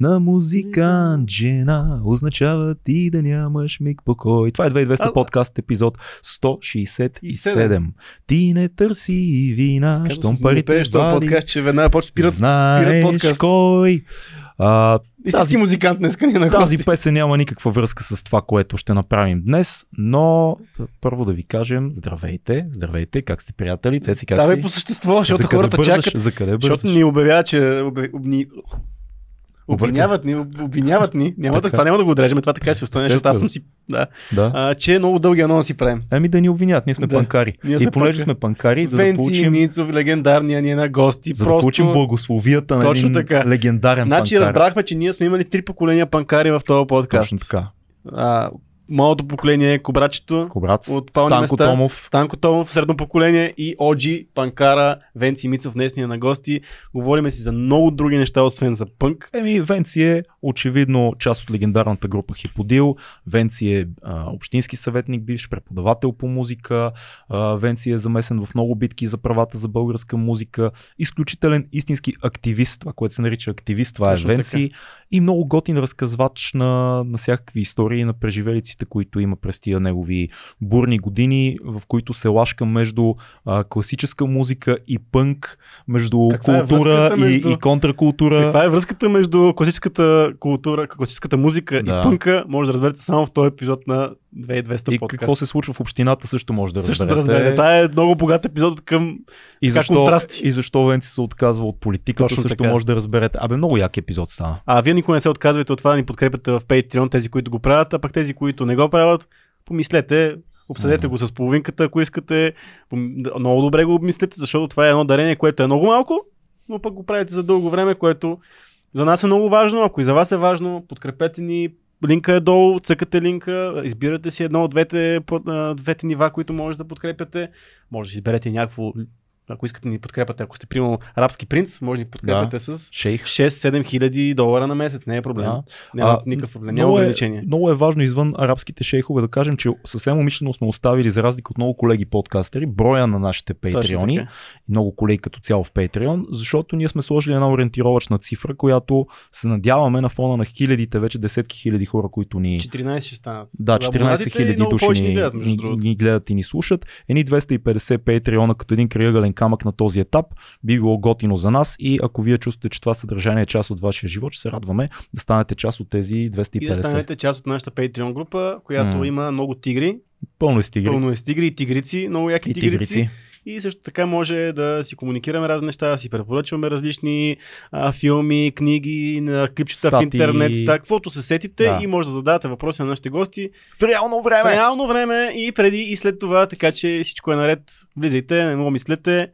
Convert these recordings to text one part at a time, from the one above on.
на музикант жена означава ти да нямаш миг покой. Това е 2200 А- подкаст епизод 167. И седем. Ти не търси вина, Щом щом парите пееш вали, подкаст, че веднага почва спират, спират подкаст. кой. А, И тази- си музикант днес ни на тази песен няма никаква връзка с това, което ще направим днес, но първо да ви кажем здравейте, здравейте, как сте приятели, Цеци, как Давай си? по същество, защото хората бързаш? чакат. За къде Защото бързаш? ни обявяват, че обни... обвиняват ни, об- обвиняват ни. Няма да, Така. това няма да го отрежем, това така си остане, защото аз съм си. Да, Да. а, че много дълги анонси си правим. Ами да ни обвинят, ние сме Да. панкари. Ние и сме понеже сме панкари, за да Венци получим, Мицов, легендарния ни е на гости. за да просто... получим благословията на Точно така. легендарен Значи панкар. разбрахме, че ние сме имали три поколения панкари в този подкаст. Точно така. А, моето поколение е Кобрачето, Кобрац, От Станко места. Томов. Станко Томов, средно поколение и Оджи, Панкара, Венци Мицов, днес ни е на гости. Говориме си за много други неща, освен за пънк. Еми, Венци е очевидно част от легендарната група Хиподил. Венци е а, общински съветник, бивш преподавател по музика. А, Венци е замесен в много битки за правата за българска музика. Изключителен истински активист, това, което се нарича активист, това е Венци. И много готин разказвач на, на всякакви истории, на преживелиците, които има през тия негови бурни години, в които се лашка между а, класическа музика и пънк, между Каква е култура връзката и, между- и контракултура. Каква е връзката между класическата култура, класическата музика Да. и пънка? Може да разберете само в този епизод на 2200 И подкаст. какво се случва в общината също може да Също да разберете. разберете. Това е много богат епизод към и, защо, контрасти. и защо Венци се отказва от политиката Точно също така. може да разберете. Абе, много як епизод стана. А вие никога не се отказвайте от това да ни подкрепяте в Patreon, тези, които го правят, а пък тези, които не го правят, помислете, обсъдете Мгм. го с половинката, ако искате. Много добре го обмислете, защото това е едно дарение, което е много малко, но пък го правите за дълго време, което за нас е много важно. Ако и за вас е важно, подкрепете ни. Линка е долу, цъкате линка, избирате си едно от двете, двете нива, които може да подкрепяте. Може да изберете някакво, ако искате да ни подкрепяте, ако сте примерно арабски принц, може да ни подкрепяте с Шейх. 6-7 хиляди долара на месец. Не е проблем. Да. Няма А, никакъв проблем. Няма Много е, ограничение. много е важно извън арабските шейхове да кажем, че съвсем умишлено сме оставили, за разлика от много колеги подкастери, броя на нашите патреони много колеги като цяло в Patreon, защото ние сме сложили една ориентировачна цифра, която се надяваме на фона на хилядите, вече десетки хиляди хора, които ни 14 ще станат. Да, 14 Абонатите хиляди души ни, ни ни, гледат и ни слушат. Едни 250 патреона като един крайъгълен камък на този етап би било готино за нас и ако вие чувствате, че това съдържание е част от вашия живот, ще се радваме да станете част от тези 250. И да станете част от нашата Patreon група, която М. има много тигри. Пълно е с тигри. Пълно е с тигри и тигрици, много яки и тигрици. тигрици. И също така може да си комуникираме разни неща, да си препоръчваме различни а, филми, книги, на клипчета в Статии. интернет, ста, каквото се сетите Да. и може да задавате въпроси на нашите гости В реално в време! реално време и преди и след това, така че всичко е наред. Влизайте, не му мислете,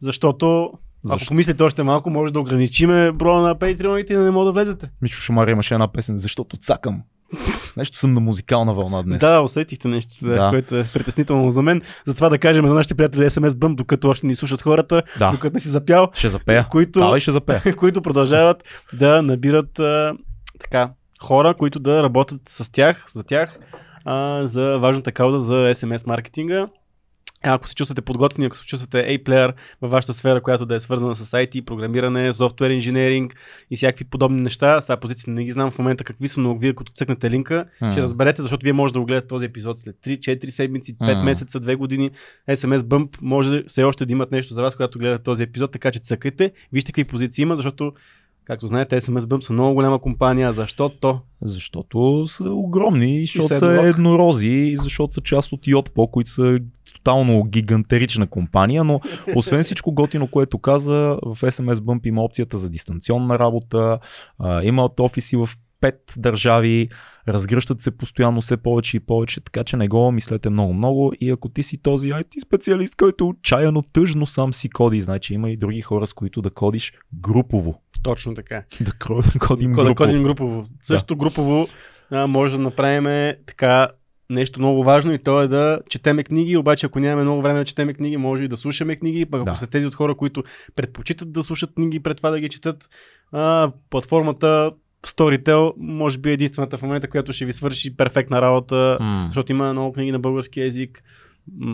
защото ако Защо? помислите още малко, може да ограничиме броя на патреоните и да не мога да влезете. Мишо Шамар имаше една песен, защото цакам. Нещо съм на музикална вълна днес. Да, усетихте нещо, да. Което е притеснително за мен. Затова да кажем на нашите приятели SMS Bump, докато още ни слушат хората, да. докато не си запял, Ще запея. които, Давай, ще запея. които продължават да набират а, така, хора, които да работят с тях, за тях, а, за важната кауза за SMS маркетинга. А Ако се чувствате подготвени, ако се чувствате A-player във вашата сфера, която да е свързана с IT, програмиране, софтуер инженеринг и всякакви подобни неща, сега позициите не ги знам в момента какви са, но вие като цъкнете линка, М. ще разберете, защото вие може да го гледате този епизод след 3-4 седмици, 5 М. месеца, 2 години. SMS Bump може все още да имат нещо за вас, когато гледате този епизод, така че цъкайте, вижте какви позиции има, защото Както знаете, SMS Bump са много голяма компания. Защо то? Защото са огромни, защото са еднорози защото са част от Yotpo, които са тотално гигантерична компания, но освен всичко готино, което каза, в SMS Bump има опцията за дистанционна работа, имат офиси в пет държави, разгръщат се постоянно все повече и повече, така че не го мислете много-много и ако ти си този IT специалист, който отчаяно тъжно сам си коди, значи има и други хора, с които да кодиш групово. Точно така. Да кодим групово. кодим групово. Също групово а, може да направим така нещо много важно и то е да четеме книги, обаче ако нямаме много време да четеме книги, може и да слушаме книги, пък ако Да. сте тези от хора, които предпочитат да слушат книги пред това да ги четат, а, платформата Storytel може би е единствената в момента, която ще ви свърши перфектна работа, М. защото има много книги на български язик,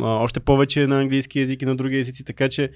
още повече на английски язик и на други езици, така че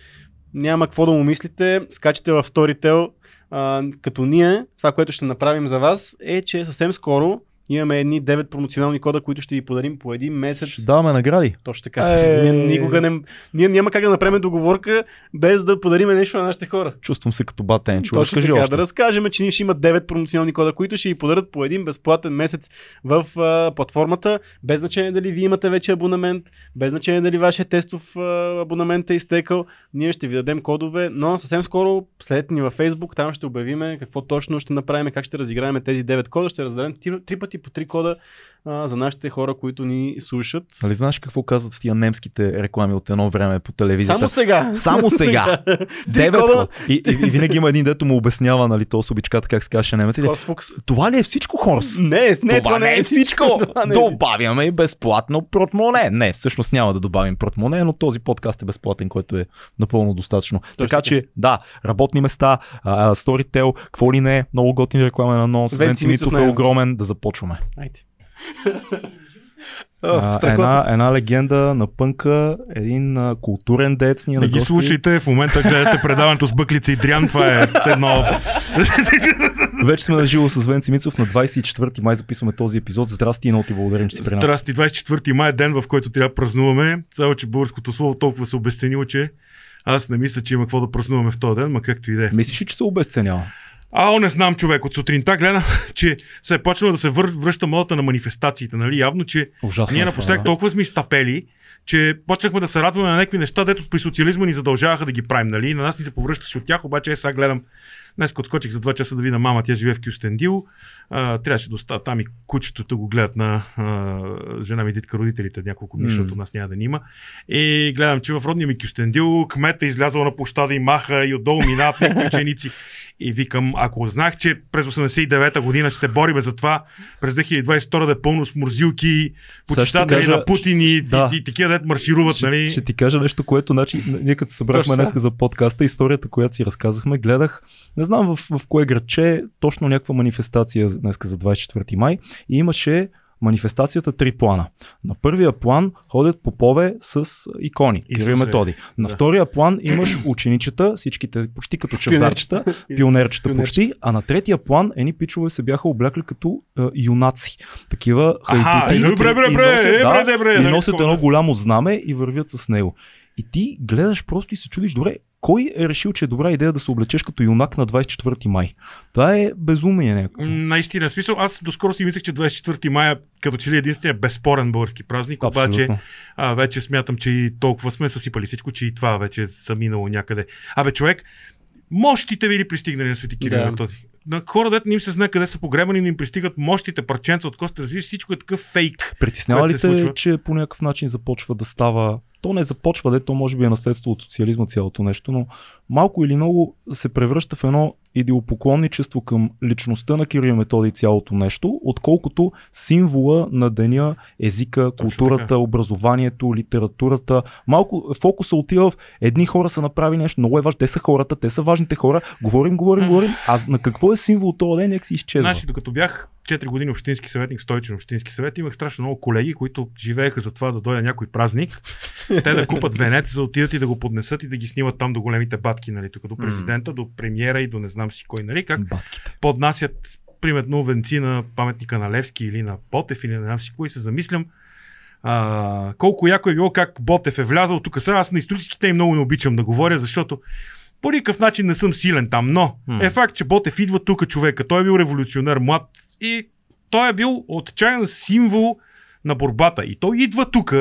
няма какво да му мислите, скачате в Storytel, а, като ние, това, което ще направим за вас, е, че съвсем скоро имаме едни 9 промоционални кода, които ще ви подарим по един месец. Ще даваме награди. Точно така. Е. Ние, никога не, ние няма как да направим договорка без да подарим нещо на нашите хора. Чувствам се като батен. Чуваш, Точно кажи така, още. да разкажем, че ние ще има 9 промоционални кода, които ще ви подарят по един безплатен месец в а, платформата, без значение дали вие имате вече абонамент, без значение дали вашия тестов а, абонамент е изтекал. Ние ще ви дадем кодове, но съвсем скоро следете ни във Facebook, там ще обявиме какво точно ще направим, как ще разиграем тези 9 кода, ще раздадем три, три пъти по 3 кода а, за нашите хора, които ни слушат. Нали знаеш какво казват в тия немските реклами от едно време по телевизията? Само сега. Само сега. Три Девет кода. код. И, и, и, винаги има един, дето му обяснява, нали, то с обичката, как се каже немец. Това ли е всичко, Хорс? Не, не, това, не е всичко. Това не е всичко. Добавяме и безплатно протмоне. Не, всъщност няма да добавим протмоне, но този подкаст е безплатен, което е напълно достатъчно. така така. че, да, работни места, а, Storytel, какво ли не, е, много готин реклама на нос. Венци Мицов е е. огромен, да започваме. Айде. А, една, една легенда на пънка, един а, културен дец ни е Не ги гости. слушайте, в момента гледате предаването с Бъклица и Дриан, това е едно... Вече сме на живо с Венци Мицов на 24 май записваме този епизод. Здрасти и много ти благодарим, че си при нас. Здрасти, 24 май е ден, в който трябва да празнуваме. Само, че българското слово толкова се обесценило, че аз не мисля, че има какво да празнуваме в този ден, ма както и да е. Мислиш ли, че се обесценява? А, о, не знам, човек. От сутринта гледам, че се е почнало да се вър... връща модата на манифестациите. Нали? Явно, че Ужасно. ние е напоследък това, толкова сме изтапели, че почнахме да се радваме на някакви неща, дето при социализма ни задължаваха да ги правим. Нали? На нас ни се повръщаше от тях, обаче е, сега гледам Днес отскочих за 2 часа да видя мама, тя живее в Кюстендил. А, трябваше да остава там и кучето го гледат на а, жена ми Дитка родителите няколко дни, М. защото нас няма да ни има. И гледам, че в родния ми Кюстендил кмета излязъл на площада и маха и отдолу минават някакви ученици. И викам, ако знаех, че през 89-та година ще се бориме за това, през 2022 да е пълно с мурзилки, ще почитатели кажа- на Путин и, да. и, и, такива дет маршируват, ще, нали? ще ти кажа нещо, което, значи, ние като се събрахме днес за подкаста, историята, която си разказахме, гледах, не знам в, в кое градче, точно някаква манифестация днес за 24 май и имаше манифестацията три плана. На първия план ходят попове с икони, Кирил и. Методи. На Да. втория план имаш ученичета, всичките почти като чавдарчета, пионерчета почти, а на третия план едни пичове се бяха облякли като е, юнаци. Такива хайдути. добре, бре, и бре, носят, е, да, бре, бре, и носят едно голямо знаме и вървят с него. И ти гледаш просто и се чудиш, добре, кой е решил, че е добра идея да се облечеш като юнак на 24 май? Това е безумие някакво. Наистина, смисъл, аз доскоро си мислех, че 24 май е като че ли единствения безспорен български празник, обаче Абсолютно. а, вече смятам, че и толкова сме съсипали всичко, че и това вече са минало някъде. Абе, човек, мощите ви ли пристигнали на Свети Кирил Да. Методи? На хора, дете не им се знае къде са погребани, но им пристигат мощите парченца от костите. Разбираш, всичко е такъв фейк. Притеснява ли се те, случва? че по някакъв начин започва да става то не започва, де то може би е наследство от социализма цялото нещо, но малко или много се превръща в едно идеопоклонничество към личността на Кирил Методи и цялото нещо, отколкото символа на деня, езика, културата, образованието, литературата. Малко фокуса отива в едни хора са направили нещо, много е важно, те са хората, те са важните хора, говорим, говорим, говорим, а на какво е символ този ден, нека си изчезва. Значи, докато бях 4 години общински съветник, стойчен общински съвет, имах страшно много колеги, които живееха за това да дойде някой празник, те да купат венец, за да отидат и да го поднесат и да ги снимат там до големите батки, нали, тук до президента, до премиера и до не знам си кой, нали, как Батките. поднасят примерно венци на паметника на Левски или на Ботев или не знам си кой, се замислям а, колко яко е било как Ботев е влязал тук. Сега аз на историческите и много не обичам да говоря, защото по никакъв начин не съм силен там, но М. е факт, че Ботев идва тук човека. Той е бил революционер, млад и той е бил отчаян символ на борбата. И той идва тук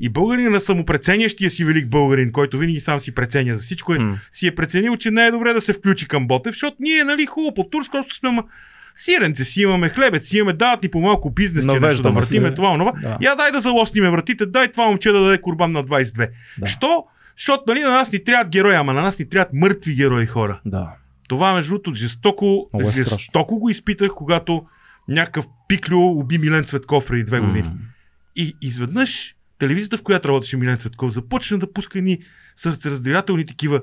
и българин на самопреценящия си велик българин, който винаги сам си преценя за всичко, е, М. си е преценил, че не е добре да се включи към Ботев, защото ние, нали, хубаво по турско, просто сме ма... Сиренце си имаме, хлебец си имаме, дават ни по малко бизнес, че нещо да въртиме това, онова. Да. Я дай да залостиме вратите, дай това момче да даде курбан на 22. Да. Що? Защото нали, на нас ни трябват герои, ама на нас ни трябват мъртви герои хора. Да. Това, между другото, жестоко, е страшно. жестоко го изпитах, когато някакъв пиклю уби Милен Цветков преди две години. М. И изведнъж телевизията, в която работеше Милен Цветков, започна да пуска ни сърцераздирателни такива.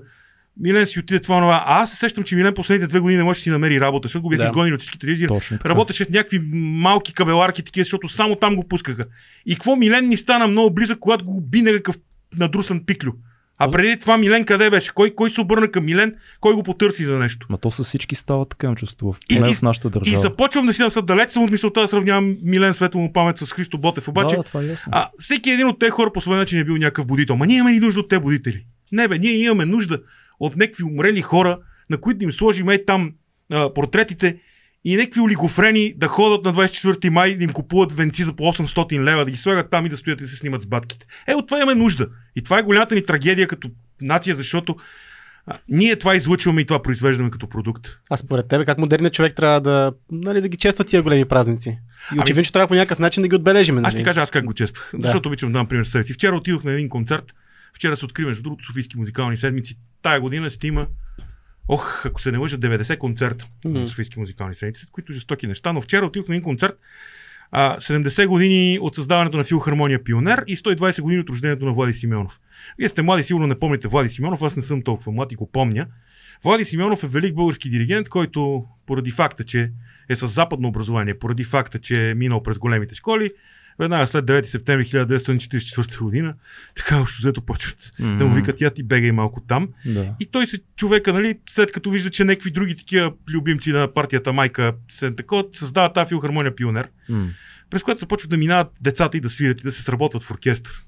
Милен си отиде това, това. А аз се сещам, че Милен последните две години не може да си намери работа, защото го бяха Да. изгонили от всички телевизии. Работеше в някакви малки кабеларки, такива, защото само там го пускаха. И какво Милен ни стана много близък, когато го уби някакъв надрусан пиклю. А преди това Милен къде беше? Кой, кой се обърна към Милен? Кой го потърси за нещо? Ма то с всички става така, имам чувство. В, И- и- в нашата И държава. започвам да си съм далеч съм от мисълта да сравнявам Милен светло му памет с Христо Ботев. Обаче, да, това е ясно. а, всеки един от тези хора по своя начин е бил някакъв будител. Ма ние имаме ли нужда от тези будители? Не бе, ние имаме нужда от някакви умрели хора, на които им сложим ей там а, портретите и някакви олигофрени да ходят на 24 май да им купуват венци за по 800 лева, да ги слагат там и да стоят и се снимат с батките. Е, от това имаме нужда. И това е голямата ни трагедия като нация, защото а, ние това излъчваме и това произвеждаме като продукт. А според тебе, как модерният човек трябва да, нали, да ги чества тия големи празници? И очевидно, че трябва по някакъв начин да ги отбележим. Нали? Аз ще ти кажа аз как го чествах. Да. Защото обичам да дам пример себе си. Вчера отидох на един концерт. Вчера се откри, между другото, Софийски музикални седмици. Тая година ще има, ох, ако се не лъжа, 90 концерта Мгм. на Софийски музикални седмици, които жестоки неща. Но вчера отидох на един концерт. А, 70 години от създаването на филхармония Пионер и 120 години от рождението на Влади Симеонов. Вие сте млади, сигурно не помните Влади Симеонов, аз не съм толкова млад и го помня. Влади Симеонов е велик български диригент, който поради факта, че е с западно образование, поради факта, че е минал през големите школи, веднага след 9 септември 1944 година, така общо взето почват М, да му викат я ти бегай малко там. Да. И той се човека, нали, след като вижда, че някакви други такива любимци на партията майка се такова, създава тази филхармония пионер, М. през която започват да минават децата и да свирят и да се сработват в оркестър.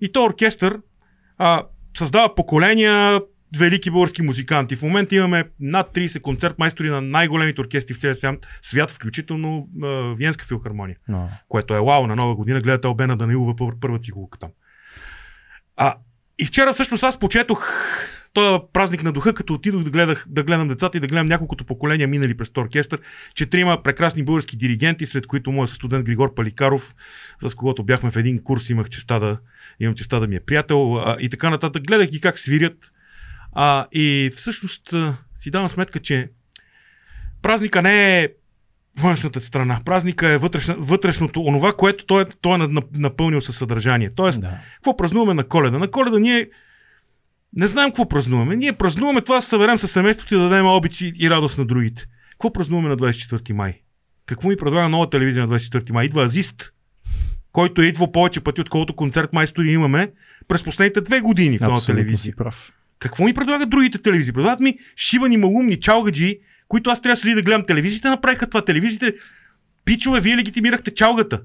И то оркестър а, създава поколения велики български музиканти. В момента имаме над 30 концерт майстори на най-големите оркестри в целия свят, включително а, Виенска филхармония А. което е вау на нова година, гледате Албена Данилова пър, първа цигулка там. А, и вчера всъщност аз почетох този празник на духа, като отидох да, гледах, да гледам децата и да гледам няколкото поколения минали през този оркестър, четирима прекрасни български диригенти, след които моят студент Григор Паликаров, с когото бяхме в един курс, имах честа да, имам честа да ми е приятел а, и така нататък. Гледах ги как свирят. А, и всъщност си давам сметка, че празника не е външната страна. Празника е вътрешна, вътрешното, онова, което той, е- той е на- напълнил със съдържание. Тоест, Да. какво празнуваме на коледа? На коледа ние не знаем какво празнуваме. Ние празнуваме това да се съберем със семейството и да дадем обичи и радост на другите. Какво празнуваме на 24 май? Какво ми предлага нова телевизия на 24 май? Идва Азист, който е идвал повече пъти, отколкото концерт майстори имаме през последните две години в нова Абсолютно телевизия. си прав. Какво ми предлагат другите телевизии? Предлагат ми шивани, малумни, чалгаджи, които аз трябва да седи да гледам телевизията, направиха това. Телевизиите, пичове, вие легитимирахте чалгата.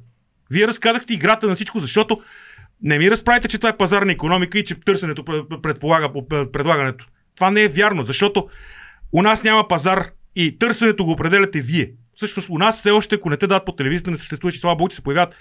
Вие разказахте играта на всичко, защото не ми разправите, че това е пазарна економика и че търсенето пред- предполага по- предлагането. Това не е вярно, защото у нас няма пазар и търсенето го определяте вие. Всъщност у нас все още, ако не те дадат по телевизията, не съществува, че слава Богу, че се появяват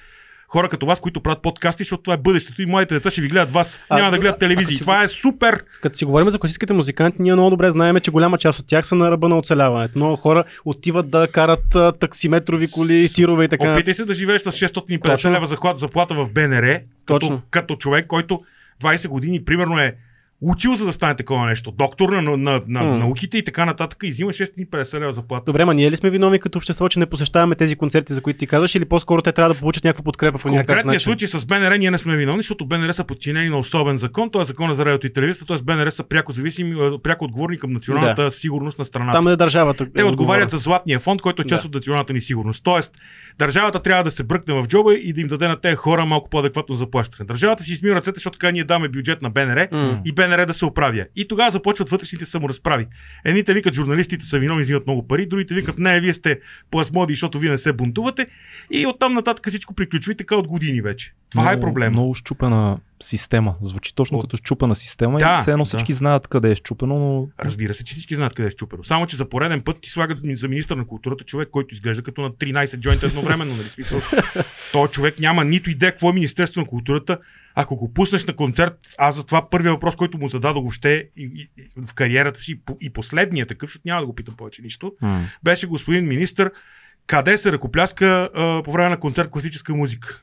хора като вас, които правят подкасти, защото това е бъдещето и младите деца ще ви гледат вас. А, Няма да гледат телевизии. си Това е супер Като си говорим за класическите музиканти, ние много добре знаем, че голяма част от тях са на ръба на оцеляването. Много хора отиват да карат а, таксиметрови коли, тирове и така. Опитай се да живееш с 650 Точно. лева заплата в БНР, Точно. Като, като човек, който 20 години примерно е учил за да стане такова нещо. Доктор на, на, на, на М. науките и така нататък и взима 650 лева заплата. Добре, ма ние ли сме виновни като общество, че не посещаваме тези концерти, за които ти казваш, или по-скоро те трябва да получат някаква подкрепа по В някакъв конкретния начин? случай с БНР ние не сме виновни, защото БНР са подчинени на особен закон, т.е. закона за радиото и телевизията, т.е. БНР са пряко зависими, а, пряко отговорни към националната сигурност на страната. Там е държавата. Те отговарят за златния фонд, който е част Да. от националната ни сигурност. Тоест, държавата трябва да се бръкне в джоба и да им даде на тези хора малко по-адекватно заплащане. Държавата си измива ръцете, защото така ние даме бюджет на БНР М. и БНР да се оправя. И тогава започват вътрешните саморазправи. Едните викат, журналистите са виновни, взимат много пари, другите викат, не, вие сте плазмоди, защото вие не се бунтувате. И оттам нататък всичко приключва и така от години вече. Това е Много- проблем. Много щупена система. Звучи точно От- като щупена система Да, и все едно да. всички знаят къде е щупено, но Разбира се, че всички знаят къде е щупено. Само, че за пореден път ти слагат за министър на културата човек, който изглежда като на 13 джойнта едновременно. Нали? Смисъл, той човек няма нито идея какво е Министерство на културата. Ако го пуснеш на концерт, аз за това първият въпрос, който му зададох въобще и, и, и, в кариерата си и последния такъв, защото няма да го питам повече нищо, беше господин министър, къде се ръкопляска а, по време на концерт класическа музика.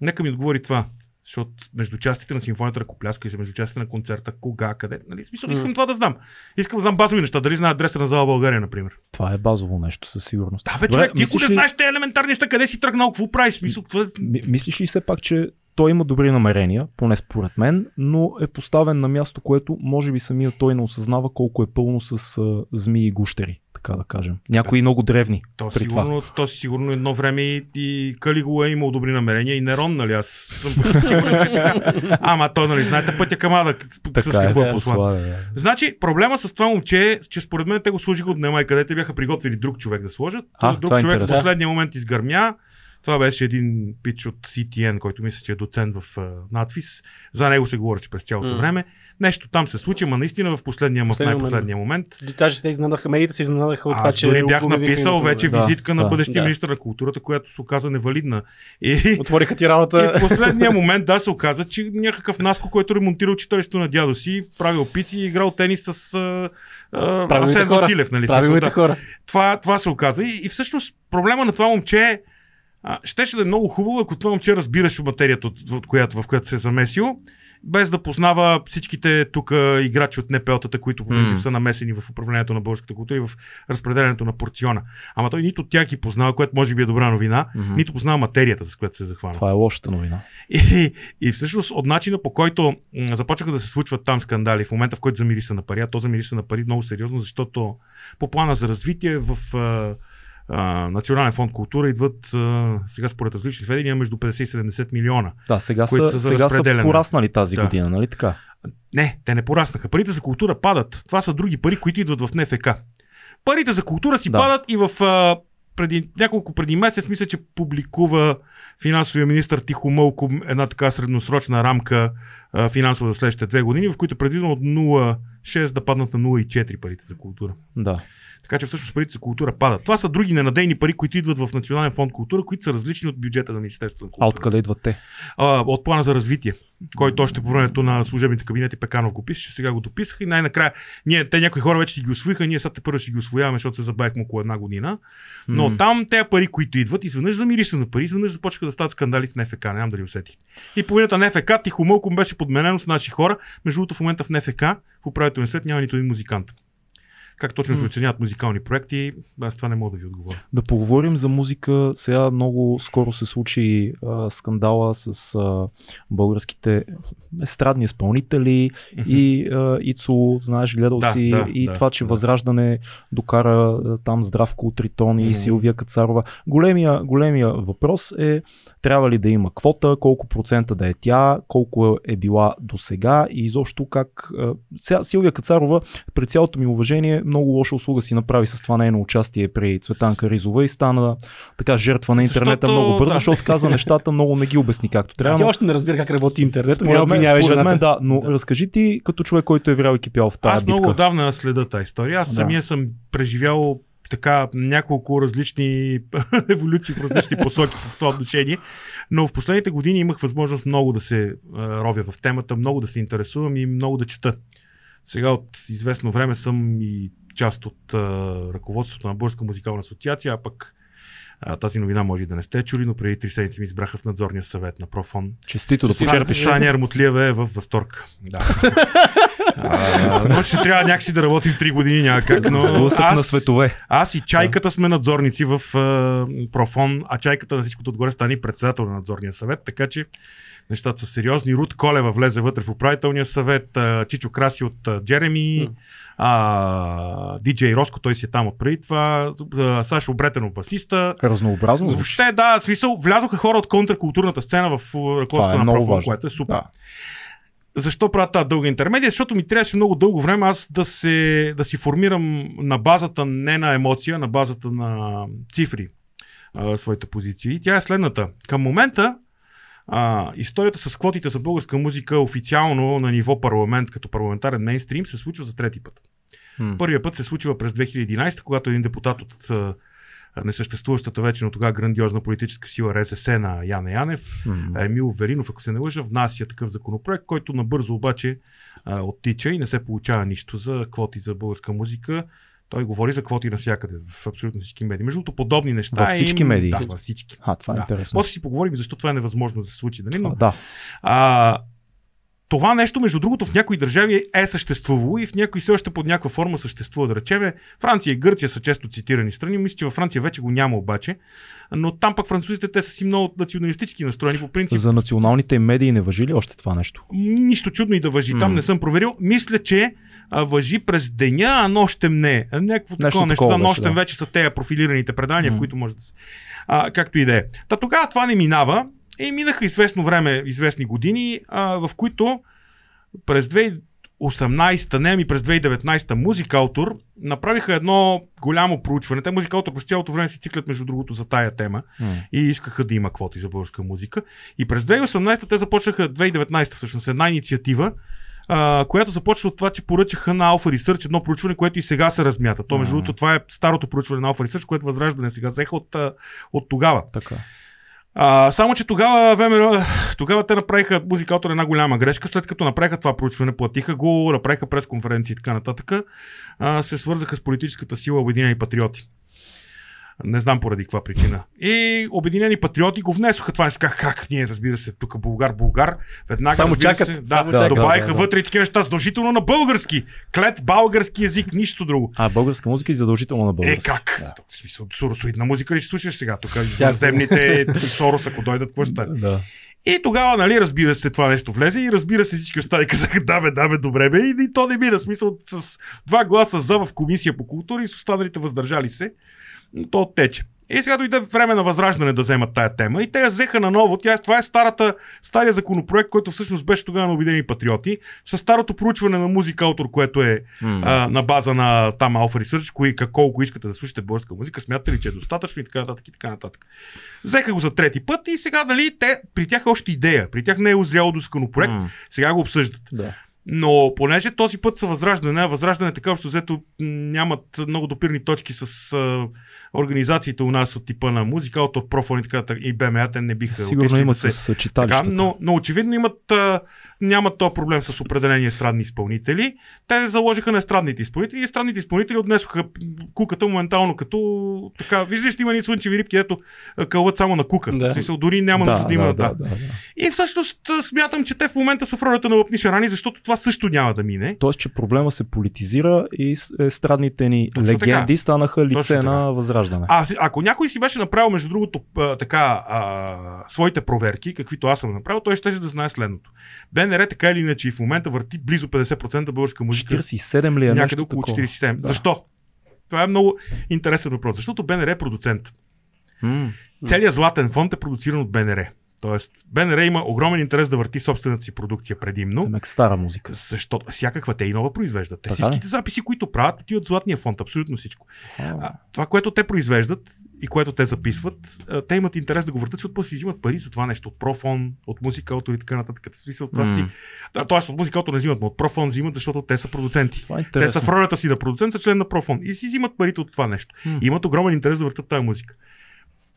Нека ми отговори това. Защото между частите на симфонията ръкопляска и между частите на концерта, кога, къде. Нали? Смисъл, искам М. това да знам. Искам да знам базови неща. Дали знае адреса на зала България, например. това е базово нещо със сигурност. Да, бе, човек, ти ако не ли- знаеш тези елементарни неща, къде си тръгнал, какво правиш? Смисъл, това... е- Ми- Мислиш ли все пак, че той има добри намерения, поне според мен, но е поставен на място, което може би самия той не осъзнава колко е пълно с а, змии и гущери. Така да кажем. Някои много древни. То, при това. сигурно, то сигурно едно време и, и Калигула е имал добри намерения и Нерон, нали? Аз съм сигурен, че е така. Ама той, нали, знаете пътя към Ада, с какво е е, послан. да. Значи, проблема с това момче е, че според мен те го служиха от Немай, къде те бяха приготвили друг човек да сложат. А, друг това е човек в интересно. последния момент изгърмя. Това беше един пич от CTN, който мисля, че е доцент в надфис. За него се говореше през цялото М. време. Нещо там се случи, ма наистина в последния, в Последния най-последния момент. Даже те изненадаха, медиите се изненадаха от това, че дори бях написал на- вече Да, визитка на да. бъдещия Да. министр на културата, която се оказа невалидна. И, Отвориха ти и работа. в последния момент, да, се оказа, че някакъв Наско, който ремонтирал читалището на дядо си, правил пици и играл тенис с а, а, Асен хора. Василев. Нали, хора. това, това се оказа. И, и всъщност проблема на това момче е, а, щеше да е много хубаво, ако това момче разбираше материята, от, от която, в която се е замесил, без да познава всичките тук играчи от НПО-тата, които по принцип са намесени в управлението на българската култура и в разпределението на порциона. Ама той нито тях ги познава, което може би е добра новина, Мгм. нито познава материята, с която се е захванал. Това е лошата новина. И, и всъщност от начина по който започнаха да се случват там скандали, в момента в който замириса на пари, а то замириса на пари много сериозно, защото по плана за развитие в а, Национален фонд култура идват а, сега според различни сведения между 50 и 70 милиона. Да, сега са, са сега са пораснали тази Да. година, нали така? Не, те не пораснаха. Парите за култура падат. Това са други пари, които идват в НФК. Парите за култура си Да. падат и в а, преди, няколко преди месец мисля, че публикува финансовия министр Тихомълко една така средносрочна рамка а, финансова за следващите две години, в които е предвидено от 0,6 да паднат на 0,4 парите за култура. Да. Така че всъщност парите за култура падат. Това са други ненадейни пари, които идват в Национален фонд култура, които са различни от бюджета на Министерството на А култура. откъде идват те? а, от плана за развитие, който още по времето на служебните кабинети Пеканов го пише, сега го дописаха и най-накрая ние, те някои хора вече си ги освоиха, ние сега те първо ще ги освояваме, защото се забавихме около една година. Но М. там тези пари, които идват, изведнъж замириша на пари, изведнъж започнаха да стават скандали с НФК, не знам дали усетихте. И половината на НФК тихомълком беше подменено с наши хора. Между другото, в момента в НФК, в управителния свет няма нито един музикант. Как точно се оценяват музикални проекти, аз това не мога да ви отговоря. Да поговорим за музика. Сега много скоро се случи а, скандала с а, българските естрадни изпълнители и а, Ицо, знаеш, гледал Да, си да, и да, това, че да. Възраждане докара а, там Здравко Тритон и. Силвия Кацарова. Големия, големия въпрос е трябва ли да има квота, колко процента да е тя, колко е била до сега и изобщо как... Сега Силвия Кацарова, при цялото ми уважение, много лоша услуга си направи с това нейно участие при Цветанка Ризова и стана така жертва на интернета Защото, много бързо, да. защото каза нещата, много не ги обясни както трябва. Тя още не разбира как работи интернет. Според мен, според мен да, но Да. разкажи ти като човек, който е врял и кипял в тази Аз битка. много отдавна следа тази история. Аз Да. самия съм преживял така няколко различни еволюции в различни посоки в това отношение. Но в последните години имах възможност много да се а, ровя в темата, много да се интересувам и много да чета. Сега от известно време съм и част от а, ръководството на Българска музикална асоциация, а пък а, тази новина може и да не сте чули, но преди три седмици ми избраха в надзорния съвет на Профон. Честито да почерпиш. Саня Армутлиева е в възторг. Да. а, но ще трябва някакси да работим 3 години, няма как. Но Сблъсък на аз, светове. аз и Чайката сме надзорници в Профон, а Чайката на всичкото отгоре стане и председател на надзорния съвет, така че нещата са сериозни. Рут Колева влезе вътре в управителния съвет, Чичо Краси от Джереми, а, диджей Роско, той си е там от преди това, Сашо Бретенов басиста, Разнообразно звучи. Въобще, да, смисъл, влязоха хора от контркултурната сцена в uh, ръководството е на Профон, важно. което е супер. Да. Защо правя тази дълга интермедия? Защото ми трябваше много дълго време аз да, се, да си формирам на базата не на емоция, на базата на цифри а, своите позиции. И тя е следната. Към момента а, историята с квотите за българска музика официално на ниво парламент, като парламентарен мейнстрим, се случва за трети път. Първият път се случва през 2011, когато един депутат от несъществуващата вече, но тогава грандиозна политическа сила РСС на Яна Янев, М. Емил Веринов, ако се не лъжа, внася такъв законопроект, който набързо обаче а, оттича и не се получава нищо за квоти за българска музика. Той говори за квоти навсякъде, в абсолютно всички медии. Между другото, подобни неща. Във всички им- медии? Да, във всички. А, това е Да. интересно. После си поговорим защо това е невъзможно да се случи. Нали? Но, Да. а, това нещо, между другото, в някои държави е съществувало и в някои все още под някаква форма съществува. Да речем, Франция и Гърция са често цитирани страни. Мисля, че във Франция вече го няма обаче. Но там пък французите те са си много националистически настроени. По принцип, За националните медии не въжи ли още това нещо? нищо чудно и да въжи. Там не съм проверил. Мисля, че а, въжи през деня, а нощем не. Някакво такова нещо. такова Да, нощем да. вече са те профилираните предания, в М. които може да се. А, както и да е. Та тогава това не минава. И минаха известно време, известни години, а, в които през 2018, не, ами през 2019 Музикалтор направиха едно голямо проучване. Те Музикалтор през цялото време си циклят между другото за тая тема М. и искаха да има квоти за българска музика. И през 2018 те започнаха, 2019 всъщност, една инициатива, а, която започва от това, че поръчаха на Alpha Research едно проучване, което и сега се размята. То, между другото, това е старото проучване на Alpha Research, което възраждане сега взеха от, от тогава. Така. А, само, че тогава, ВМРО, тогава те направиха музикатор една голяма грешка. След като направиха това проучване, платиха го, направиха пресконференции и така нататък, а, се свързаха с политическата сила Обединени патриоти. Не знам поради каква причина. И Обединени патриоти го внесоха това нещо. Как, как ние, разбира се, тук Българ, Българ, веднага. Само чакат, Се, да, само да, чакат. добавиха Да, да, вътре и такива неща, задължително на български. Клет български език, нищо друго. А, българска музика и задължително на Е, български. как? Да. В смисъл, суросоидна музика ли ще слушаш сега? Тук земните Сорос, ако дойдат, какво ще? Да. И тогава, нали, разбира се, това нещо влезе и разбира се, всички останали казаха, да бе, да бе, добре бе, и, и то не мира. Смисъл, с два гласа за в комисия по култура и с останалите въздържали се, то оттече. И сега дойде време на възраждане да вземат тая тема и те я взеха наново. Тя, това е старата, стария законопроект, който всъщност беше тогава на Обединени патриоти, с старото проучване на музика автор, което е М. а, на база на там Alpha Research, кои, колко искате да слушате българска музика, смятате ли, че е достатъчно и така нататък и така нататък. Взеха го за трети път и сега, нали, те, при тях е още идея, при тях не е озряло до законопроект, М. сега го обсъждат. Да. Но понеже този път са възраждане, възраждане така общо взето нямат много допирни точки с организациите у нас от типа на музика, от профон и така и БМА, те не биха Сигурно имат да се... с Така, читалищата. но, но очевидно имат, а, нямат този проблем с определени естрадни изпълнители. Те заложиха на естрадните изпълнители и естрадните изпълнители отнесоха куката моментално като така. Виждаш, има ни слънчеви рибки, ето кълват само на кука. Да. Смисъл, дори няма да, нужда да, има. да, Да, да, да. И всъщност смятам, че те в момента са в ролята на лъпни шарани, защото това също няма да мине. Тоест, че проблема се политизира и естрадните ни Точно легенди така. станаха лице Точно така. на възраждане. А, ако някой си беше направил, между другото, а, така, а, своите проверки, каквито аз съм направил, той ще да знае следното. БНР така или иначе и в момента върти близо 50% българска музика. 47 ли е някъде около такова? 47. Да. Защо? Това е много интересен въпрос. Защото БНР е продуцент. М. Целият златен фонд е продуциран от БНР. Тоест, БНР има огромен интерес да върти собствената си продукция предимно. Темек стара музика. Защото всякаква те и нова произвеждат. Те Така ли? всичките записи, които правят, отиват в златния фонд. Абсолютно всичко. А, А, това, което те произвеждат и което те записват, те имат интерес да го въртат, защото си взимат пари за това нещо. От профон, от музика, автор и така нататък. Смисъл, това си. Да, тоест, от музика, не взимат, но от профон взимат, защото те са продуценти. Това е Те са в ролята си да продуцент, са член на профон и си взимат парите от това нещо. М. И имат огромен интерес да въртат тази музика.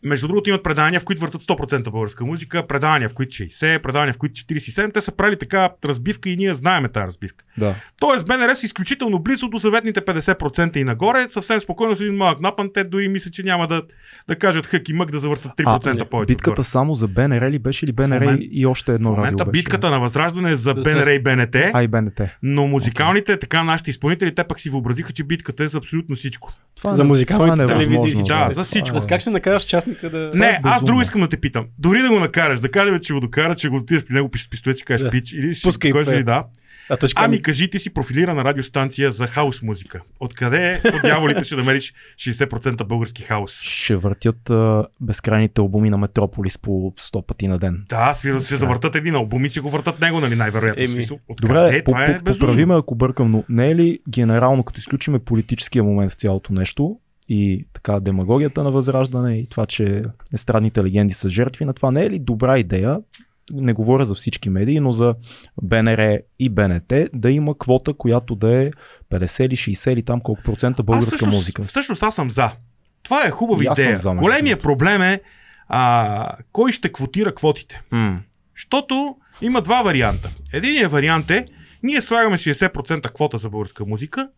Между другото имат предания, в които въртат 100% българска музика, предания, в които 60, предания, в които 47. Те са правили така разбивка и ние знаеме тази разбивка. Да. Тоест БНР са изключително близо до заветните 50% и нагоре. Съвсем спокойно с един малък напън. Те дори мисля, че няма да, да кажат хък и мък да завъртат 3% А, повече. битката отгоре. само за БНР ли беше или БНР момент- и още в едно радио момента беше? битката на Възраждане е за Да БНР и БНТ, А и БНТ. но музикалните, така нашите изпълнители, те пък си въобразиха, че битката е за абсолютно всичко. Това За музикалните е телевизии, да, за всичко. Е- От как ще накараш частника да... Е Не, аз друго искам да те питам. Дори да го накараш, да кажем, че го докара, че го отидеш при него пис- пистолет, ще кажеш пич или ще Пускай, да. А каже, Ами кажи ти си профилирана радиостанция за хаос музика. Откъде по дяволите ще намериш 60% български хаос? Ще въртят а, безкрайните албуми на Метрополис по 100 пъти на ден. Да, свира се завъртат един албум и си го въртат него, нали, най-вероятно. Еми. Откъде? Добре, това е поправи ме ако бъркам, но не е ли генерално, като изключиме политическия момент в цялото нещо и така демагогията на възраждане и това, че естрадните легенди са жертви на това, не е ли добра идея, не говоря за всички медии, но за БНР и БНТ, да има квота, която да е 50 или 60 или там колко процента Аз българска всъщност, музика. Всъщност аз съм за. Това е хубава аз идея. за, Големият другото. проблем е а, кой ще квотира квотите. Защото има два варианта. Единият вариант е, ние слагаме 60% квота за българска музика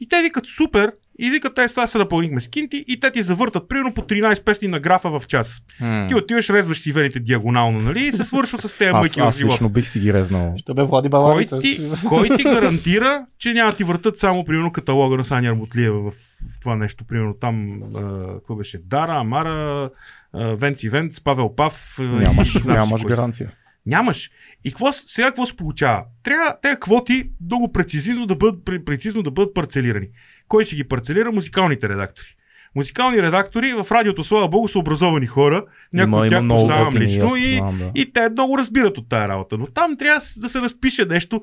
и те викат супер и викат, те сега се напълнихме с кинти и те ти завъртат примерно по 13 песни на графа в час. Ти отиваш, резваш си вените диагонално, нали? И се свършва с тези Аз, мъки аз живота. лично бих си ги резнал. Ще бе Влади Кой Баланите. ти, кой ти гарантира, че няма да ти въртат само примерно каталога на Саня Армутлиева в, в това нещо? Примерно там, а, какво беше? Дара, Амара, а, Венци Венц, Павел Пав. а, и Нямаш, нямаш кой. гаранция. Нямаш. И какво, сега какво се получава? Трябва тези квоти много прецизно да бъдат, пре- прецизно да бъдат парцелирани. Кой ще ги парцелира? Музикалните редактори. Музикални редактори в радиото, слава богу, са образовани хора. Някои от тях познавам лично аз и, познавам, да. и те много разбират от тая работа. Но там трябва да се разпише нещо.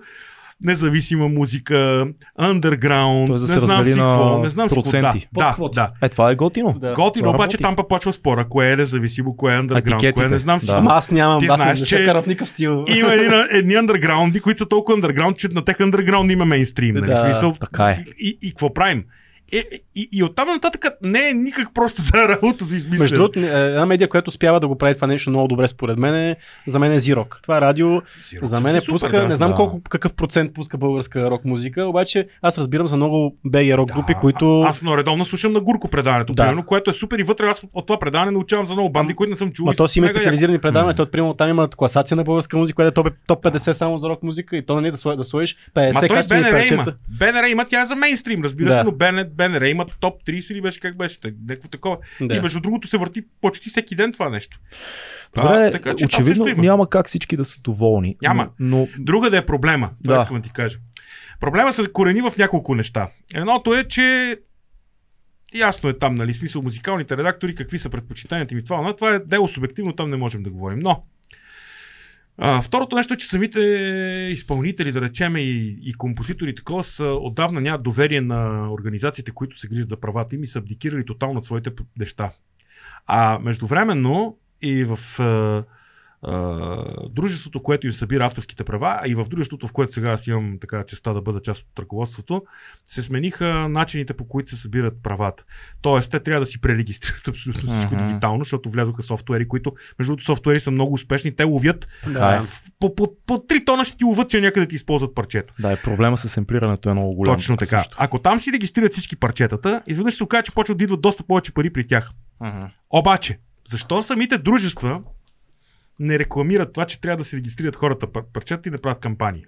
Независима музика, underground, Тоест да не знам си какво, не знам си какво. Да, да, да. Е, това е готино. Да. Готино, Това обаче работи. там пък почва спора, кое е независимо, кое е underground, кое не знам си. да. Ама аз нямам, Ти аз не, знаеш, не че в никакъв стил. Има едни, едни underground, които са толкова underground, че на тех underground има мейнстрим. Нали? Да, Смисъл, така е. И, и, и какво правим? Е, е, и, и оттам нататък не е никак просто тази работа за измислене. Между другото, е, една медия, която успява да го прави това нещо много добре според мен е, за мен е Зирок. Това радио Xerox за мен е пуска, супер, да. не знам Да. колко, какъв процент пуска българска рок музика, обаче аз разбирам за много БГ рок групи, които... А, аз много редовно слушам на Гурко предаването, Да. примерно, което е супер и вътре аз от това предаване научавам за много банди, които не съм чул. И то си има специализирани предавания, М. то примерно там имат класация на българска музика, която е топ, топ 50 само за рок музика и то нали да, да сложиш 50 Ма той качествени БНР има. парчета. БНР има, тя е за мейнстрим, разбира Да. се, но БНР, БНР има топ 30 или беше как беше, някакво такова. И Да. между другото се върти почти всеки ден това нещо. Добре, А, така че очевидно няма как всички да са доволни. Няма. Но, но Друга да е проблема. Това Да. искам да ти кажа. Проблема се корени в няколко неща. Едното е, че ясно е там, нали, смисъл музикалните редактори, какви са предпочитанията ми. Това, но това е дело субективно, там не можем да говорим. Но, а, второто нещо е, че самите изпълнители, да речем, и, и композитори такова, са отдавна нямат доверие на организациите, които се грижат за правата им и са абдикирали тотално от своите неща. А междувременно и в а, дружеството, което им събира авторските права, а и в дружеството, в което сега аз имам така честа да бъда част от ръководството, се смениха начините по които се събират правата. Тоест, те трябва да си пререгистрират абсолютно всичко Мгм. дигитално, защото влязоха софтуери, които, между другото, софтуери са много успешни. Те ловят в- по, по, по 3 тона ще ти ловят, че някъде ти използват парчето. да, е проблема с емплирането е много голям. Точно така. също. Ако там си регистрират всички парчетата, изведнъж се окаже, че почват да идват доста повече пари при тях. Мгм. Обаче, защо самите дружества не рекламират това, че трябва да се регистрират хората пар- парчета и да правят кампании?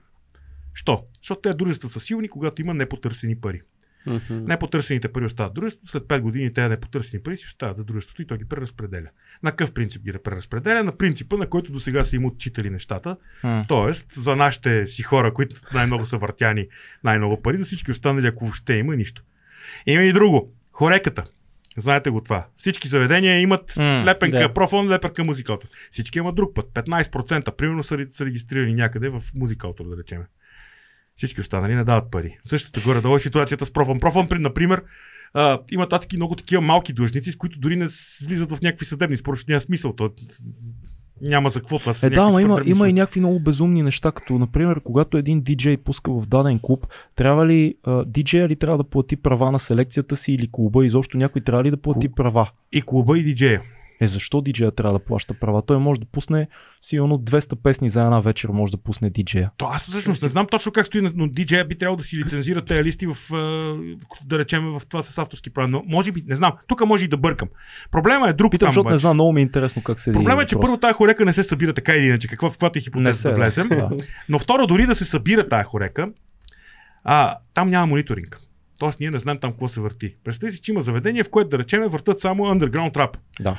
Що? Защото тези дружества са силни, когато има непотърсени пари. Мгм. Непотърсените пари остават дружеството, след 5 години тези непотърсени пари си остават за дружеството и то ги преразпределя. На какъв принцип ги преразпределя? На принципа, на който до сега са им отчитали нещата. М. Тоест, за нашите си хора, които най-много са въртяни, най-много пари, за всички останали, ако въобще има нищо. Има и друго. Хореката. Знаете го това. Всички заведения имат М, лепенка, да. профон, лепенка музикалтор. Всички имат друг път. 15% примерно са, са регистрирани някъде в музикалтор, да речем. Всички останали не дават пари. Същата горе-долу е ситуацията с профон. Профон, при- например, а, има адски много такива малки длъжници, с които дори не влизат в някакви съдебни защото няма смисъл. То, няма за какво това. са Е, да, ама има, има и някакви много безумни неща, като например, когато един диджей пуска в даден клуб, трябва ли а, диджея ли трябва да плати права на селекцията си или клуба, изобщо някой трябва ли да плати права? И клуба и диджея. Е, защо диджея трябва да плаща права? Той може да пусне сигурно 200 песни за една вечер, може да пусне диджея. То аз всъщност не знам точно как стои, но диджея би трябвало да си лицензира тези листи в, да речем, в това с авторски права. Но може би, не знам, тук може и да бъркам. Проблема е друг Питам, там защото не обаче. знам, много ми е интересно как се Проблема е, че първо тази хорека не се събира така или иначе, каква, в каквато е не хипотеза да влезем. Да. Но второ, дори да се събира тази хорека, а, там няма мониторинг. Тоест ние не знаем там какво се върти. Представи си, че има заведение, в което да речем въртат само underground rap. да.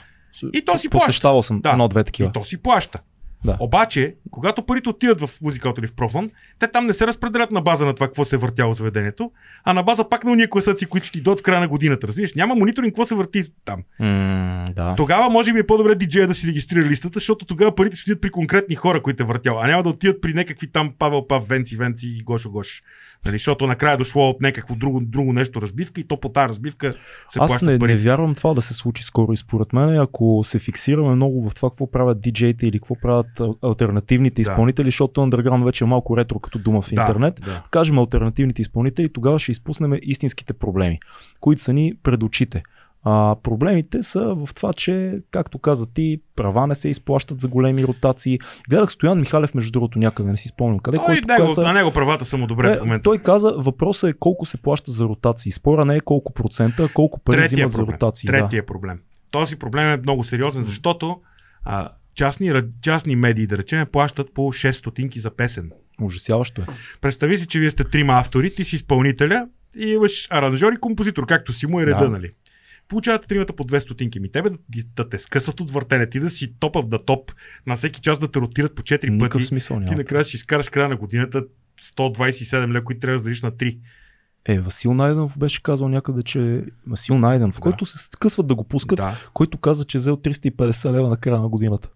И то си плаща. Съм Да. едно-две такива. И то си плаща. Да. Обаче, когато парите отидат в музикалто или в профон, те там не се разпределят на база на това, какво се е въртяло заведението, а на база пак на уния класаци, които ще ти дойдат в края на годината. Разбираш, няма мониторинг, какво се върти там. М, да. Тогава може би е по-добре диджея да си регистрира листата, защото тогава парите ще отидат при конкретни хора, които е въртял, а няма да отидат при някакви там Павел Пав, Венци, Венци и Гошо Гош. Нали, защото накрая дошло от някакво друго, друго нещо разбивка и то по тази разбивка се Аз плащат не, пари. не вярвам това да се случи скоро и според мен, ако се фиксираме много в това какво правят диджеите или какво правят ал- альтернативните Да. изпълнители, защото underground вече е малко ретро като дума в Да, интернет, Да. кажем альтернативните изпълнители, тогава ще изпуснем истинските проблеми, които са ни пред очите. А, проблемите са в това, че, както каза ти, права не се изплащат за големи ротации. Гледах Стоян Михалев, между другото, някъде, не си спомням къде, Той, който него, каза, на него правата са му добре е, в момента. той каза, въпросът е колко се плаща за ротации. Спора не е колко процента, а колко пари Третия взимат за ротации. Да. Третия проблем. Този проблем е много сериозен, защото а, частни, частни медии, да речем, плащат по 6 стотинки за песен. Ужасяващо е. Представи си, че вие сте трима автори, ти си изпълнителя и имаш аранжор и композитор, както си му е реда, Да. нали? Получавате тримата по 2 стотинки. Ми тебе да, да те скъсат от въртене, ти да си топъв да топ, на всеки час да те ротират по 4 Никакъв пъти. смисъл Ти няма. накрая ще изкараш края на годината 127 лева, които трябва да дадеш на 3. Е, Васил Найденов беше казал някъде, че Васил Найденов, Да. който се скъсват да го пускат, Да. който каза, че е взел 350 лева на края на годината.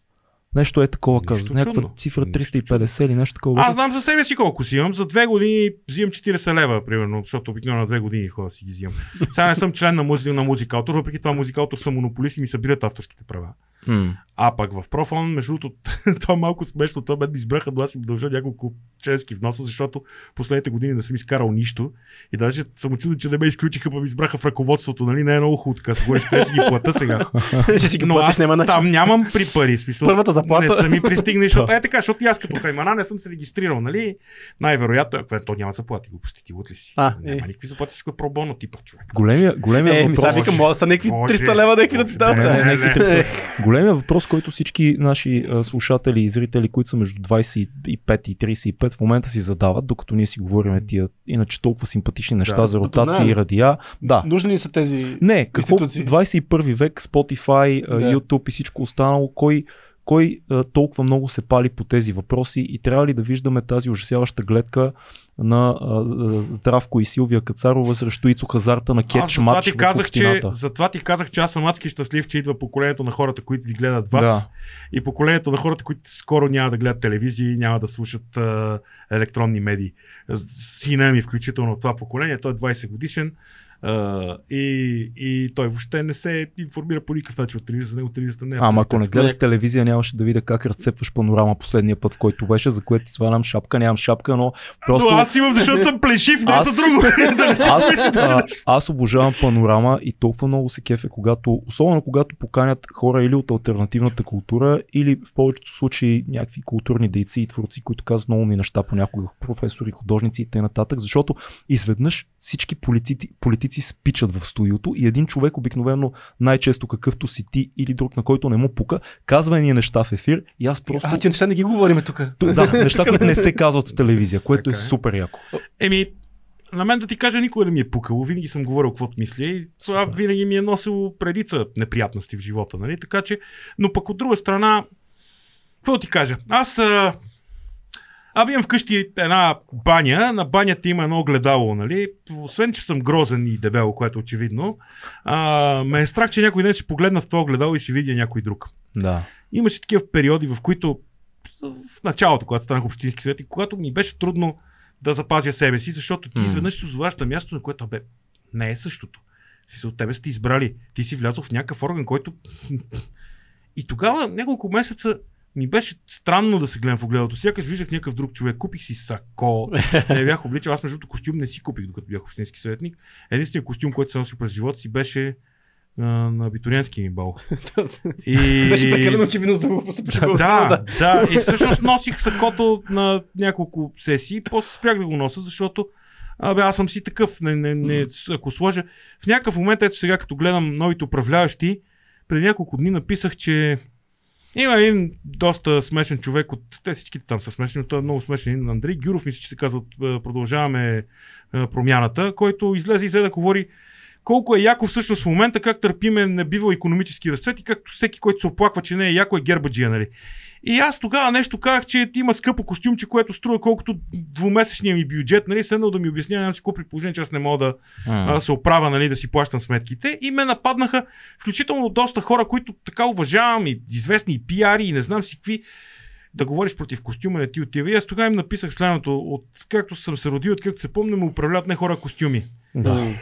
Нещо е такова каза. Някаква чудно. цифра Нищо 350 или нещо такова. Аз знам за себе си колко си имам. За две години взимам 40 лева, примерно, защото обикновено на две години хора си ги взимам. Сега не съм член на, музи... на музикалтор, въпреки това музикалтор са монополисти и ми събират авторските права. М. А пък в профон, между другото, това е малко смешно, това бед ми избраха, но аз им дължа няколко членски вноса, защото последните години не съм изкарал нищо. И даже съм очуден, че не ме изключиха, па ми избраха в ръководството, нали? Не е много хубаво така. Се говори, ще си ги плата сега. Ще си ги Но платиш, аз няма начин. там нямам при пари. Смисъл, Първата заплата. Не са ми пристигнали, защото е така, защото и аз като хаймана не съм се регистрирал, нали? Най-вероятно, ако е, то няма заплати, го пусти, лут ли си? А, няма е. никакви заплати, всичко е пробоно типа човек. Големия, големия Е, ми сега въпрос... викам, да са някакви Може. 300 лева, някакви да ти дадат. Не, не, сега. не, не, някакви не. 300. Големия въпрос, който всички наши слушатели и зрители, които са между 25 и 35 в момента си задават, докато ние си говорим тия иначе толкова симпатични неща Да, за познаем. и радиа. Да. Нужни ли са тези... Не, какво институции. 21 век, Spotify, Да. YouTube и всичко останало, кой, кой а, толкова много се пали по тези въпроси и трябва ли да виждаме тази ужасяваща гледка на а, Здравко и Силвия Кацарова срещу Ицо Хазарта на кетч матч ти в казах, че, общината? затова ти казах, че аз съм адски щастлив, че идва поколението на хората, които ви гледат вас. Да. И поколението на хората, които скоро няма да гледат телевизия и няма да слушат а, електронни медии. Сина ми, включително това поколение, той е 20 годишен. И, и той въобще не се информира по никакъв начин от телевизията. За него телевизията не е. Ама ако не гледах телевизия, нямаше да видя как разцепваш панорама последния път, в който беше, за което ти свалям шапка, нямам шапка, но просто... Но аз имам, защото съм плешив, не Аз- за друго. да не се аз, а, аз обожавам панорама и толкова много се кефе, когато, особено когато поканят хора или от альтернативната култура, или в повечето случаи някакви културни дейци и творци, които казват много ми неща понякога, професори, художници и т.н. защото изведнъж всички политици, политици спичат в студиото и един човек обикновено най-често какъвто си ти или друг, на който не му пука, казва ни неща в ефир и аз просто... А, ти неща не ги говориме тук. Да, неща, които не се казват в телевизия, което е Така е. супер яко. Еми, на мен да ти кажа, никога не ми е пукало. Винаги съм говорил каквото мисля и това Супер. винаги ми е носило предица неприятности в живота, нали? Така че, но пък от друга страна, какво ти кажа? Аз а, Абе имам вкъщи една баня, на банята има едно огледало, нали? Освен, че съм грозен и дебел, което очевидно, а, ме е страх, че някой ден ще погледна в това огледало и ще видя някой друг. Да. Имаше такива периоди, в които в началото, когато станах общински съвет и когато ми беше трудно да запазя себе си, защото ти изведнъж се озоваш на място, на което бе, не е същото. Си от тебе сте избрали. Ти си влязъл в някакъв орган, който... И тогава няколко месеца ми беше странно да се гледам в огледалото. Сякаш виждах някакъв друг човек. Купих си сако. Не бях обличал. Аз между другото костюм не си купих, докато бях общински съветник. Единственият костюм, който съм носил през живота си, беше на абитуриентски ми бал. И... Беше прекалено очевидно за да го се Да, да, и всъщност носих сакото на няколко сесии, после спрях да го нося, защото Абе, аз съм си такъв, не, не, не, ако сложа. В някакъв момент, ето сега, като гледам новите управляващи, преди няколко дни написах, че има един доста смешен човек от... Те всичките там са смешни, но той е много смешен. Андрей Гюров, мисля, че се казва, е, продължаваме е, промяната, който излезе и взе да говори колко е яко всъщност в момента, как търпиме небивал економически разцвет и както всеки, който се оплаква, че не е яко, е гербаджия, нали? И аз тогава нещо казах, че има скъпо костюмче, което струва колкото двумесечния ми бюджет, нали? Седнал да ми обясня, нямам си при положение, че аз не мога да а, се оправя, нали, да си плащам сметките. И ме нападнаха включително доста хора, които така уважавам и известни и пиари и не знам си какви да говориш против костюма не ти отива. И аз тогава им написах следното, от както съм се родил, от както се помня, ме управляват не хора костюми. Да.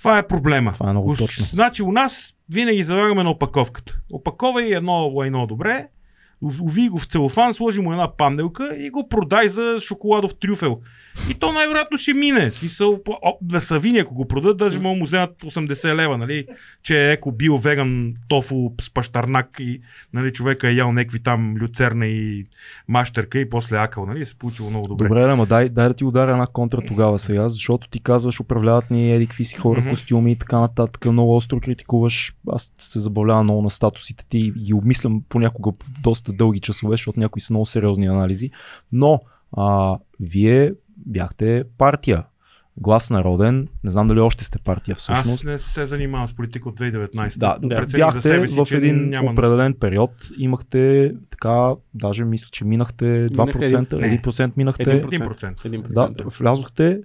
Това е проблема. Това е много точно. Значи у нас винаги залагаме на опаковката. Опаковай едно лайно добре, уви го в целофан, сложи му една панделка и го продай за шоколадов трюфел. И то най-вероятно ще мине. В Смисъл, о, да са вини, ако го продадат, даже могат му вземат 80 лева, нали? Че е еко био веган тофу с пащарнак и нали, човека е ял някакви там люцерна и мащерка и после акъл, нали? Се получило много добре. Добре, ама дай, дай да ти ударя една контра тогава сега, защото ти казваш, управляват ни еди какви си хора, Мгм. костюми и така нататък. Много остро критикуваш. Аз се забавлявам много на статусите ти и ги обмислям понякога по доста дълги часове, защото някои са много сериозни анализи. Но а, вие бяхте партия. Глас народен, не знам дали още сте партия всъщност. Аз не се занимавам с политика от 2019. Да, Да. Бяхте себе си, в един няма определен период, имахте така, даже мисля, че минахте 2%, един- не. 1% минахте. 1%. 1%. Да, влязохте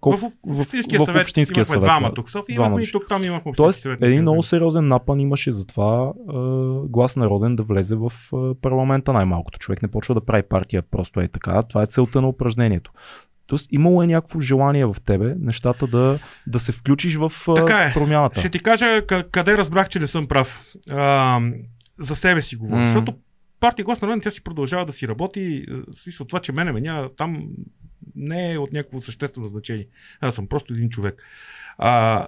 колко, в, в, Общинския в съвет Общинския имахме съвет, двама тук. в София Двама имахме и тук, там имахме Тоест, съвет. един много сериозен напън имаше за това а, глас народен да влезе в а, парламента най-малкото. Човек не почва да прави партия просто е така. Това е целта на упражнението. Тоест, имало е някакво желание в тебе нещата да, да се включиш в а, Така е. промяната. Ще ти кажа къ- къде разбрах, че не съм прав. А, за себе си говоря. М. Защото партия Глас народен, тя си продължава да си работи. е, В смисъл това, че мене меня там не е от някакво съществено значение. Аз съм просто един човек. А,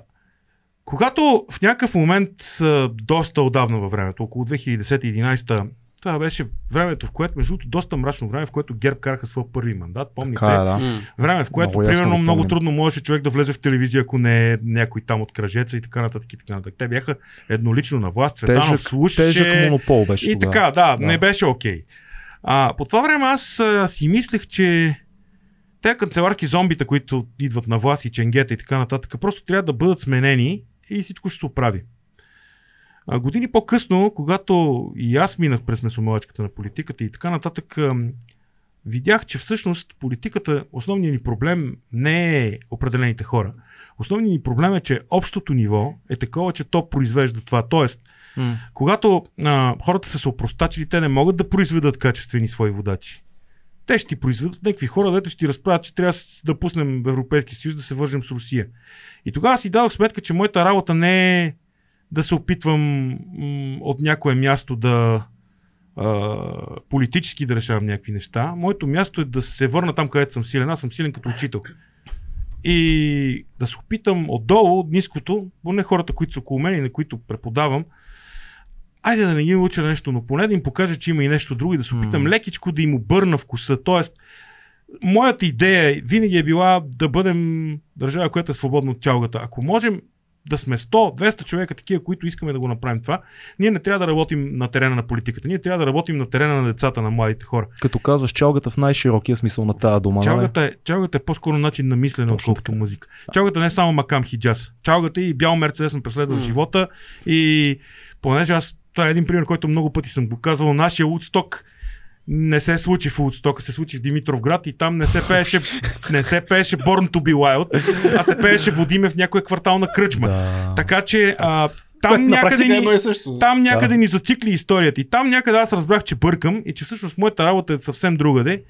когато в някакъв момент, доста отдавна във времето, около 2010-2011, това беше времето, в което, между другото, доста мрачно време, в което ГЕРБ караха своя първи мандат. Помните? Така е, да. Време, в което, Много примерно, го много трудно можеше човек да влезе в телевизия, ако не е някой там от кръжеца и така нататък. И така нататък. Те бяха еднолично на власт. Цветанов Тежък, слушаше. тежък монопол беше и тогава. така, да, Да. не беше окей. А, по това време аз а, си мислех, че те канцеларски зомбита, които идват на власт и ченгета и така нататък, просто трябва да бъдат сменени и всичко ще се оправи. А, години по-късно, когато и аз минах през месомалачката на политиката и така нататък, видях, че всъщност политиката, основният ни проблем не е определените хора. Основният ни проблем е, че общото ниво е такова, че то произвежда това. Тоест, М. когато а, хората са се опростачили, те не могат да произведат качествени свои водачи. Те ще ти произведат някакви хора, дето ще ти разправят, че трябва да пуснем Европейски съюз, да се вържем с Русия. И тогава си дадох сметка, че моята работа не е да се опитвам м- от някое място да а, политически да решавам някакви неща. Моето място е да се върна там, където съм силен. Аз съм силен като учител. И да се опитам отдолу, от ниското, поне хората, които са около мен и на които преподавам, айде да не ги уча нещо, но поне да им покажа, че има и нещо друго и да се опитам М. лекичко да им обърна вкуса. Тоест, моята идея винаги е била да бъдем държава, която е свободна от чалгата. Ако можем да сме 100-200 човека такива, които искаме да го направим това, ние не трябва да работим на терена на политиката. Ние трябва да работим на терена на децата, на младите хора. Като казваш чалгата в най-широкия смисъл на тази дума. нали? Чалгата е, чалгата е по-скоро начин на мислене, отколкото музика. Чалгата не е само макам хиджаз. Чалгата и бял мерцедес ме преследва М. живота и понеже аз, това е един пример, който много пъти съм го казвал, нашия Удсток не се случи в Удсток, се случи в Димитров град и там не се пееше, не се пееше Born to be Wild, а се пееше Водиме в някоя квартална кръчма. Да. Така че а, там на някъде е ни... и също. Там някъде ни зацикли историята. И там някъде аз разбрах, че бъркам и че всъщност моята работа е съвсем другаде.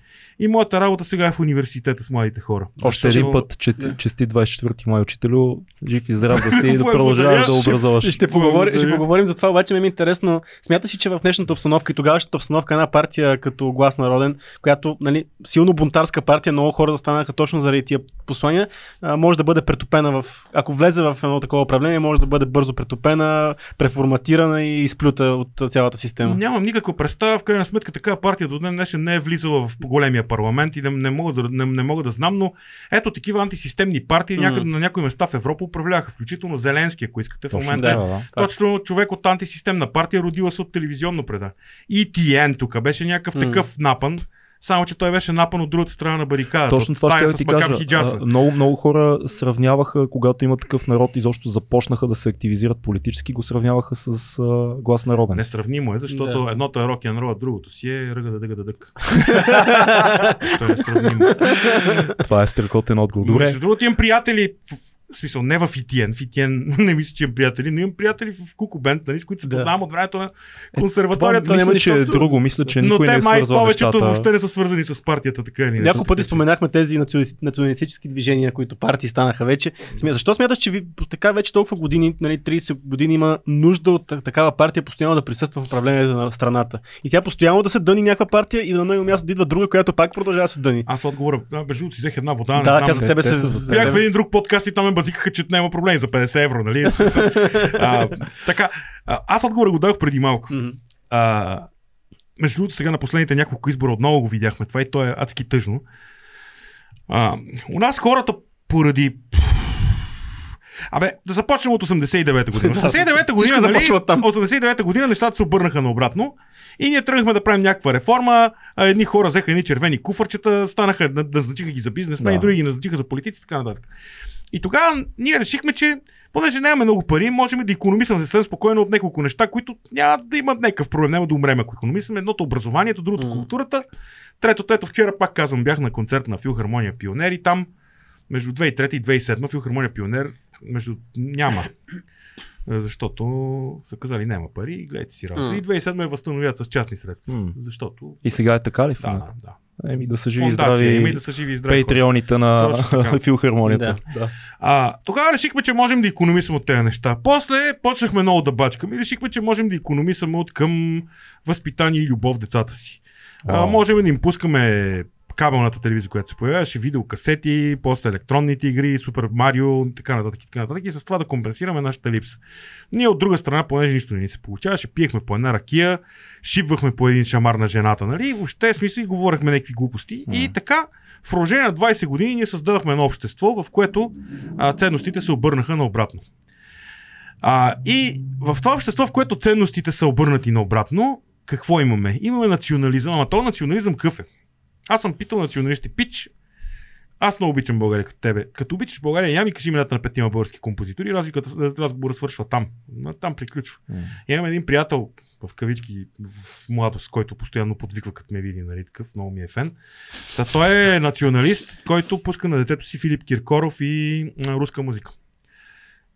И моята работа сега е в университета с младите хора. Още един път, че, Да. чести 24 май учителю, жив и здрав да си и да продължаваш да образоваш. Ще поговорим, ще Благодаря. поговорим за това, обаче ми е интересно. Смяташ ли, че в днешната обстановка и тогавашната обстановка една партия като Глас народен, която нали, силно бунтарска партия, много хора застанаха точно заради тия послания, може да бъде претопена в... Ако влезе в едно такова управление, може да бъде бързо претопена, преформатирана и изплюта от цялата система. Нямам никаква представа. В крайна сметка такава партия до ден днешен не е влизала в големия парламент и не, не, мога, да, не, не мога да знам, но ето такива антисистемни партии М. някъде на някои места в Европа управляваха, включително Зеленски, ако искате в Точно момента. да, да. Точно човек от антисистемна партия, родила се от телевизионно преда. ETN тук беше някакъв М. такъв напън, само че той беше напън от другата страна на барикадата. Точно това ще с ти кажа. Хиджаса. А, много, много хора сравняваха, когато има такъв народ, изобщо започнаха да се активизират политически, го сравняваха с а, глас народен. Несравнимо е, защото Да. едното е рок н а другото си е ръга да дъга да дък. То е несравнимо. Това е страхотен отговор. Добре, Между другото имам приятели, в, смисъл не в ETN, в ETN не мисля, че имам приятели, но имам приятели в Куку Бенд, нали, с които се Да. познавам от времето на това консерваторията. мисля, Мисля, че е друго. Мисля, че но никой те не е май свързвал повечето нещата. въобще не са свързани с партията, така или. Няколко пъти споменахме тези национали- националистически движения, които партии станаха вече. Смя- Защо смяташ, че ви така вече толкова години, нали, 30 години има нужда от та- такава партия постоянно да присъства в управлението на страната? И тя постоянно да се дъни някаква партия и на ново място да идва друга, която пак продължава да се дъни. Аз отговоря, между другото взех една вода, не Да, тя за те- тебе те се... Бях в един друг подкаст и там ме базикаха, че няма проблеми за 50 евро, нали? а, така, аз отговора го дадох преди малко. Мгм. А, между другото, сега на последните няколко избора отново го видяхме това и то е адски тъжно. А, у нас хората поради Абе, да започнем от 89-та година. 89-та година, нали, започва оттам. 89-та година нещата се обърнаха наобратно. И ние тръгнахме да правим някаква реформа. Едни хора взеха едни червени куфарчета, станаха, назначиха ги за бизнесмени, Да. други ги назначиха за политици и така нататък. И тогава ние решихме, че понеже нямаме много пари, можем да економисаме съвсем спокойно от няколко неща, които няма да имат някакъв проблем, няма да умрем, ако економисаме. Едното образованието, другото Мгм. културата. Третото, ето вчера пак казвам, бях на концерт на Филхармония Пионер и там между 2003 и 2007 Филхармония Пионер между... няма. Е, Защото са казали няма пари, гледайте си работа. М. И 2007 я възстановят с частни средства. М. Защото... И сега е така ли? да, да. Еми да са живи и здрави има и да са живи и здрави. хора. пейтрионите на филхармонията. Да. А, тогава решихме, че можем да економисаме от тези неща. После почнахме много да бачкаме и решихме, че можем да економисаме от към възпитание и любов в децата си. А, можем да им пускаме кабелната телевизия, която се появяваше, видеокасети, после електронните игри, Супер Марио и така нататък, и така нататък и с това да компенсираме нашата липса. Ние от друга страна, понеже нищо не ни се получаваше, пиехме по една ракия, шибвахме по един шамар на жената, нали? И въобще смисъл и говорихме някакви глупости. И Мгм. така, в продължение на 20 години ние създадахме едно общество, в което а, ценностите се обърнаха наобратно. А, и в това общество, в което ценностите са обърнати наобратно, какво имаме? Имаме национализъм, ама то национализъм какъв е? Аз съм питал националисти, пич, аз много обичам България като тебе. Като обичаш България, я ми кажи имената на петима български композитори, разликата, разговора свършва там. Там приключва. И имам един приятел, в кавички, в младост, който постоянно подвиква, като ме види, нали, такъв, много ми е фен. Та той е националист, който пуска на детето си Филип Киркоров и а, руска музика.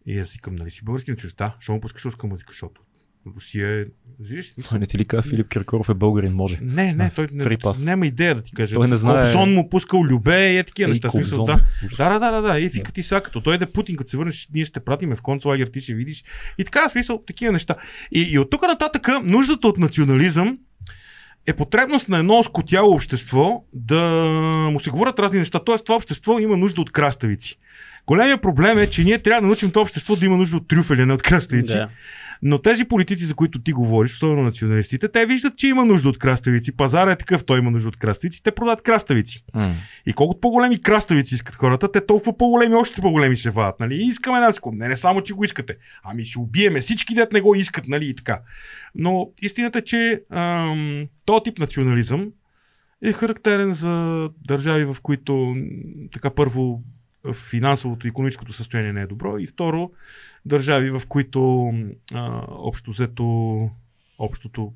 И аз викам, нали си български националист? Да, що му пускаш руска музика, защото Русия е... Смисъл, Той не ти ли каза Филип Киркоров е българин, може. не, не, той не, няма идея да ти каже. Той не знае- Кобзон му пускал Любе и е такива неща. Смисъл, да. Да, да, да, да, да. И вика ти сега, като дойде Путин, като се върнеш, ние ще пратиме в концлагер, ти ще видиш. И така, смисъл, такива неща. И, и от тук нататък, нуждата от национализъм е потребност на едно скотяло общество да му се говорят разни неща. Тоест, това общество има нужда от краставици. Големия проблем е, че ние трябва да научим това общество да има нужда от трюфели, а не от краставици. Да. Но тези политици, за които ти говориш, особено националистите, те виждат, че има нужда от краставици. Пазара е такъв, той има нужда от краставици. Те продават краставици. М. И колкото по-големи краставици искат хората, те толкова по-големи, още по-големи ще вадат. Нали? И искаме нас. Не, не само, че го искате. Ами ще убиеме всички, дет не го искат, нали? И така. Но истината е, че ам, този тип национализъм е характерен за държави, в които така първо финансовото и економическото състояние не е добро и второ държави, в които а, общо взето общото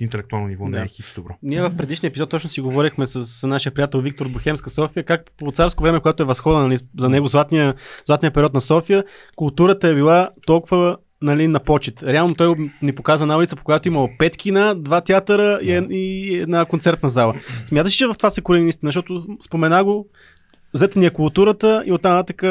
интелектуално ниво не Да. е хич добро. Ние в предишния епизод точно си говорихме с нашия приятел Виктор Бухемска София, как по царско време, когато е възхода нали, за него златния, златния период на София, културата е била толкова нали, на почет. Реално той ни показа на улица, по която имало пет кина, два театъра и, и една концертна зала. Смяташ, че в това се корени наистина, защото спомена го, взета ни е културата и оттам нататък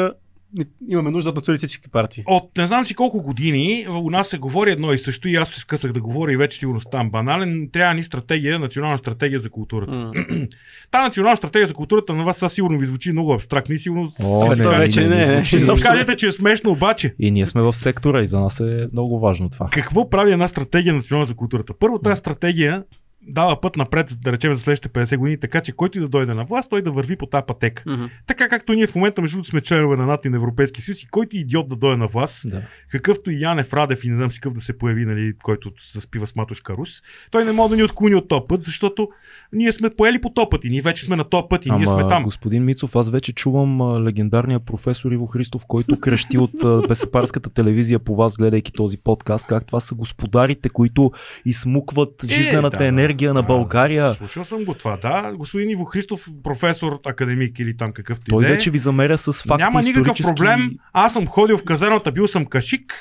имаме нужда от националистически партии. От не знам си колко години у нас се говори едно и също и аз се скъсах да говоря и вече сигурно ставам банален. Трябва ни стратегия, национална стратегия за културата. Та национална стратегия за културата на вас сега сигурно ви звучи много абстрактно и сигурно О, си не, вече не, не, не, ще изобщо. кажете, че е смешно, обаче. И ние сме в сектора и за нас е много важно това. Какво прави една стратегия национална за културата? Първо, тази стратегия дава път напред, да речем, за следващите 50 години, така че който и да дойде на власт, той да върви по тази пътека. Мгм. Така както ние в момента, между другото, сме членове на НАТО и на Европейския съюз и който идиот да дойде на власт, Да. какъвто и Янев Радев и не знам си какъв да се появи, нали, който заспива с матушка Рус, той не може да ни отклони от този път, защото ние сме поели по този път и ние вече сме на този път и ние сме там. господин Мицов, аз вече чувам легендарния професор Иво Христов, който крещи от Бесепарската телевизия по вас, гледайки този подкаст, как това са господарите, които измукват жизнената да, да. енергия на Да, България. Слушал съм го това, да. Господин Иво Христов, професор, академик или там какъвто Той и да е. вече ви замеря с факти Няма никакъв исторически. проблем. Аз съм ходил в казармата, бил съм кашик.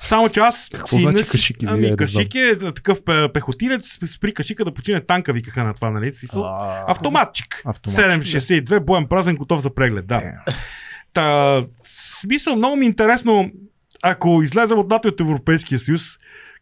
Само че аз. Какво си значи не кашик, Ами да кашик е такъв пе- пехотинец, спри кашика да почине танка, викаха на това, нали? Смисъл. Автоматчик. Автоматчик, 762, боен празен, готов за преглед, да. Е. Та, смисъл, много ми е интересно, ако излезем от НАТО и от Европейския съюз,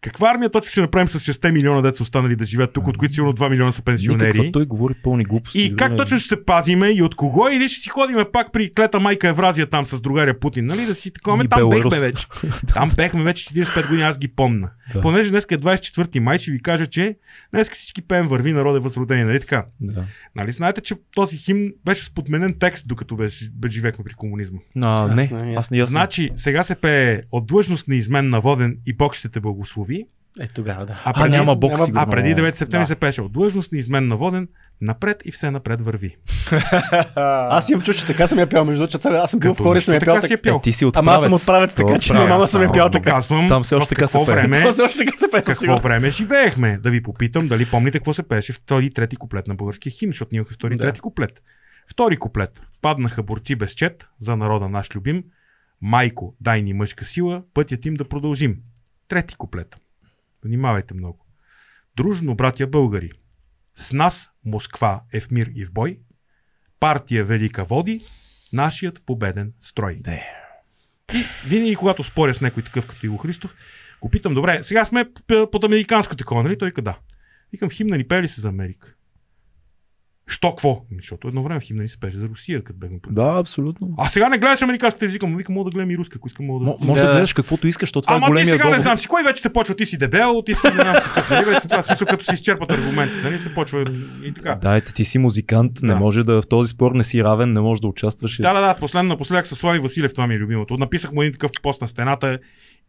Каква армия точно ще направим с 6 милиона деца останали да живеят тук, от които сигурно 2 милиона са пенсионери? Никаква, той говори пълни глупости. И как не- точно ще се пазиме и от кого? Или ще си ходиме пак при клета майка Евразия там с другаря Путин, нали? Да си такова. Там Беларус. бехме вече. Там бехме вече 45 години, аз ги помна. Да. Понеже днес е 24 май, ще ви кажа, че днес всички пеем Върви народе възродение, нали така? Да. Нали знаете, че този химн беше с подменен текст, докато беше, бе живеехме при комунизма. А, Аз не, не, аз не ясно. Значи, сега се пее от длъжност на изменна воден и Бог ще те благослови. Е, тогава да. А А, няма бог няма- сигурно. А преди 9 септември Да. се пеше от длъжност на изменна воден, напред и все напред върви. Аз имам чуш, че така съм я пял, между другото, аз съм бил в Като хора и нищо съм я така пял си е така. пял. Е, ти си Ама аз съм отправец. отправец, така То че отправец. нормално съм я пял така. Казвам, Там все в още така се време, Това също така се пее в със какво време живеехме. Да ви попитам дали помните какво се пеше втори и трети куплет на българския химн, защото ние имахме втори и трети куплет. Втори куплет. Паднаха борци без чет за народа наш любим. Майко, дай ни мъжка сила, пътят им да продължим. Трети куплет. Внимавайте много. Дружно, братя българи, с нас Москва е в мир и в бой, партия велика води, нашият победен строй. Де. И винаги, когато споря с някой такъв като Иво Христов, го питам, добре, сега сме под американско такова, нали? Той къда? Викам, в химна ни пели се за Америка. Що какво? Ами, Защото едно време в химна ни се пеше за Русия, като бегна по... Да, абсолютно. А сега не гледаш американска телевизия, викам, викам, мога да гледам и руска, ако искам мога да... М- може да. Да. гледаш каквото искаш, защото това Ама е ти големия сега не договор. знам си, кой вече те почва, ти си дебел, ти си не знам си нали? Вече това смисъл, като си изчерпат аргументите, нали? Се почва и така. Дайте, ти си музикант, не Да. може да в този спор не си равен, не можеш да участваш. Да, да, да, последно напоследък с Слави Василев, това ми е любимото. Написах му един такъв пост на стената.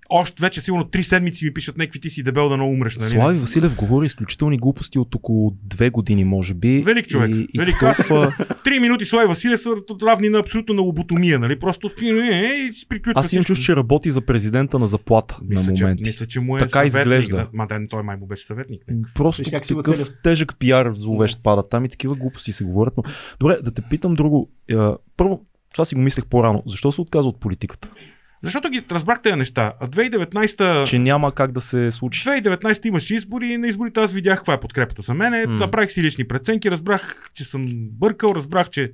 Още вече сигурно три седмици ми пишат някакви ти си дебел да много умреш. Нали? Слави Василев говори изключителни глупости от около две години, може би. Велик човек, И, и велик. толкова... Три минути Слави Василев са равни на абсолютно на лоботомия, нали? Просто е, и си приключва. Аз всичко. чувство, че работи за президента на заплата мисля, на че, моменти. мисля, че му е Така съветник. изглежда. Да, ма, да, той май му беше съветник. някакъв. Просто Виж такъв целил. тежък пиар зловещ пада там и такива глупости се говорят. Но... Добре, да те питам друго. Е, Първо, това си го мислех по-рано. Защо се отказа от политиката? Защото ги разбрах тези неща. А 2019 Че няма как да се случи. 2019 имаше избори и на изборите аз видях каква е подкрепата за мене. М. Направих си лични преценки, разбрах, че съм бъркал, разбрах, че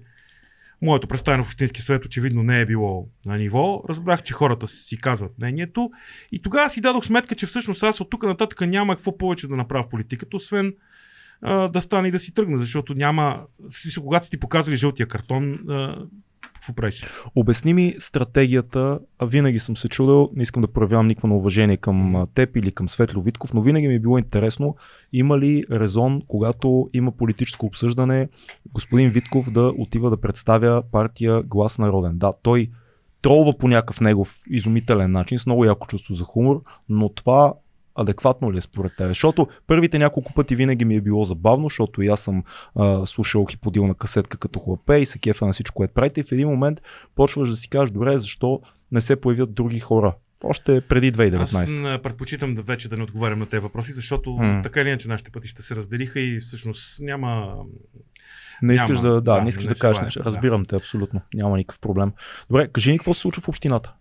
моето представяне в Общински съвет очевидно не е било на ниво. Разбрах, че хората си казват мнението. И тогава си дадох сметка, че всъщност аз от тук нататък няма какво повече да направя в политиката, освен а, да стане и да си тръгна, защото няма. когато си ти показали жълтия картон, а, какво правиш? Обясни ми стратегията. Винаги съм се чудил, не искам да проявявам никакво уважение към теб или към Светло Витков, но винаги ми е било интересно има ли резон, когато има политическо обсъждане, господин Витков да отива да представя партия Глас народен. Да, той тролва по някакъв негов изумителен начин, с много яко чувство за хумор, но това адекватно ли е според теб? Защото първите няколко пъти винаги ми е било забавно, защото и аз съм а, слушал хиподилна касетка като хлапе и се кефа на всичко, което правите и в един момент почваш да си кажеш, добре, защо не се появят други хора? Още преди 2019. Аз предпочитам да вече да не отговарям на тези въпроси, защото М. така или иначе нашите пътища се разделиха и всъщност няма. Не искаш Няма. да, да, Да, не искаш не да кажеш желая, нещо. да. Разбирам те, абсолютно. Няма никакъв проблем. Добре, кажи ни какво се случва в общината.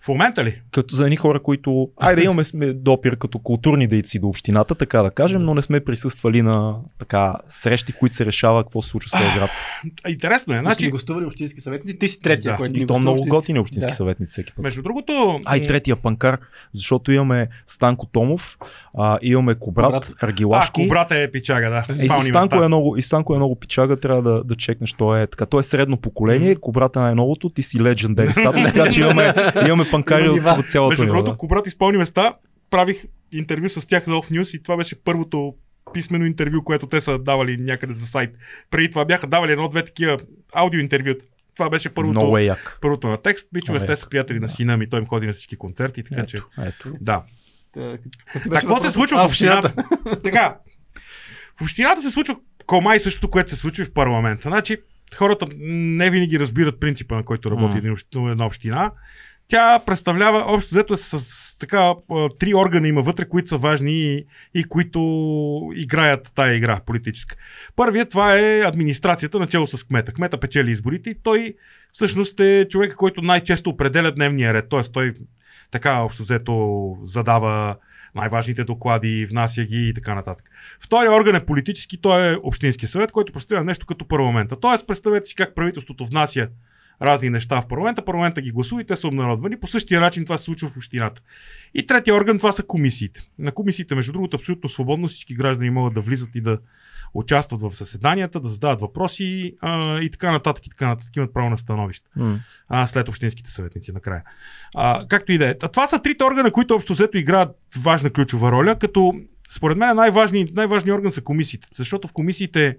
В момента ли? Като за едни хора, които, айде имаме сме допир като културни дейци до общината, така да кажем, но не сме присъствали на така срещи, в които се решава какво се случва с този град. А, Интересно е. Значи... Ни гостували общински съветници, ти си третия, Да. който ни И то много готини общински Да. съветници всеки път. между другото. А и третия панкар, защото имаме Станко Томов, а, имаме Кобрат, Кобрат. А, Аргилашки. кобрата е пичага, да. Е, и, Станко е много, и Станко е много пичага, трябва да, да чекнеш. Той е, така, той е средно поколение, Кобрата е най-новото, ти си legendary статус, така че имаме, имаме панкари от, от цялото Между другото, да. кобрат изпълни места. Правих интервю с тях за Off News и това беше първото писмено интервю, което те са давали някъде за сайт. Преди това бяха давали едно-две такива аудио интервюта. Това беше първото, як. първото на текст. Бичове, Много те е. са приятели на сина ми, той им ходи на всички концерти, така че. Ето, ето. Да. Та, Так, какво се случва А, в общината? така, в общината се случва комай същото, което се случва и в парламента. Значи, хората не винаги разбират принципа, на който работи общ- една община. Тя представлява, общо взето с, с така, три органа има вътре, които са важни и, и които играят тая игра политическа. Първият това е администрацията, начало с кмета. Кмета печели изборите и той всъщност е човек, който най-често определя дневния ред. Тоест той така общо взето задава най-важните доклади, внася ги и така нататък. Втория орган е политически, той е Общински съвет, който представлява нещо като парламента. Тоест, представете си как правителството внася разни неща в парламента, парламента ги гласува и те са обнародвани. По същия начин това се случва в общината. И третия орган това са комисиите. На комисиите, между другото, абсолютно свободно всички граждани могат да влизат и да участват в съседанията, да задават въпроси а, и така нататък, и така нататък, имат право на становище. М. А, след общинските съветници накрая. А, както и да е. А Това са трите органа, които общо взето играят важна ключова роля, като според мен най-важният най-важни орган са комисиите, защото в комисиите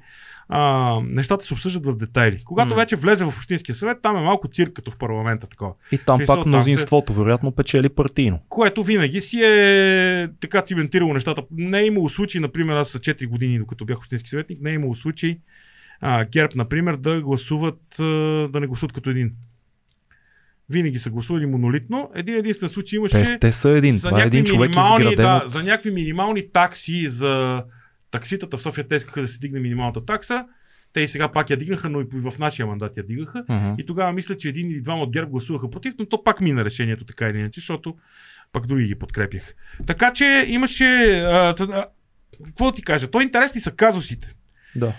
а, нещата се обсъждат в детайли. Когато М. вече влезе в Общинския съвет, там е малко цирк като в парламента такова. И там Смисъл, пак мнозинството, вероятно, печели партийно. Което винаги си е така циментирало нещата. Не е имало случай, например, аз за 4 години, докато бях общински съветник, не е имало случай а, ГЕРБ, например, да гласуват, да не гласуват като един. Винаги са гласували монолитно. Един единствен случай имаше Те, те са един. Това е един човек изграден да, от... за някакви минимални такси за такситата в София те искаха да се дигне минималната такса. Те и сега пак я дигнаха, но и в нашия мандат я дигаха. Мгм. И тогава мисля, че един или двама от ГЕРБ гласуваха против, но то пак мина решението така или иначе, защото пак други ги подкрепях. Така че имаше... А, а, какво ти кажа? То интересни са казусите. Да.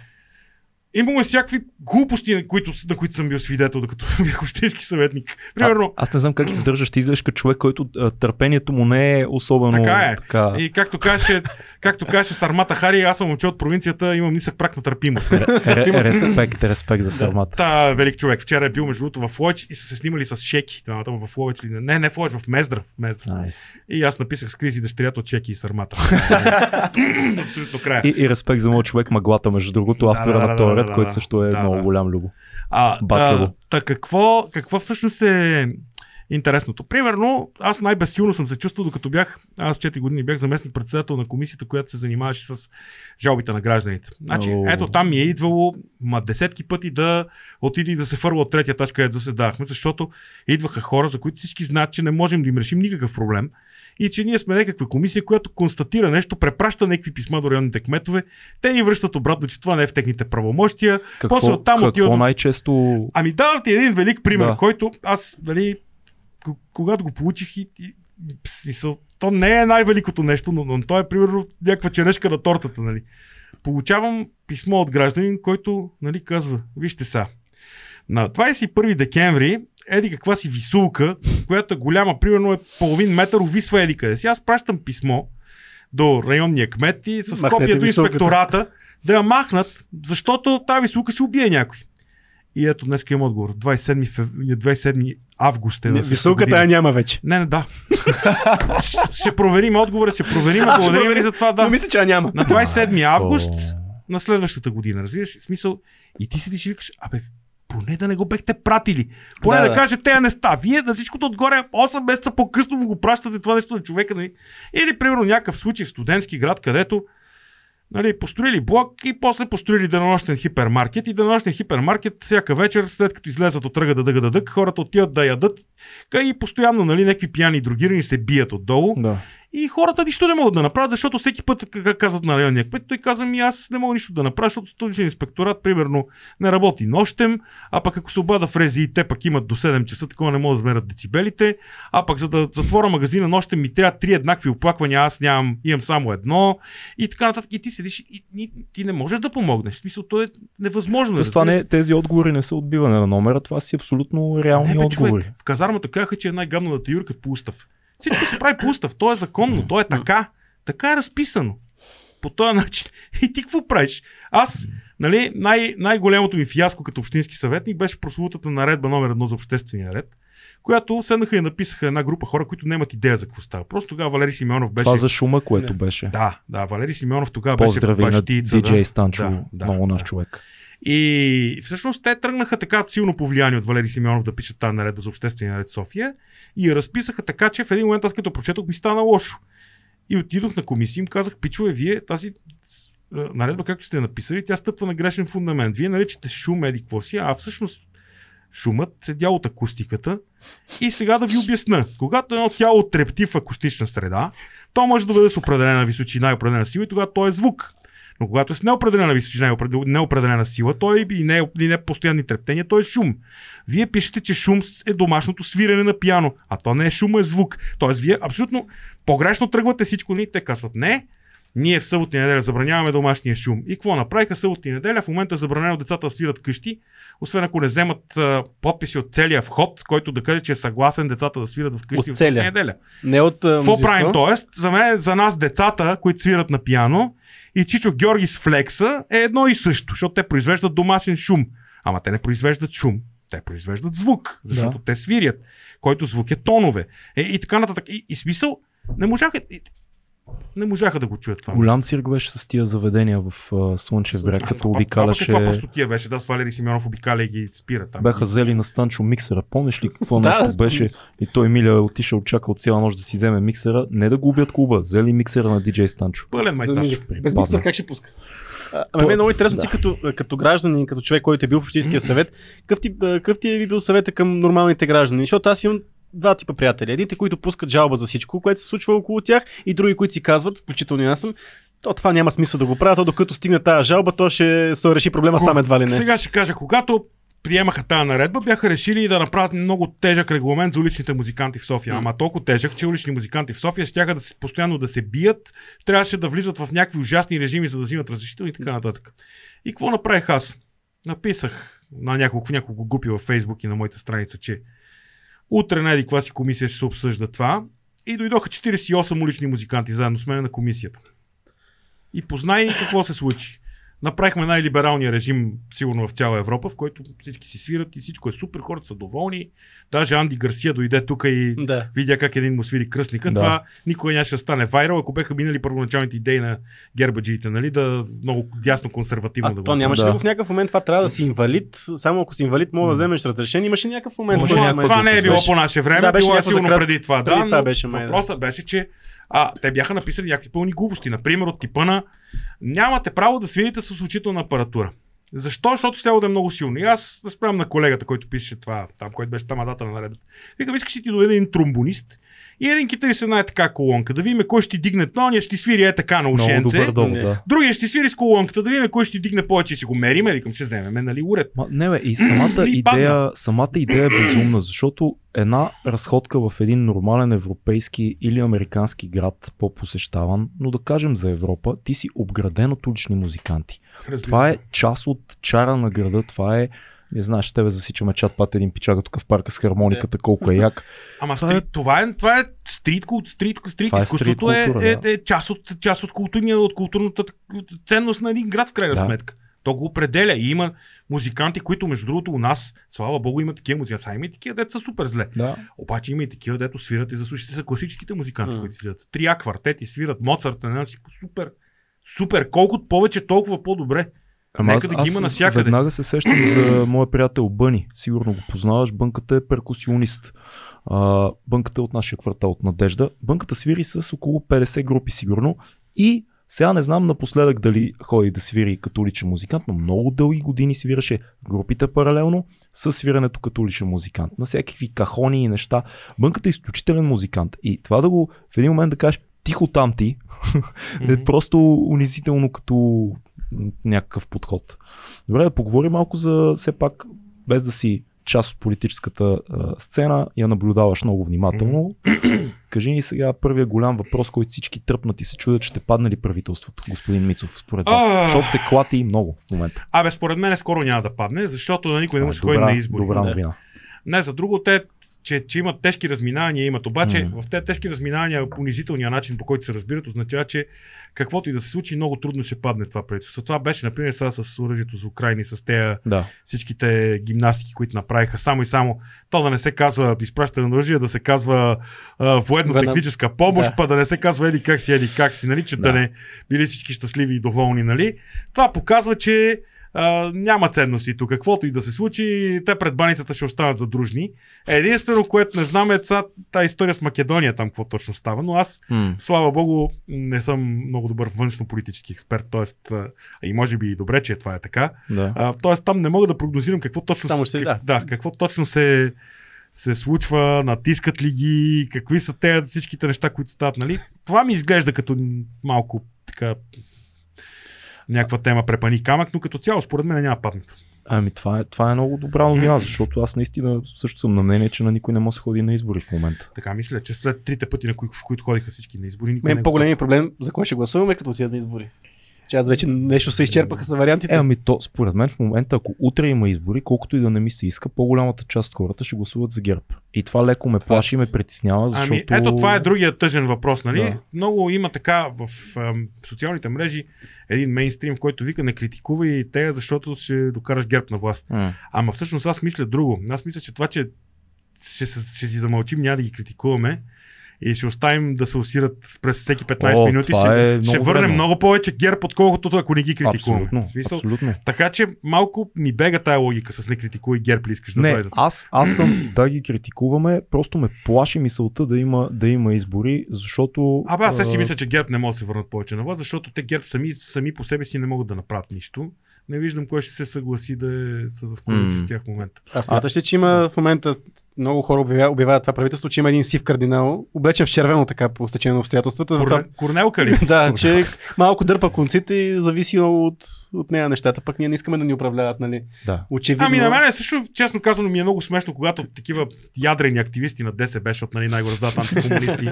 Имало е всякакви глупости, на които, на които съм бил свидетел, докато бях общински съветник. Примерно, А, аз не знам как се държаш. Ти изглеждаш като човек, който а, търпението му не е особено Така е. така. и както каже, както каже Сармата Хари, аз съм момче от провинцията, имам нисък прак на търпимост. Ре, респект, респект за сърмата. Та, велик човек. Вчера е бил между другото в Лойч и са се снимали с Шеки. Там в Лойч ли? не? Не, в Лойч, в Мездра. В Мездра. Найс. И аз написах с Кризи дъщерята от Чеки и Сармата. Абсолютно края. И, и респект за моят човек Маглата, между другото, Да, автора да, на да, този да, да, който също е Да, много да. голям любо. А, Батлево. та, та какво, какво всъщност е интересното? Примерно, аз най-безсилно съм се чувствал, докато бях, аз 4 години бях заместник председател на комисията, която се занимаваше с жалбите на гражданите. Значи, О. ето там ми е идвало ма десетки пъти да отиде и да се фърва от третия тач, където заседахме, защото идваха хора, за които всички знаят, че не можем да им решим никакъв проблем. И че ние сме някаква комисия, която констатира нещо, препраща някакви писма до районните кметове, те ни връщат обратно, че това не е в техните правомощия, Какво, После оттам какво отива най-често... Ами давам ти един велик пример, Да. който аз, нали, когато го получих и, и смисъл, то не е най-великото нещо, но, но то е примерно някаква черешка на тортата, нали. Получавам писмо от гражданин, който, нали, казва, вижте сега, на 21 декември еди каква си висулка, която е голяма, примерно е половин метър, увисва еди къде си. Аз пращам писмо до районния кмет и с Махнете копия до инспектората да я махнат, защото тази висулка ще убие някой. И ето днес имам отговор. 27, фев... 27 август е на Не, година. я няма вече. Не, не, да. Ще- проверим отговора, ще проверим. Благодарим ви проверим. за това, Но да. мисля, че я няма. На 27 август на следващата година, разбираш? Смисъл, и ти седиш и викаш, абе, поне да не го бехте пратили. Поне да, Да, да да. кажете неща. Вие на всичкото отгоре 8 месеца по-късно му го пращате това нещо на човека. Нали? Или, примерно, някакъв случай в студентски град, където нали, построили блок и после построили денонощен хипермаркет и денонощен хипермаркет всяка вечер, след като излезат от тръга да дъга да дък, хората отиват да ядат и постоянно нали, някакви пияни и другирани се бият отдолу. Да. И хората нищо не могат да направят, защото всеки път как казват на районния кмет, той казва ми аз не мога нищо да направя, защото столичен инспекторат примерно не работи нощем, а пък ако се обада в рези и те пък имат до 7 часа, такова не могат да измерят децибелите, а пък за да затворя магазина нощем ми трябва три еднакви оплаквания, аз нямам, имам само едно и така нататък. И ти седиш и, и ти не можеш да помогнеш. В смисъл, то е невъзможно. Тоест, това не, тези отговори не са отбиване на номера, това си абсолютно реални Не, бе, отговори. човек, в казармата казаха, че е най-гадно да те юркат по устав. Всичко се прави по устав, то е законно, то е така. Така е разписано. По този начин. И ти какво правиш? Аз, нали, най- най-голямото ми фиаско като общински съветник беше прослутата наредба номер едно за обществения ред, която седнаха и написаха една група хора, които нямат идея за какво става. Просто тогава Валери Симеонов беше... Това за шума, което Не. беше. Да, да, Валери Симеонов тогава Поздрави беше на бащица, DJ да. Станчо, Да, да, много наш да. човек. И всъщност те тръгнаха така силно повлияни от Валери Симеонов да пишат тази наредба за обществения ред София и разписаха така, че в един момент аз като прочетох ми стана лошо. И отидох на комисия и им казах, пичове, вие тази наредба, както сте написали, тя стъпва на грешен фундамент. Вие наричате шум, еди какво си, а всъщност шумът е дял от акустиката. И сега да ви обясна. Когато едно тяло трепти в акустична среда, то може да бъде с определена височина и определена сила и тогава то е звук. Но когато е с неопределена височина и определ- неопределена сила, той и не, и не постоянни трептения, той е шум. Вие пишете, че шум е домашното свирене на пиано, а това не е шум, е звук. Тоест, вие абсолютно погрешно тръгвате всичко, и те казват не. Ние в събота и неделя забраняваме домашния шум. И какво направиха събота и неделя? В момента забранено децата да свират къщи, освен ако не вземат а, подписи от целия вход, който да каже, че е съгласен децата да свират в къщи От целия? неделя. Не от Какво правим? Тоест, за мен, за нас децата, които свират на пиано и Чичо Георги с флекса е едно и също, защото те произвеждат домашен шум. Ама те не произвеждат шум. Те произвеждат звук, защото Да. те свирят, който звук е тонове. Е, и така нататък. И, и смисъл, не можаха, и- не можаха да го чуят това. Голям цирк беше с тия заведения в а, Слънчев бряг, като Това обикаляше. каква простотия беше, да, с Валери Симеонов обикаля и ги спира там. Бяха взели на Станчо миксера. Помниш ли какво нещо да, беше? И той Миля е отишъл, чакал цяла нощ да си вземе миксера. Не да губят клуба, взели миксера на диджей Станчо. Пълен майтаж. Без миксер как ще пуска? А, ами мен е много интересно да. ти като, като гражданин, като човек, който е бил в Общинския съвет, какъв ти, какъв ти е бил съвета към нормалните граждани? Защото аз имам два типа приятели. Едните, които пускат жалба за всичко, което се случва около тях, и други, които си казват, включително и аз съм, то това няма смисъл да го правя, то докато стигне тази жалба, то ще се реши проблема сам едва ли не. Сега ще кажа, когато приемаха тази наредба, бяха решили да направят много тежък регламент за уличните музиканти в София. Ама толкова тежък, че улични музиканти в София ще да се, постоянно да се бият, трябваше да влизат в някакви ужасни режими, за да взимат разрешителни и така нататък. И какво направих аз? Написах на няколко, няколко групи във Фейсбук и на моята страница, че утре на еди каква си комисия ще се обсъжда това. И дойдоха 48 улични музиканти заедно с мен на комисията. И познай какво се случи. Направихме най-либералния режим, сигурно в цяла Европа, в който всички си свират и всичко е супер, хората са доволни. Даже Анди Гарсия дойде тук и Да. видя как един му свири кръстника. Да. Това никога нямаше да стане вайрал, ако беха минали първоначалните идеи на гербаджиите, нали, да много дясно консервативно А да то го нямаше Да. в някакъв момент това трябва да си инвалид? Само ако си инвалид, мога да вземеш разрешение. Имаше някакъв момент. Който- някаква това не е било по наше време, Да, беше било е сигурно за крат- преди това. преди Да, това но беше, май, да. въпросът беше, че а, те бяха написали някакви пълни глупости. Например, от типа на нямате право да свирите с очителна апаратура. Защо? Защото ще да е много силно. И аз да спрям на колегата, който пише това, там, който беше там дата на наредбата. Викам, искаш ли ти доведе един тромбонист и един китарист една е така колонка, да видим кой ще ти дигне тония, ще ти свири е така на Много ушенце. добър довод, Не. да. Другия ще ти свири с колонката, да видим кой ще ти дигне повече и си го мериме. Викам, ще вземем, нали, уред. Ма, не бе, и самата идея, самата идея е безумна, защото една разходка в един нормален европейски или американски град, по-посещаван, но да кажем за Европа, ти си обграден от улични музиканти. Разбира Това е част от чара на града, това е не знаеш, с тебе засичаме чат пат един пичага тук в парка с хармониката, колко е як. Ама Това е- е... това е, това е стрит, стрит, стрит Това е изкуството стрит е, култура, е, да. е, част, от, част от, културния, от културната ценност на един град в крайна Да. сметка. То го определя и има музиканти, които между другото у нас, слава богу, има такива музиканти. Сега има и такива, дето са супер зле. Да. Обаче има и такива, дето свират и заслушайте са класическите музиканти, М. които свират. Трия квартети свират, Моцарт, не знам си, супер. Супер, колкото повече, толкова по-добре. Ама Нека да ги има навсякъде. веднага се сещам за моя приятел Бъни. Сигурно го познаваш. Бънката е перкусионист. А, бънката е от нашия квартал, от Надежда. Бънката свири с около 50 групи сигурно. И сега не знам напоследък дали ходи да свири като уличен музикант, но много дълги години свираше групите паралелно с свирането като уличен музикант. На всякакви кахони и неща. Бънката е изключителен музикант. И това да го в един момент да кажеш тихо там ти, е просто унизително като някакъв подход. Добре, да поговорим малко за все пак, без да си част от политическата а, сцена, я наблюдаваш много внимателно. Кажи ни сега първия голям въпрос, който всички тръпнат и се чудят, ще падне ли правителството, господин Мицов, според вас? Защото се клати и много в момента. Абе, според мен скоро няма да падне, защото на никой не му е се ходи на избори. добра новина. Не, за друго те, че, че имат тежки разминания, имат. Обаче М. в тези тежки разминания, унизителния начин по който се разбират, означава, че каквото и да се случи, много трудно ще падне това правителство. Това беше, например, сега с оръжието за Украина и с тези Да. всичките гимнастики, които направиха. Само и само то да не се казва изпращане на оръжие, да се казва военно-техническа помощ, Да. па да не се казва еди как си, еди как си, нали, че да. Да. не били всички щастливи и доволни, нали. Това показва, че а, няма ценности тук. Каквото и да се случи, те пред баницата ще останат задружни. Единствено, което не знам е сега тази история с Македония, там какво точно става, но аз М. Слава богу, не съм много добър външно-политически експерт, т.е. и може би и добре, че това е така. Да. А, тоест там не мога да прогнозирам какво точно, Само се, да. да, какво точно се, се случва, натискат ли ги, какви са те всичките неща, които стават. Нали? Това ми изглежда като малко така някаква тема препани камък, но като цяло според мен няма паднат. Ами това е, това е много добра новина, защото аз наистина също съм на мнение, че на никой не може да ходи на избори в момента. Така мисля, че след трите пъти, на кои, в които ходиха всички на избори, никой не Мен е по-големият проблем, за кой ще гласуваме, като отидат на избори. Че аз вече нещо се изчерпаха са вариантите. Е, ами то, според мен в момента, ако утре има избори, колкото и да не ми се иска, по-голямата част от хората ще гласуват за ГЕРБ. И това леко ме плаши и ме притеснява, защото... Ами, ето това е другия тъжен въпрос, нали? Да. Много има така в ам, социалните мрежи един мейнстрим, който вика не критикувай и те, защото ще докараш герб на власт. М. Ама всъщност аз мисля друго. Аз мисля, че това, че ще, се- ще си замълчим, няма да ги критикуваме и ще оставим да се усират през всеки 15 О, минути. Ще, е ще върнем вредно. много повече герб, отколкото ако не ги критикуваме. Абсолютно, смисъл, абсолютно. Така че малко ни бега тая логика с не критикуй герб ли искаш да Не, дойдат. аз, аз съм да ги критикуваме, просто ме плаши мисълта да има, да има избори, защото... Абе, аз си мисля, че ГЕРБ не може да се върнат повече на власт, защото те ГЕРБ сами, сами по себе си не могат да направят нищо. Не виждам кой ще се съгласи да е са в коалиция М. с тях в момента. А смяташ ли, че има в момента много хора обявяват, обявяват това правителство, че има един сив кардинал, облечен в червено така по стечение на обстоятелствата. в това- Корне, Корнелка ли? да, че малко дърпа конците и зависи от, от нея нещата. Пък ние не искаме да ни управляват, нали? Да. Очевидно. Ами на мен е също, честно казано, ми е много смешно, когато такива ядрени активисти на ДСБ, защото нали, най-го раздават антикомунисти,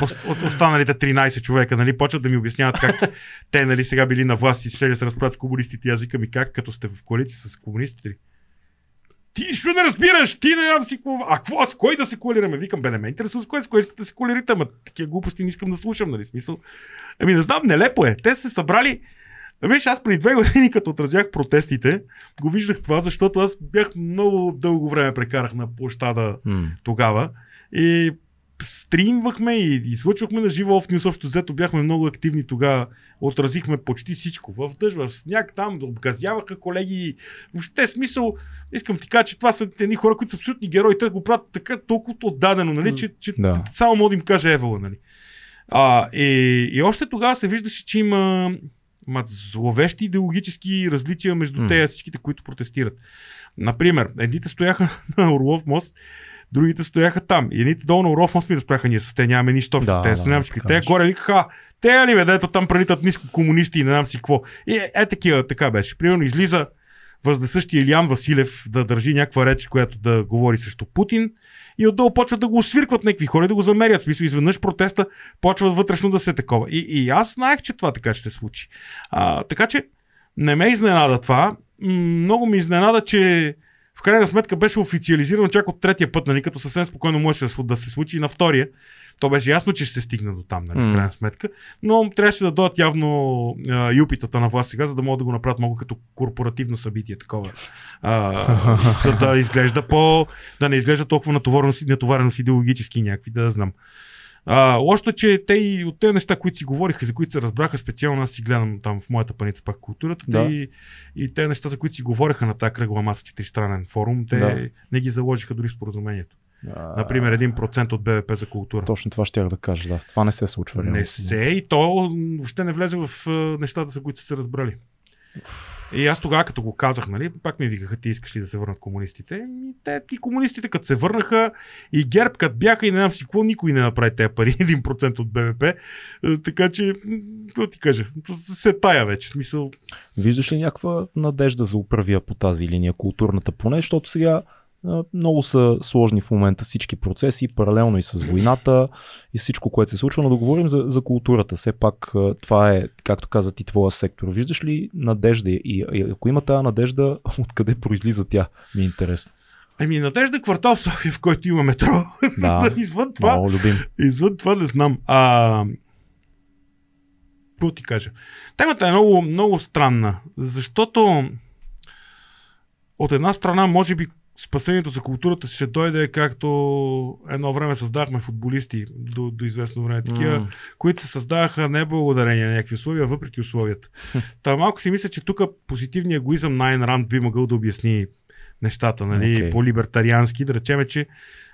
от останалите 13 човека, нали, почват да ми обясняват как те нали, сега били на власт и се разправят с комунистите. Аз викам и как, като сте в коалиция с комунистите? Ти нищо не разбираш, ти не знам си какво. А какво, с кой да се коалираме? Викам, бе, не ме интересува с кой, с кой искате да се коалирате, ама такива глупости не искам да слушам, нали? Смисъл. Ами не знам, нелепо е. Те се събрали. Виж, аз преди две години, като отразях протестите, го виждах това, защото аз бях много дълго време прекарах на площада М. тогава. И стримвахме и излъчвахме на живо в News. Общо взето бяхме много активни тогава. Отразихме почти всичко. В дъжд, в сняг, там обгазяваха колеги. Въобще смисъл, искам ти кажа, че това са едни хора, които са абсолютни герои. Те го правят така толкова отдадено, нали, че, че Да. само мога да им кажа Евала, нали. А, и, и още тогава се виждаше, че има ма, зловещи идеологически различия между М. те всичките, които протестират. Например, едните стояха на Орлов мост, другите стояха там. И едните долу на мост ми разправяха, ние с те нямаме нищо общо. Да, те да, немски. така Те горе викаха, те ли бе, дето там прелитат ниско комунисти и не знам си какво. И е, е такива, така беше. Примерно излиза въздесъщия Илиан Василев да държи някаква реч, която да говори срещу Путин. И отдолу почват да го освиркват някакви хора да го замерят. В смисъл, изведнъж протеста почват вътрешно да се такова. И, и аз знаех, че това така ще се случи. А, така че не ме изненада това. Много ми изненада, че в крайна сметка беше официализирано чак от третия път, нали, като съвсем спокойно можеше да се- случи и на втория. То беше ясно, че ще се стигне до там, нали, в М. крайна сметка. Но трябваше да дойдат явно а, юпитата на власт сега, за да могат да го направят много като корпоративно събитие такова. А, за да изглежда по... да не изглежда толкова натовареност, натовареност идеологически някакви, да знам. А, е, че те и от тези неща, които си говориха, за които се разбраха специално, аз си гледам там в моята паница пак културата, Да. те и, и те неща, за които си говориха на тази кръгла маса, четиристранен форум, те Да. не ги заложиха дори в споразумението. А, Например, 1% от БВП за култура. Точно това ще да кажа, да. Това не се случва. Не се и то въобще не влезе в нещата, за които са се разбрали. И аз тогава, като го казах, нали, пак ми викаха, ти искаш ли да се върнат комунистите? И те, и комунистите, като се върнаха, и ГЕРБ, като бяха, и не знам си какво, никой не направи тези пари, 1% от БВП. Е, Така че, какво ти кажа, се тая вече, смисъл. Виждаш ли някаква надежда за управия по тази линия, културната поне, защото сега много са сложни в момента всички процеси, паралелно и с войната и всичко, което се случва, но да говорим за, за културата. Все пак това е, както каза ти, твоя сектор. Виждаш ли надежда и, и ако има тази надежда, откъде произлиза тя? Ми е интересно. Ами, Надежда квартал в София, в който има метро. Да. Извън това, Много любим. Извън това не знам. А... Какво ти кажа? Темата е много, много странна, защото от една страна, може би, спасението за културата ще дойде както едно време създахме футболисти до, до известно време. Такива, М. които се създадаха не благодарение на някакви условия, въпреки условията. Та малко си мисля, че тук позитивният егоизъм на Айн Ранд би могъл да обясни нещата, нали, Окей. по-либертариански, да речеме, че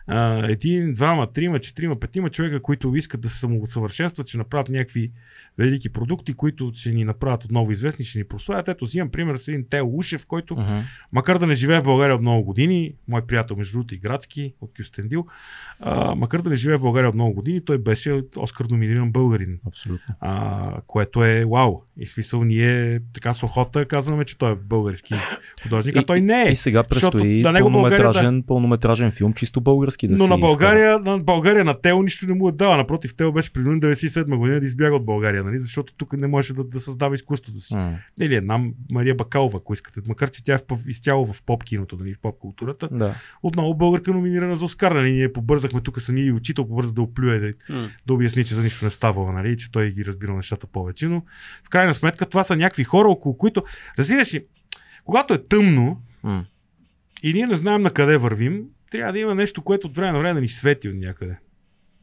а, един, двама, трима, четирима, петима човека, които искат да се самосъвършенстват, ще направят някакви велики продукти, които ще ни направят отново известни, ще ни прославят. Ето, взимам пример с един Тео Ушев, който, Мгм. макар да не живее в България от много години, мой приятел, между другото, и градски от Кюстендил, а, макар да не живее в България от много години, той беше Оскар номиниран българин Абсолютно. а, което е вау. И смисъл ние така с охота казваме, че той е български художник, а той не е. И сега Защото предстои България, пълнометражен, пълнометражен филм, чисто български да Но на. България, на България, на Тео нищо не му е дава. Напротив, Тео беше принуден 97 година да избяга от България, нали? защото тук не можеше да, да създава изкуството си. М, Или една Мария Бакалова, ако искате. Макар, че тя е в, изцяло в поп киното, нали? в поп културата. Да. Отново българка номинирана за Оскар. Нали? Ние побързахме тук сами и учител побърза да оплюе, да, М. да обясни, че за нищо не ставало, нали? че той ги разбира нещата повече. Но в крайна сметка това са някакви хора, около които, разбираш ли, когато е тъмно М. и ние не знаем на къде вървим, трябва да има нещо, което от време на време да ни свети от някъде.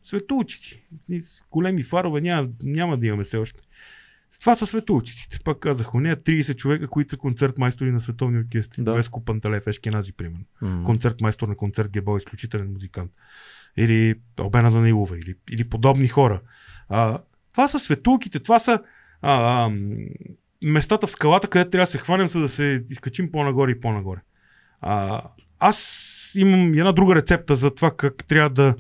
Светоучици. Ние с големи фарове няма, няма да имаме все още. Това са светоучиците. Пак казах, нея 30 човека, които са концерт майстори на световни оркестри. Да. Веско Панталев, Ешкенази, примерно М. концерт майстор на концерт Гебо, изключителен музикант. Или Обена Данилова, или, или подобни хора. А, това са светулките, това са а, а, местата в скалата, където трябва да се хванем, за да се изкачим по-нагоре и по-нагоре. А, аз имам една друга рецепта за това как трябва да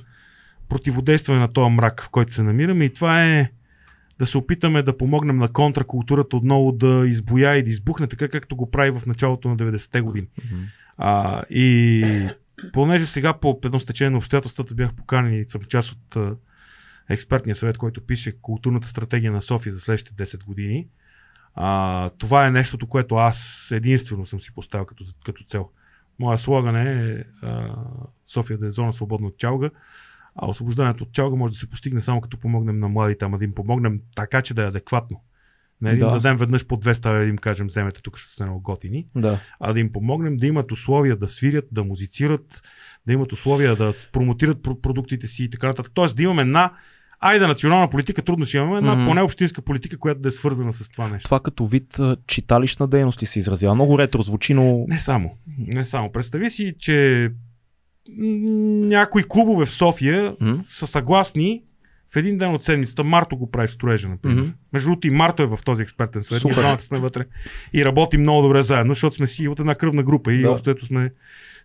противодействаме на този мрак, в който се намираме и това е да се опитаме да помогнем на контракултурата отново да избоя и да избухне, така както го прави в началото на 90-те години. А, и понеже сега по едно стечение на обстоятелствата бях поканен и съм част от а, експертния съвет, който пише културната стратегия на София за следващите 10 години, а, това е нещото, което аз единствено съм си поставил като, като цел. Моя слоган е а, София да е зона свободна от чалга, а освобождането от чалга може да се постигне само като помогнем на младите, ама да им помогнем така, че да е адекватно. Не да им Да. дадем веднъж по 200 лева да им кажем, вземете тук, ще сте много готини Да. а да им помогнем да имат условия да свирят, да музицират, да имат условия да промотират про- продуктите си и така нататък. Тоест да имаме една, айде национална политика, трудно ще имаме, една Мгм. поне общинска политика, която да е свързана с това нещо. Това като вид читалищна дейност ли се изразява? Много ретро звучи, но... Не само. Не само. Представи си, че някои клубове в София М? са съгласни в един ден от седмицата. Марто го прави в строежа, например. Мгм. Между другото и Марто е в този експертен съвет. Ние Супер. двамата сме вътре и работим много добре заедно, защото сме си от една кръвна група и Да. общо сме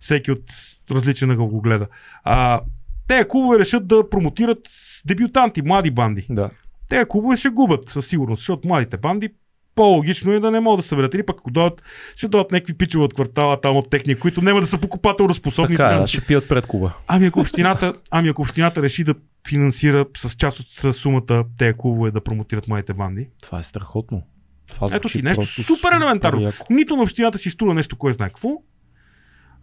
всеки от различен ъгъл го гледа. А, те клубове решат да промотират дебютанти, млади банди. Да. Те клубове ще губят със сигурност, защото младите банди по-логично е да не могат да съберат. Или пък ако дойдат, ще дойдат някакви пичове от квартала там от техния, които няма да са покупателно способни. Така, е, да ще пият пред клуба. Ами ако общината, ами ако общината реши да финансира с част от сумата тези клубове да промотират моите банди. Това е страхотно. Това Ето ти нещо супер елементарно. яко. Нито на общината си струва нещо, кой знае какво.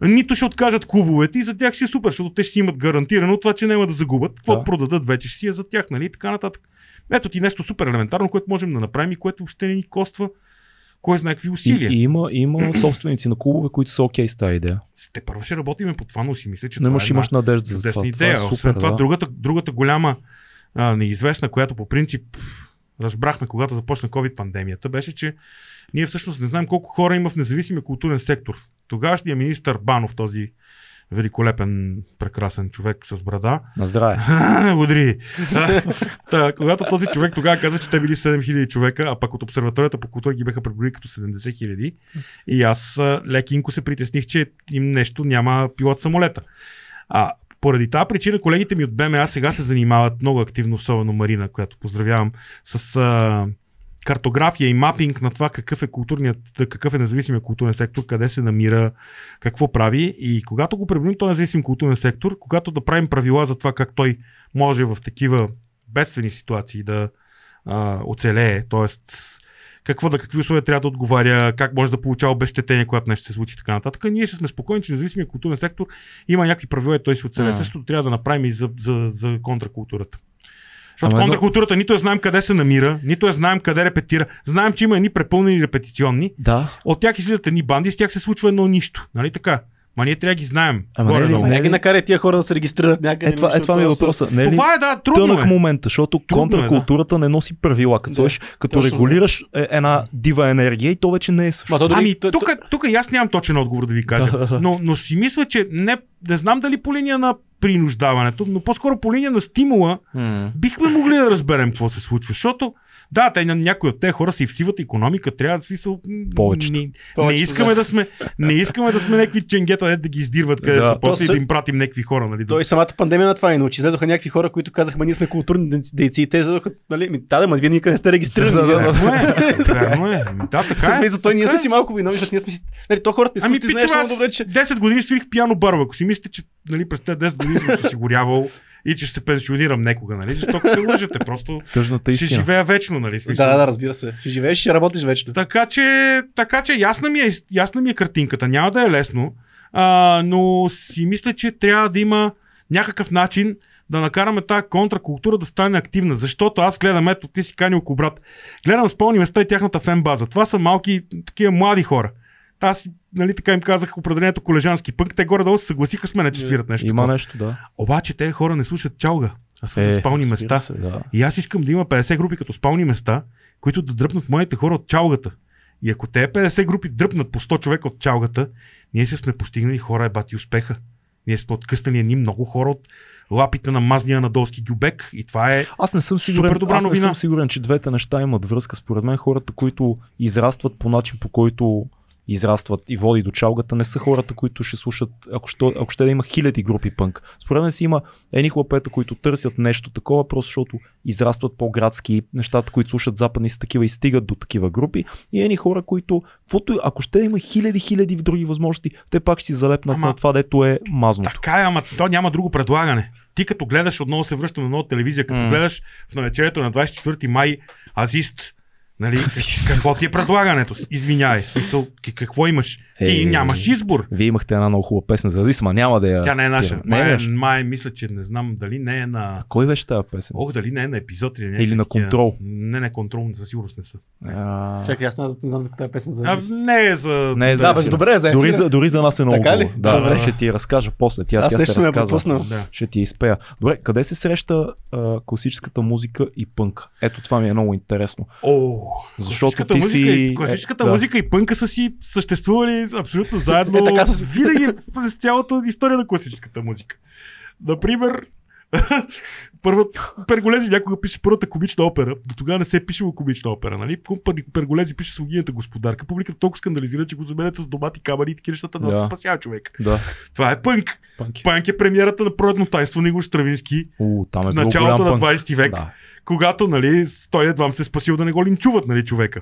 Нито ще откажат клубовете и за тях ще е супер, защото те ще си имат гарантирано това, че няма да загубят. Какво Да. да. продадат вече ще си е за тях, нали? И така нататък. Ето ти нещо супер елементарно, което можем да направим и което въобще не ни коства кой знае какви усилия. И, и има, има собственици на клубове, които са окей с тази идея. Те първо ще работиме по това, но си мисля, че това имаш, е имаш надежда за това. идея. Това е супер, Освен това, да. другата, другата голяма а, неизвестна, която по принцип разбрахме, когато започна COVID-пандемията, беше, че ние всъщност не знаем колко хора има в независимия културен сектор. Тогавашният министър Банов, този великолепен, прекрасен човек с брада, На здраве. Удри. Та, когато този човек тогава каза, че те били 7000 човека, а пък от обсерваторията по култура ги бяха преброили като 70 000. И аз лекинко се притесних, че им нещо няма пилот самолета. А поради тази причина колегите ми от БМА сега се занимават много активно, особено Марина, която поздравявам, с картография и мапинг на това какъв е културният, какъв е независимия културен сектор, къде се намира, какво прави. И когато го преброим този независим културен сектор, когато да правим правила за това как той може в такива бедствени ситуации да а, оцелее, т.е. какво да, какви условия трябва да отговаря, как може да получава обещетение, когато нещо се случи и така нататък. Ние ще сме спокойни, че независимия културен сектор има някакви правила и той ще оцелее. Същото трябва да направим и за, за, за контракултурата. Защото Ама едно- контракултурата нито я знаем къде се намира, нито я знаем къде репетира. Знаем, че има едни препълнени репетиционни, Да, от тях излизат едни банди с тях се случва едно нищо. Нали така? Ма ние трябва да ги знаем. Ама не е ли- горе-долу. не Не ги накарай тия хора да се регистрират някъде. е това, е, това ми е въпроса. Не е Това е, да, трудно тънък е. момент, защото Трудно е, контракултурата не носи правила. Като, Да, да, като точно. регулираш е, една дива енергия и то вече не е също. Ами, то- тук, тук и аз нямам точен отговор да ви кажа. Да, да, да. Но, но си мисля, че не, не знам дали по линия на принуждаването, но по-скоро по линия на стимула М. бихме могли да разберем какво се случва, защото да, те, някои от тези хора са и в сивата економика, трябва да смисъл. м, Повечето. Не, не, искаме да. сме, не искаме да сме някакви ченгета, де да ги издирват къде Да. да, са после То и са- да им пратим някакви хора, нали? Той самата пандемия на това ни научи. Излезоха някакви хора, които казаха, ние сме културни дейци- и те излезоха, нали, ми, да, да, ма вие никъде не сте регистрирани. Да, да, да. Е, е. Ами Да, така е. Смисъл, той ние сме е. си малко виновни, защото ние сме си... Нали, то хората не Ами, много аз добре, че... 10 години свирих пиано барба. Ако си мислите, че нали, през тези 10 години съм се осигурявал и че ще се пенсионирам некога, нали? Жестоко се лъжете. Просто Тъжната ще истина. живея вечно, нали? Смисъл. Да, да, разбира се. Ще живееш, ще работиш вечно. Така че, така че ясна, ми е, ясна ми е картинката. Няма да е лесно, а, но си мисля, че трябва да има някакъв начин да накараме тази контракултура да стане активна. Защото аз гледам, ето ти си канил брат. Гледам с пълни места и тяхната фен база. Това са малки, такива млади хора. Аз, нали, така им казах определението колежански пънк. Те горе-долу се съгласиха с мен, че свират нещо. Има такова. нещо, да. Обаче те хора не слушат чалга, а слушат спални разбира места. Се, да. И аз искам да има 50 групи като спални места, които да дръпнат моите хора от чалгата. И ако те 50 групи дръпнат по 100 човека от чалгата, ние се сме постигнали хора е бати успеха. Ние сме откъснали едни много хора от лапите на мазния надолски гюбек и това е... Аз не съм сигурен, Супер добра аз не новина. съм сигурен, че двете неща имат връзка. Според мен хората, които израстват по начин, по който израстват и води до чалгата, не са хората, които ще слушат, ако ще, ако ще да има хиляди групи пънк. Според мен си има едни хлапета, които търсят нещо такова, просто защото израстват по-градски, нещата, които слушат западни са такива и стигат до такива групи. И едни хора, които, каквото, ако ще да има хиляди, хиляди други възможности, те пак ще си залепнат Ама- на това, дето е мазното. Така е, ама то няма друго предлагане. Ти като гледаш, отново се връщам на нова телевизия, като М. гледаш в навечерието на 24 май Азист, Нали, какво ти е предлагането? Извинявай, смисъл, какво имаш? Ти Е, нямаш избор. Вие имахте една много хубава песен за Азис, ама няма да я. Тя не е наша. Май, Не, е, не, май, мисля, че не знам дали не е на... Кой беше тази песен? Ох, дали не е на епизод или не. Или на контрол. Не, не, контрол, със сигурност не са. А, Чакай, аз не знам за тази песен за А, не е за... Не е за- Да, добре, е за дори, за, дори за нас е много Така ли? Да, Добре. ще ти я разкажа после. Тя, Аз тя се е разказва. Да. Ще ти изпея. Добре, къде се среща а, класическата музика и пънк? Ето това ми е много интересно. О, Защото класическата ти музика, си- и, класическата е, да. музика и пънка са си съществували абсолютно заедно. Е, така са. Винаги през цялата история на класическата музика. Например, първата Перголези някога пише първата комична опера. До тогава не се е пишела комична опера, нали? Перголези пише Слугинята господарка. Публиката толкова скандализира, че го заменят с домати, камъни и такива нещата, да Да. се спасява човек. Да, Това е пънк. пънк. Пънк е премиерата на пролетно тайнство на Игор Стравински У, там е началото на пънк. 20 век Да. Когато нали, той едва се спасил да не го линчуват нали, човека.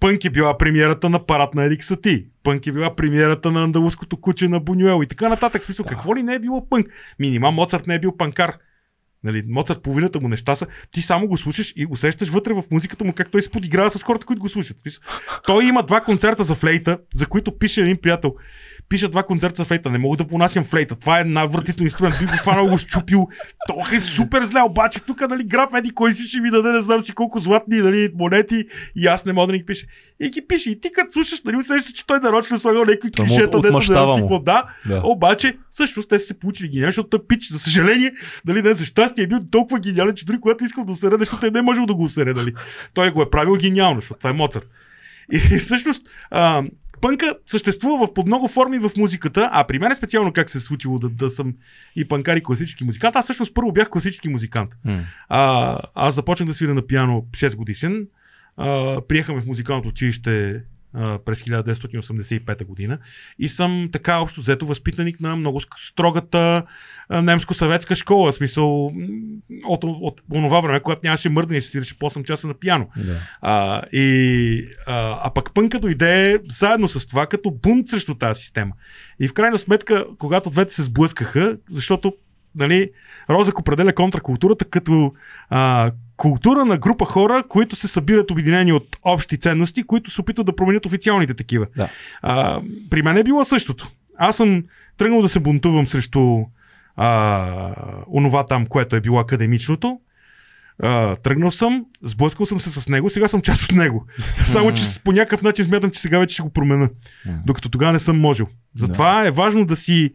Пънк е била премиерата на парад на Ерик Сати. Пънк е била премиерата на андалуското куче на Бунюел и така нататък. Смисъл, Да. какво ли не е било пънк? Минима Моцарт не е бил панкар. Нали, Моцарт половината му неща са, ти само го слушаш и усещаш вътре в музиката му как той се подиграва с хората, които го слушат. Той има два концерта за флейта, за които пише един приятел. Пиша два концерта за флейта, не мога да понасям флейта. Това е най-въртителен инструмент. Би го фанал, го щупил. То е супер зле, обаче тук, нали, граф Еди, кой си ще ми даде, не знам си колко златни нали, монети и аз не мога да ни ги пише. И ги пише. И ти като слушаш, нали, усещаш, че той нарочно слагал някакви Той му клишета, дето да си по да. Обаче, всъщност те са се получили гениални, защото той пич, за съжаление, нали, не за щастие, е бил толкова гениален, че дори когато искал да усере нещо, той не е можел да го усере, нали. Той го е правил гениално, защото това е Моцарт. И всъщност, а, пънка съществува в под много форми в музиката, а при мен е специално как се е случило да, да съм и панкар и класически музикант. Аз всъщност първо бях класически музикант. М. А, аз започнах да свиря на пиано 6 годишен. А, приехаме в музикалното училище през 1985 година и съм така общо взето възпитаник на много строгата немско-съветска школа. В смисъл от, от, онова време, когато нямаше мърдане и се свиреше по 8 часа на пиано. Да. А, и, а, а пък пънка дойде заедно с това като бунт срещу тази система. И в крайна сметка, когато двете се сблъскаха, защото нали, Розък определя контракултурата като а, култура на група хора, които се събират обединени от общи ценности, които се опитват да променят официалните такива. Да. А, при мен е било същото. Аз съм тръгнал да се бунтувам срещу а, онова там, което е било академичното. А, тръгнал съм, сблъскал съм се с него, сега съм част от него. Само, че по някакъв начин смятам, че сега вече ще го променя. Докато тогава не съм можел. Затова е важно да си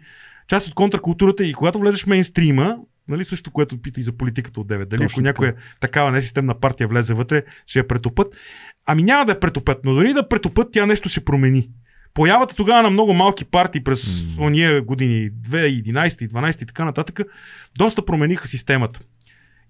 част от контракултурата и когато влезеш в мейнстрима, нали също, което пита и за политиката от 9, дали Точно ако някоя такава несистемна партия влезе вътре, ще я претопът. Ами няма да я претопят, но дори да претопът, тя нещо ще промени. Появата тогава на много малки партии през М. ония години, 2011, 12 и така нататък, доста промениха системата.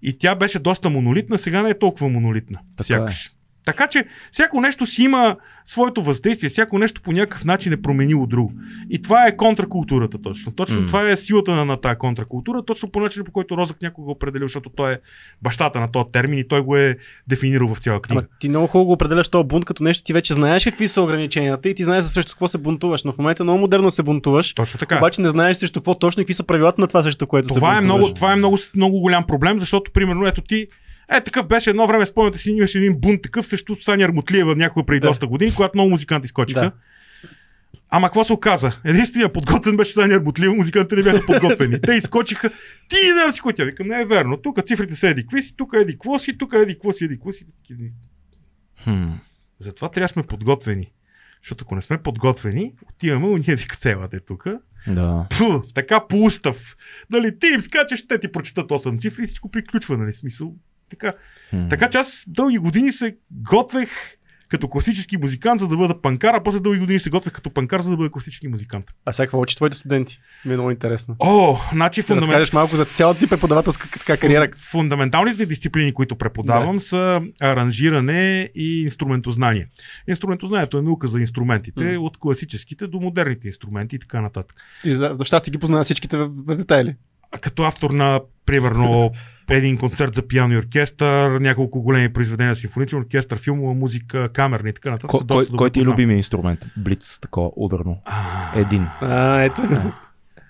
И тя беше доста монолитна, сега не е толкова монолитна. Така сякаш. Така че всяко нещо си има своето въздействие, всяко нещо по някакъв начин е променило друго. И това е контракултурата точно. Точно М. това е силата на, на тази контракултура, точно по начина по който Розък някога го е определил, защото той е бащата на този термин и той го е дефинирал в цяла книга. Ама ти много хубаво го определяш този бунт като нещо, ти вече знаеш какви са ограниченията и ти знаеш срещу какво се бунтуваш. Но в момента много модерно се бунтуваш, Точно така. обаче не знаеш срещу какво точно и какви са правилата на това, срещу което се Това е, бунтуваш. много, това е много, много голям проблем, защото, примерно, ето ти, е, такъв беше едно време, спомняте си, имаше един бунт такъв срещу Саня Армутлиева някога преди Да. доста години, когато много музиканти скочиха. Да. Ама какво се оказа? Единственият подготвен беше Саня Армутлиева, музикантите не бяха подготвени. Те изкочиха. Ти да си кой тя вика, не е верно. Тук цифрите са еди какви си, тук еди какво си, тук еди какво си, еди какво си. Хм. Затова трябва да сме подготвени. Защото ако не сме подготвени, отиваме, у ние вика, елате тук. Да. Пу, така по устав. Дали ти им скачаш, те ти прочитат 8 цифри и всичко приключва, нали? Смисъл. Така. Хм. така че аз дълги години се готвех като класически музикант, за да бъда панкар, а после дълги години се готвех като панкар, за да бъда класически музикант. А сега какво учи твоите студенти? Ми е много интересно. О, значи Да фундамент... разкажеш малко за цялата ти преподавателска така, кариера. Фундаменталните дисциплини, които преподавам, са аранжиране и инструментознание. Инструментознанието е наука за инструментите, М. от класическите до модерните инструменти и така нататък. Ти за за щастие ги познава всичките в, в детайли. А като автор на, примерно, един концерт за пиано и оркестър, няколко големи произведения, симфоничен оркестър, филмова музика, камерна и така нататък. Кой, кой, кой ти е любимия инструмент? Блиц, такова ударно. Един. А, ето.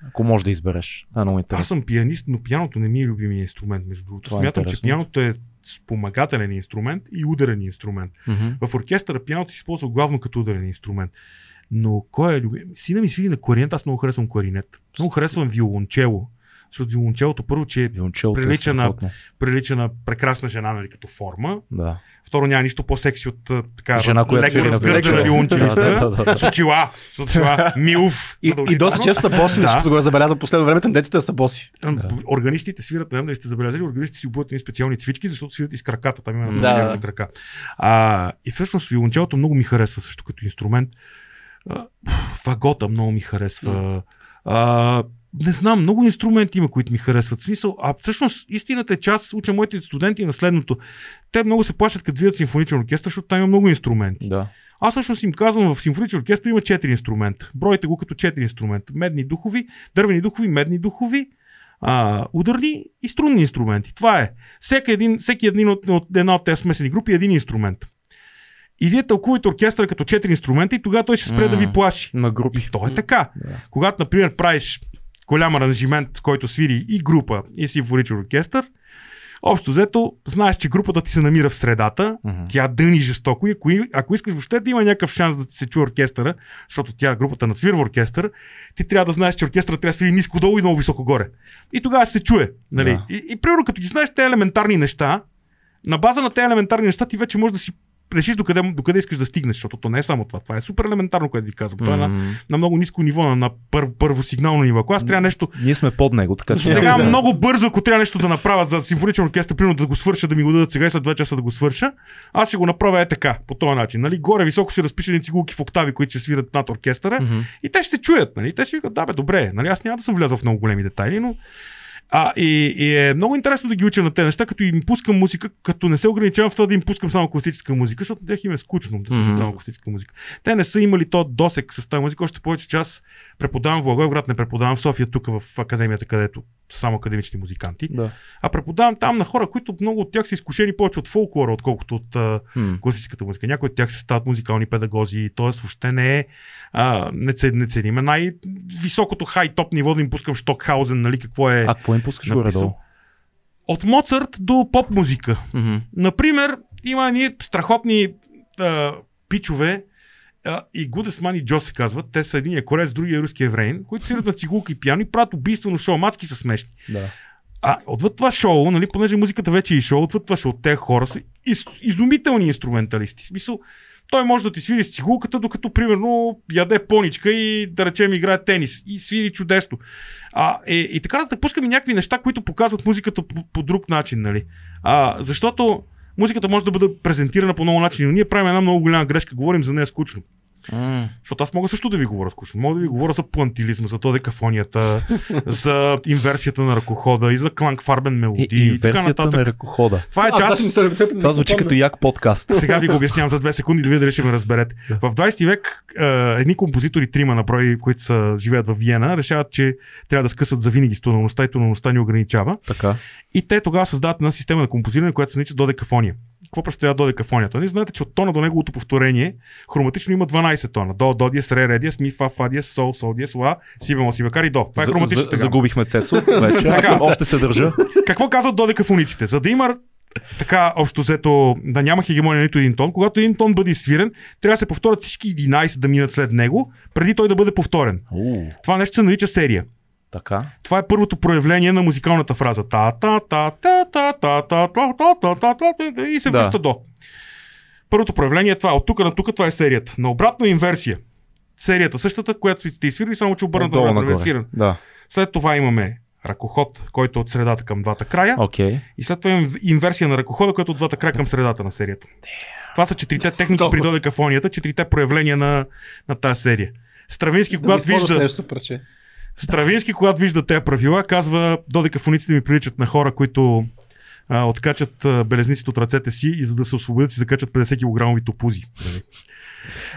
Ако можеш да избереш. А, много Аз съм пианист, но пианото не ми е любимия инструмент, между другото. Това е Смятам, че интересно. пианото е спомагателен инструмент и ударен инструмент. Мгм. В оркестъра пианото се използва главно като ударен инструмент. Но кой е любим? Сина ми свири на кларинет, аз много харесвам кларинет. Много харесвам виолончело. Защото виолончелото първо, че Виолончелото е Прилича на- страхотно. прилича на прекрасна жена, нали, като форма. Да. Второ, няма нищо по-секси от така, Жена, която леко на разгърдена виолончело. виолончелиста. Да, да, да. С очила, с очила, милф. И, и доста често са боси, Да. защото го е забелязал последно време, тенденцията да са боси. Да. Органистите свират, не знам дали сте забелязали, органистите си обуват едни специални цвички, защото свират из краката, там има Да. за крака. А, и всъщност виолончелото много ми харесва също като инструмент. Фагота много ми харесва. А, не знам, много инструменти има, които ми харесват. Смисъл, а всъщност истината е, че аз уча моите студенти на следното. Те много се плащат като видят симфоничен оркестър, защото там има много инструменти. Да. Аз всъщност им казвам, в симфоничен оркестър има 4 инструмента. Бройте го като 4 инструмента. Медни духови, дървени духови, медни духови, а, ударни и струнни инструменти. Това е. Всеки един, всеки един от, от една от тези смесени групи е един инструмент. И вие тълкувате оркестъра като 4 инструмента и тогава той ще спре да ви плаши. На И групи. то е така. Да. Когато, например, правиш голям аранжимент, с който свири и група, и симфоничен оркестър, общо взето, знаеш, че групата ти се намира в средата, Мгм. тя дъни жестоко и ако, ако искаш въобще да има някакъв шанс да ти се чуе оркестъра, защото тя групата надсвирва оркестър, ти трябва да знаеш, че оркестъра трябва да свири ниско долу и много високо горе. И тогава се чуе. Нали? Да. И, и, примерно като ги знаеш тези елементарни неща, на база на тези елементарни неща ти вече можеш да си решиш докъде, докъде искаш да стигнеш, защото то не е само това. Това е супер елементарно, което ви казвам. Това е на, на много ниско ниво, на, на пър, първосигнално ниво. Ако аз трябва нещо Ние сме под него, така че. сега да. много бързо, ако трябва нещо да направя за симфоничен оркестър, примерно да го свърша, да ми го дадат сега и след 2 часа да го свърша, аз ще го направя е така, по този начин. Нали? Горе високо си разпиша едни цигулки в октави, които ще свират над оркестъра Мгм. и те ще се чуят. Нали? Те ще викат, да бе, добре, нали? аз няма да съм влязъл в много големи детайли, но а, и, и, е много интересно да ги уча на тези неща, като им пускам музика, като не се ограничавам в това да им пускам само класическа музика, защото тях им е скучно да слушат Мгм. само класическа музика. Те не са имали то досек с тази музика, още повече, че аз преподавам в Благоевград, не преподавам в София, тук в академията, където само академични музиканти, Да. а преподавам там на хора, които много от тях са изкушени повече от фолклора, отколкото от а, класическата музика. Някои от тях се стават музикални педагози, т.е. въобще не е, а, не, цен, не цениме най-високото хай-топ ниво да им пускам Штокхаузен, нали, какво е А какво им пускаш горе-долу? от Моцарт до поп музика. Мгм. Например, има ние страхотни а, пичове, а, и Гудесман и Джо се казват. Те са един е корец, другия е руски евреин, които свират на цигулка и пиано и правят убийствено шоу. Мацки са смешни. Да. А отвъд това шоу, нали, понеже музиката вече е и шоу, отвъд това шоу, те хора са из, изумителни инструменталисти. В смисъл, той може да ти свири с цигулката, докато примерно яде поничка и да речем играе тенис и свири чудесно. А, и, и така да пускаме някакви неща, които показват музиката по, по друг начин, нали? А, защото музиката може да бъде презентирана по много начини, но ние правим една много голяма грешка, говорим за нея скучно. Защото аз мога също да ви говоря скучно. Мога да ви говоря за плантилизма, за додекафонията, за инверсията на ръкохода и за кланкфарбен И, мелодии и и, така версията нататък. на ръкохода. Това е А, част. не се- Това звучи като як подкаст. Сега ви го обяснявам за две секунди да видя дали ще ме разберете. В 20 век е, едни композитори, трима на брой, които са, живеят в Виена, решават, че трябва да скъсат за винаги с тоналността и тоналността ни ограничава. Така. И те тогава създават една система на композиране, която се нарича додекафония. Какво представлява додекафонията? Нали знаете, че от тона до неговото повторение хроматично има 12 тона. До, до диез, ре, ре диез, ми, фа, фа диез, сол, сол диез, ла, си бемол, си бекар и до. Това е хроматичната за-. Загубихме Цецо. Вече. Аз съм- още се държа. Какво казват додекафониците? За да има така общо взето да няма хегемония нито един тон, когато един тон бъде свирен, трябва да се повторят всички 11 да минат след него, преди той да бъде повторен. У, Това нещо се нарича серия. Така. Това е първото проявление на музикалната фраза. Та, та, та, та, та, та, та, та, та, та, та, та, та, и се Да. връща до. Първото проявление е това. От тук на тук това е серията. На обратно е инверсия. Серията същата, която сте изсвирили, само че обърната на реверсиран. Да. След това имаме ръкоход, който е от средата към двата края. Окей. И след това имаме инверсия на ръкохода, който е от двата края към средата на серията. Това са четирите техники при додекафонията, четирите проявления на, на тази серия. Стравински, Да когато използваш вижда, нещо. Стравински, когато вижда тези правила, казва, додекафониците ми приличат на хора, които а, откачат а, белезниците от ръцете си и за да се освободят си закачат 50 кг топузи.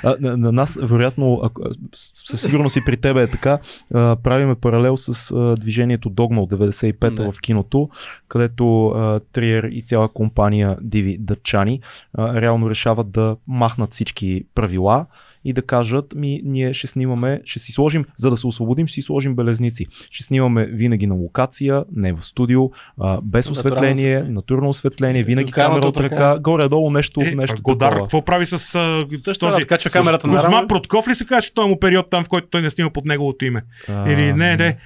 А, на, на нас, вероятно, ако, със сигурност и при тебе е така, а, правиме паралел с а, движението Догма от 95-та Да. в киното, където а, Триер и цяла компания диви дъчани а, реално решават да махнат всички правила и да кажат, ми, ние ще снимаме, ще си сложим, за да се освободим, ще си сложим белезници. Ще снимаме винаги на локация, не в студио, а, без осветление, осветление. натурно осветление, винаги Докарано камера от така. ръка, горе-долу нещо, Е, нещо Годар, такова. какво прави с а, Също този... да кача с камерата на рамо. Протков ли се казва, че той му период там, в който той не снима под неговото име? А, Или не, не. не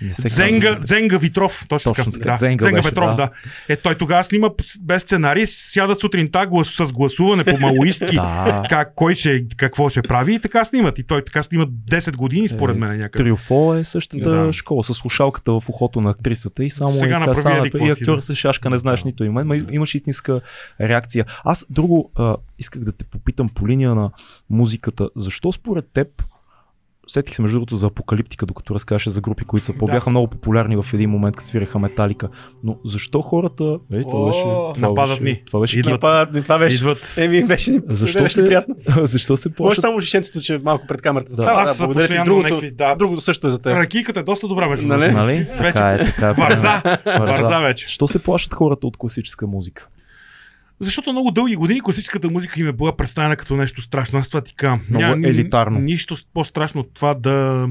казва. Дзенга Витров. Точно, Точно така. така, Да. Дзенга Дзенга, беше, Петров, да. да. Е, той тогава снима без сценарий, сядат сутринта глас, с гласуване по малоистки. Как, кой ще, какво ще прави и така снимат. И той така снима 10 години, според Е, мен някъде. Триофо е същата Да. школа, с слушалката в ухото на актрисата и само Сега е направи касана, еди какво и актьор да. се шашка, не знаеш Да. нито име, но имаш истинска реакция. Аз друго а, исках да те попитам по линия на музиката. Защо според теб Сетих се между другото за апокалиптика, докато разказваше за групи, които са по- Да. бяха много популярни в един момент, като свиреха металика. Но защо хората. Ей, това О, беше. Това нападат беше, ни. Това беше. Идват. Това, не, това беше. Идват. Еми, беше, Защо беше се, приятно. защо се Може плащат? само жишенцето, че малко пред камерата Да. Аз Да, благодаря ти. Другото, някакви- да. другото също е за теб. Ракийката е доста добра, между Нали? другото. Нали? Така е, така е. Върза. Върза вече. Що се плащат хората от класическа музика? Защото много дълги години класическата музика им е била представена като нещо страшно. Аз това ти казвам. Много ни- елитарно. Нищо по-страшно от това да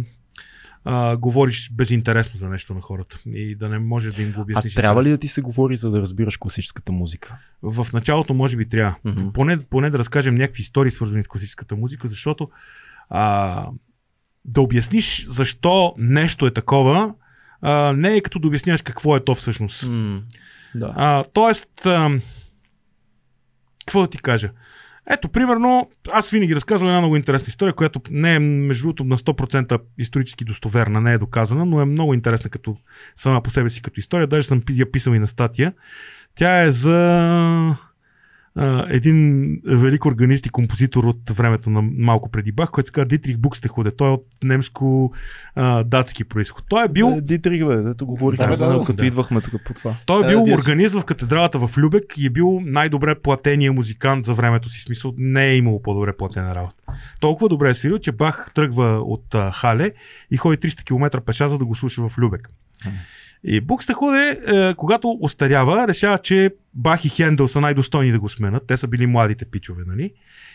а, говориш безинтересно за нещо на хората и да не можеш да им го А обясниш. трябва ли да ти се говори, за да разбираш класическата музика? В началото може би трябва. Мгм. Поне, поне да разкажем някакви истории, свързани с класическата музика, защото а, да обясниш защо нещо е такова, а, не е като да обясняваш какво е то всъщност. Да. А, тоест, а, какво да ти кажа? Ето, примерно, аз винаги разказвам една много интересна история, която не е, между другото, на 100% исторически достоверна, не е доказана, но е много интересна като сама по себе си като история. Даже съм я писал и на статия. Тя е за а, един велик органист и композитор от времето на малко преди Бах, който се казва Дитрих Букстехуде. Той е от немско-датски происход. Той е бил Е, Дитрих, бе, дето говорихме Да, за него, да. като Да. идвахме тук по това. Той е бил да, органист в катедралата в Любек и е бил най-добре платения музикант за времето си. Смисъл, не е имало по-добре платена работа. Толкова добре е свирил, че Бах тръгва от а, Хале и ходи 300 км пеша, за да го слуша в Любек. И Букстехуде, е, когато остарява, решава, че Бах и Хендел са най-достойни да го сменят. Те са били младите пичове, нали?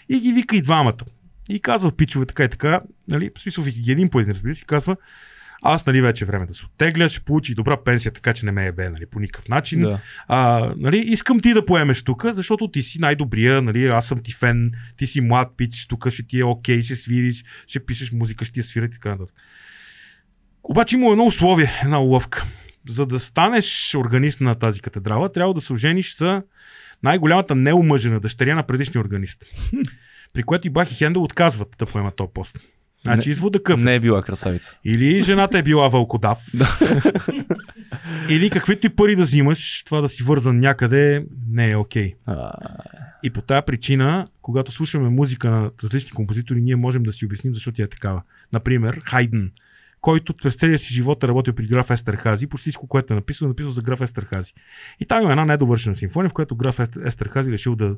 И ги вика и двамата. И казва пичове така и така, нали? Смисъл, ги един по един, разбира се, казва, аз, нали, вече време да се оттегля, ще получи добра пенсия, така че не ме е бе, нали, по никакъв начин. Да. А, нали, искам ти да поемеш тук, защото ти си най-добрия, нали, аз съм ти фен, ти си млад пич, тук ще ти е окей, ще свириш, ще пишеш музика, ще ти я свира и така нататък. Обаче има едно условие, една уловка. За да станеш органист на тази катедрала, трябва да се ожениш с най-голямата неумъжена дъщеря на предишния органист. При което и Бах и Хендел отказват да поемат този пост. Значи извода къв. Не е била красавица. Или жената е била вълкодав. Или каквито и пари да взимаш, това да си вързан някъде не е окей. А, И по тази причина, когато слушаме музика на различни композитори, ние можем да си обясним защо тя е такава. Например, Хайден, който през целия си живот е работил при граф Естерхази, почти всичко, което е написано, е написано за граф Естерхази. И там има една недовършена симфония, в която граф Естер- Естерхази решил да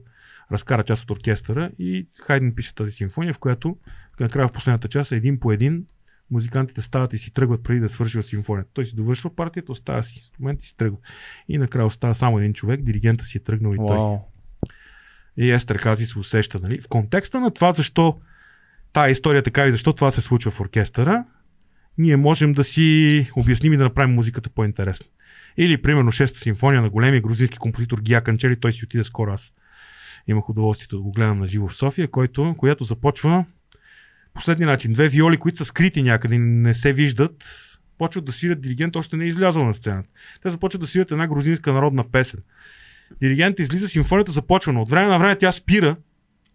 разкара част от оркестъра и Хайден пише тази симфония, в която накрая в последната част един по един музикантите стават и си тръгват преди да свършва симфонията. Той си довършва партията, остава си инструмент и си тръгва. И накрая остава само един човек, диригента си е тръгнал и той. И Естер Хази се усеща. Нали? В контекста на това, защо тая история е така и защо това се случва в оркестъра, ние можем да си обясним и да направим музиката по-интересна. Или, примерно, шеста симфония на големия грузински композитор Гия Канчели, той си отиде скоро аз. Имах удоволствието да го гледам на живо в София, който, която започва последния начин. Две виоли, които са скрити някъде, не се виждат, почват да свирят диригент, още не е излязъл на сцената. Те започват да свирят една грузинска народна песен. Диригент излиза, симфонията започва, но от време на време тя спира,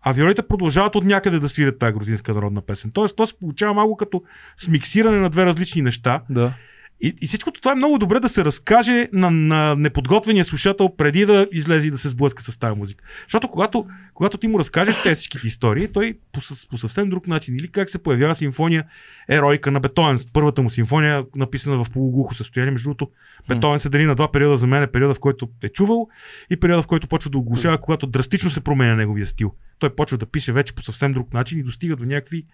а виолите продължават от някъде да свирят тази грузинска народна песен. Тоест, то се получава малко като смиксиране на две различни неща. Да. И, и всичкото това е много добре да се разкаже на, на неподготвения слушател преди да излезе и да се сблъска с тази музика. Защото когато, когато ти му разкажеш тези всичките истории, той по, по съвсем друг начин, или как се появява симфония Еройка на Бетовен, първата му симфония, написана в полуглухо състояние. Между другото, Бетовен се дели на два периода за мен, е периода, в който е чувал и периода, в който почва да оглушава, когато драстично се променя неговия стил. Той почва да пише вече по съвсем друг начин и достига до някакви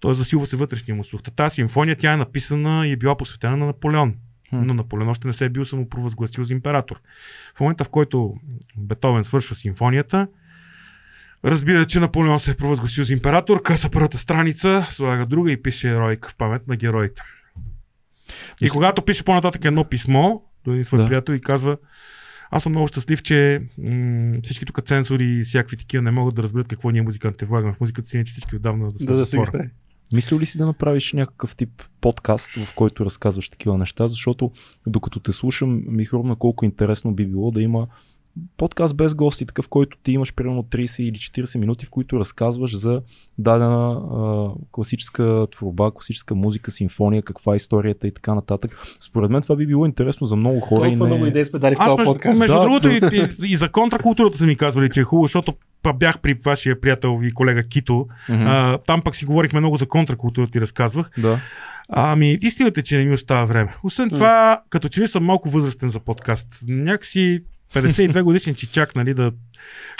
той засилва се вътрешния му слух. Та Тази симфония тя е написана и е била посветена на Наполеон. Но Наполеон още не се е бил самопровъзгласил за император. В момента, в който Бетовен свършва симфонията, разбира, че Наполеон се е провъзгласил за император, къса първата страница, слага друга и пише Еройка в памет на героите. И Мисля- когато пише по-нататък едно писмо до един свой Да. приятел и казва аз съм много щастлив, че м- всички тук цензори и всякакви такива не могат да разберат какво ние музикантите влагаме в музиката си, иначе всички отдавна да сме Да, да се спре. Мислил ли си да направиш някакъв тип подкаст, в който разказваш такива неща? Защото докато те слушам, ми хрумна колко интересно би било да има подкаст без гости, такъв, който ти имаш примерно 30 или 40 минути, в които разказваш за дадена а, класическа творба, класическа музика, симфония, каква е историята и така нататък. Според мен това би било интересно за много хора. и Толкова не... много идеи сме дали в този подкаст. между Да, другото и, и, и, за контракултурата са ми казвали, че е хубаво, защото бях при вашия приятел и колега Кито. Мгм. А, там пък си говорихме много за контракултурата и разказвах. Да. Ами, истината е, че не ми остава време. Освен това, като че ли съм малко възрастен за подкаст. Някакси 52 годишен чичак, нали, да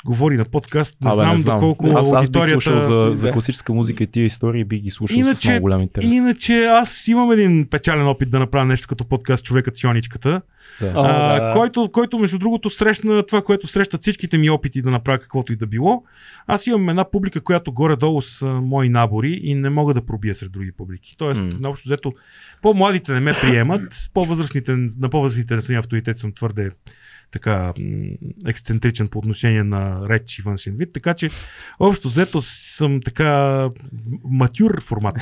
говори на подкаст. Не Абе, знам, доколко Аз, аз бих аудиторията... слушал за, за класическа музика и тия истории, бих ги слушал с Иначе- много голям интерес. Иначе аз имам един печален опит да направя нещо като подкаст Човекът с Йоничката. Да. О, а, да. който, който, между другото, срещна това, което срещат всичките ми опити да направя каквото и да било. Аз имам една публика, която горе-долу са мои набори и не мога да пробия сред други публики. Тоест, mm. наобщо взето, по-младите не ме приемат, по-възрастните, на по-възрастните не съм авторитет, съм твърде така ексцентричен по отношение на реч и външен вид, така че общо взето съм така матюр формат.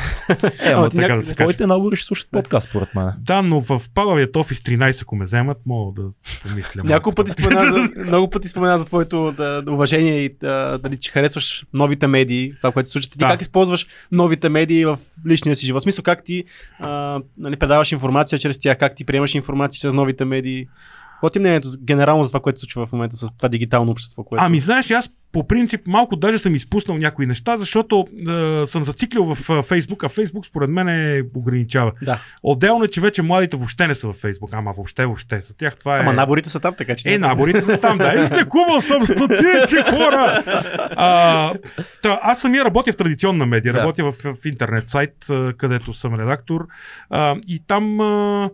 Е, ама така така да се. Твоите набори ще слушат подкаст, според мен. Да, но в палавият офис 13, ако ме вземат, мога да помисля. Няколко пъти спомена за, много пъти спомена за твоето да уважение и да, дали, че харесваш новите медии, това, което се случва. Ти Да. как използваш новите медии в личния си живот? В смисъл, как ти а, нали, предаваш информация чрез тях, как ти приемаш информация чрез новите медии? Какво ти е мнението генерално за това, което се случва в момента с това дигитално общество? Което... Ами, знаеш, аз по принцип малко даже съм изпуснал някои неща, защото е, съм зациклил в е, Фейсбук, а Фейсбук според мен е ограничава. Да. Отделно е, че вече младите въобще не са в Фейсбук, ама въобще, въобще. За тях това е... Ама наборите са там, така че. Е, наборите са там, да. Излекувал съм стотици хора. А, та, аз самия работя в традиционна медия. Да. Работя в, в интернет сайт, а, където съм редактор. А, и там, а,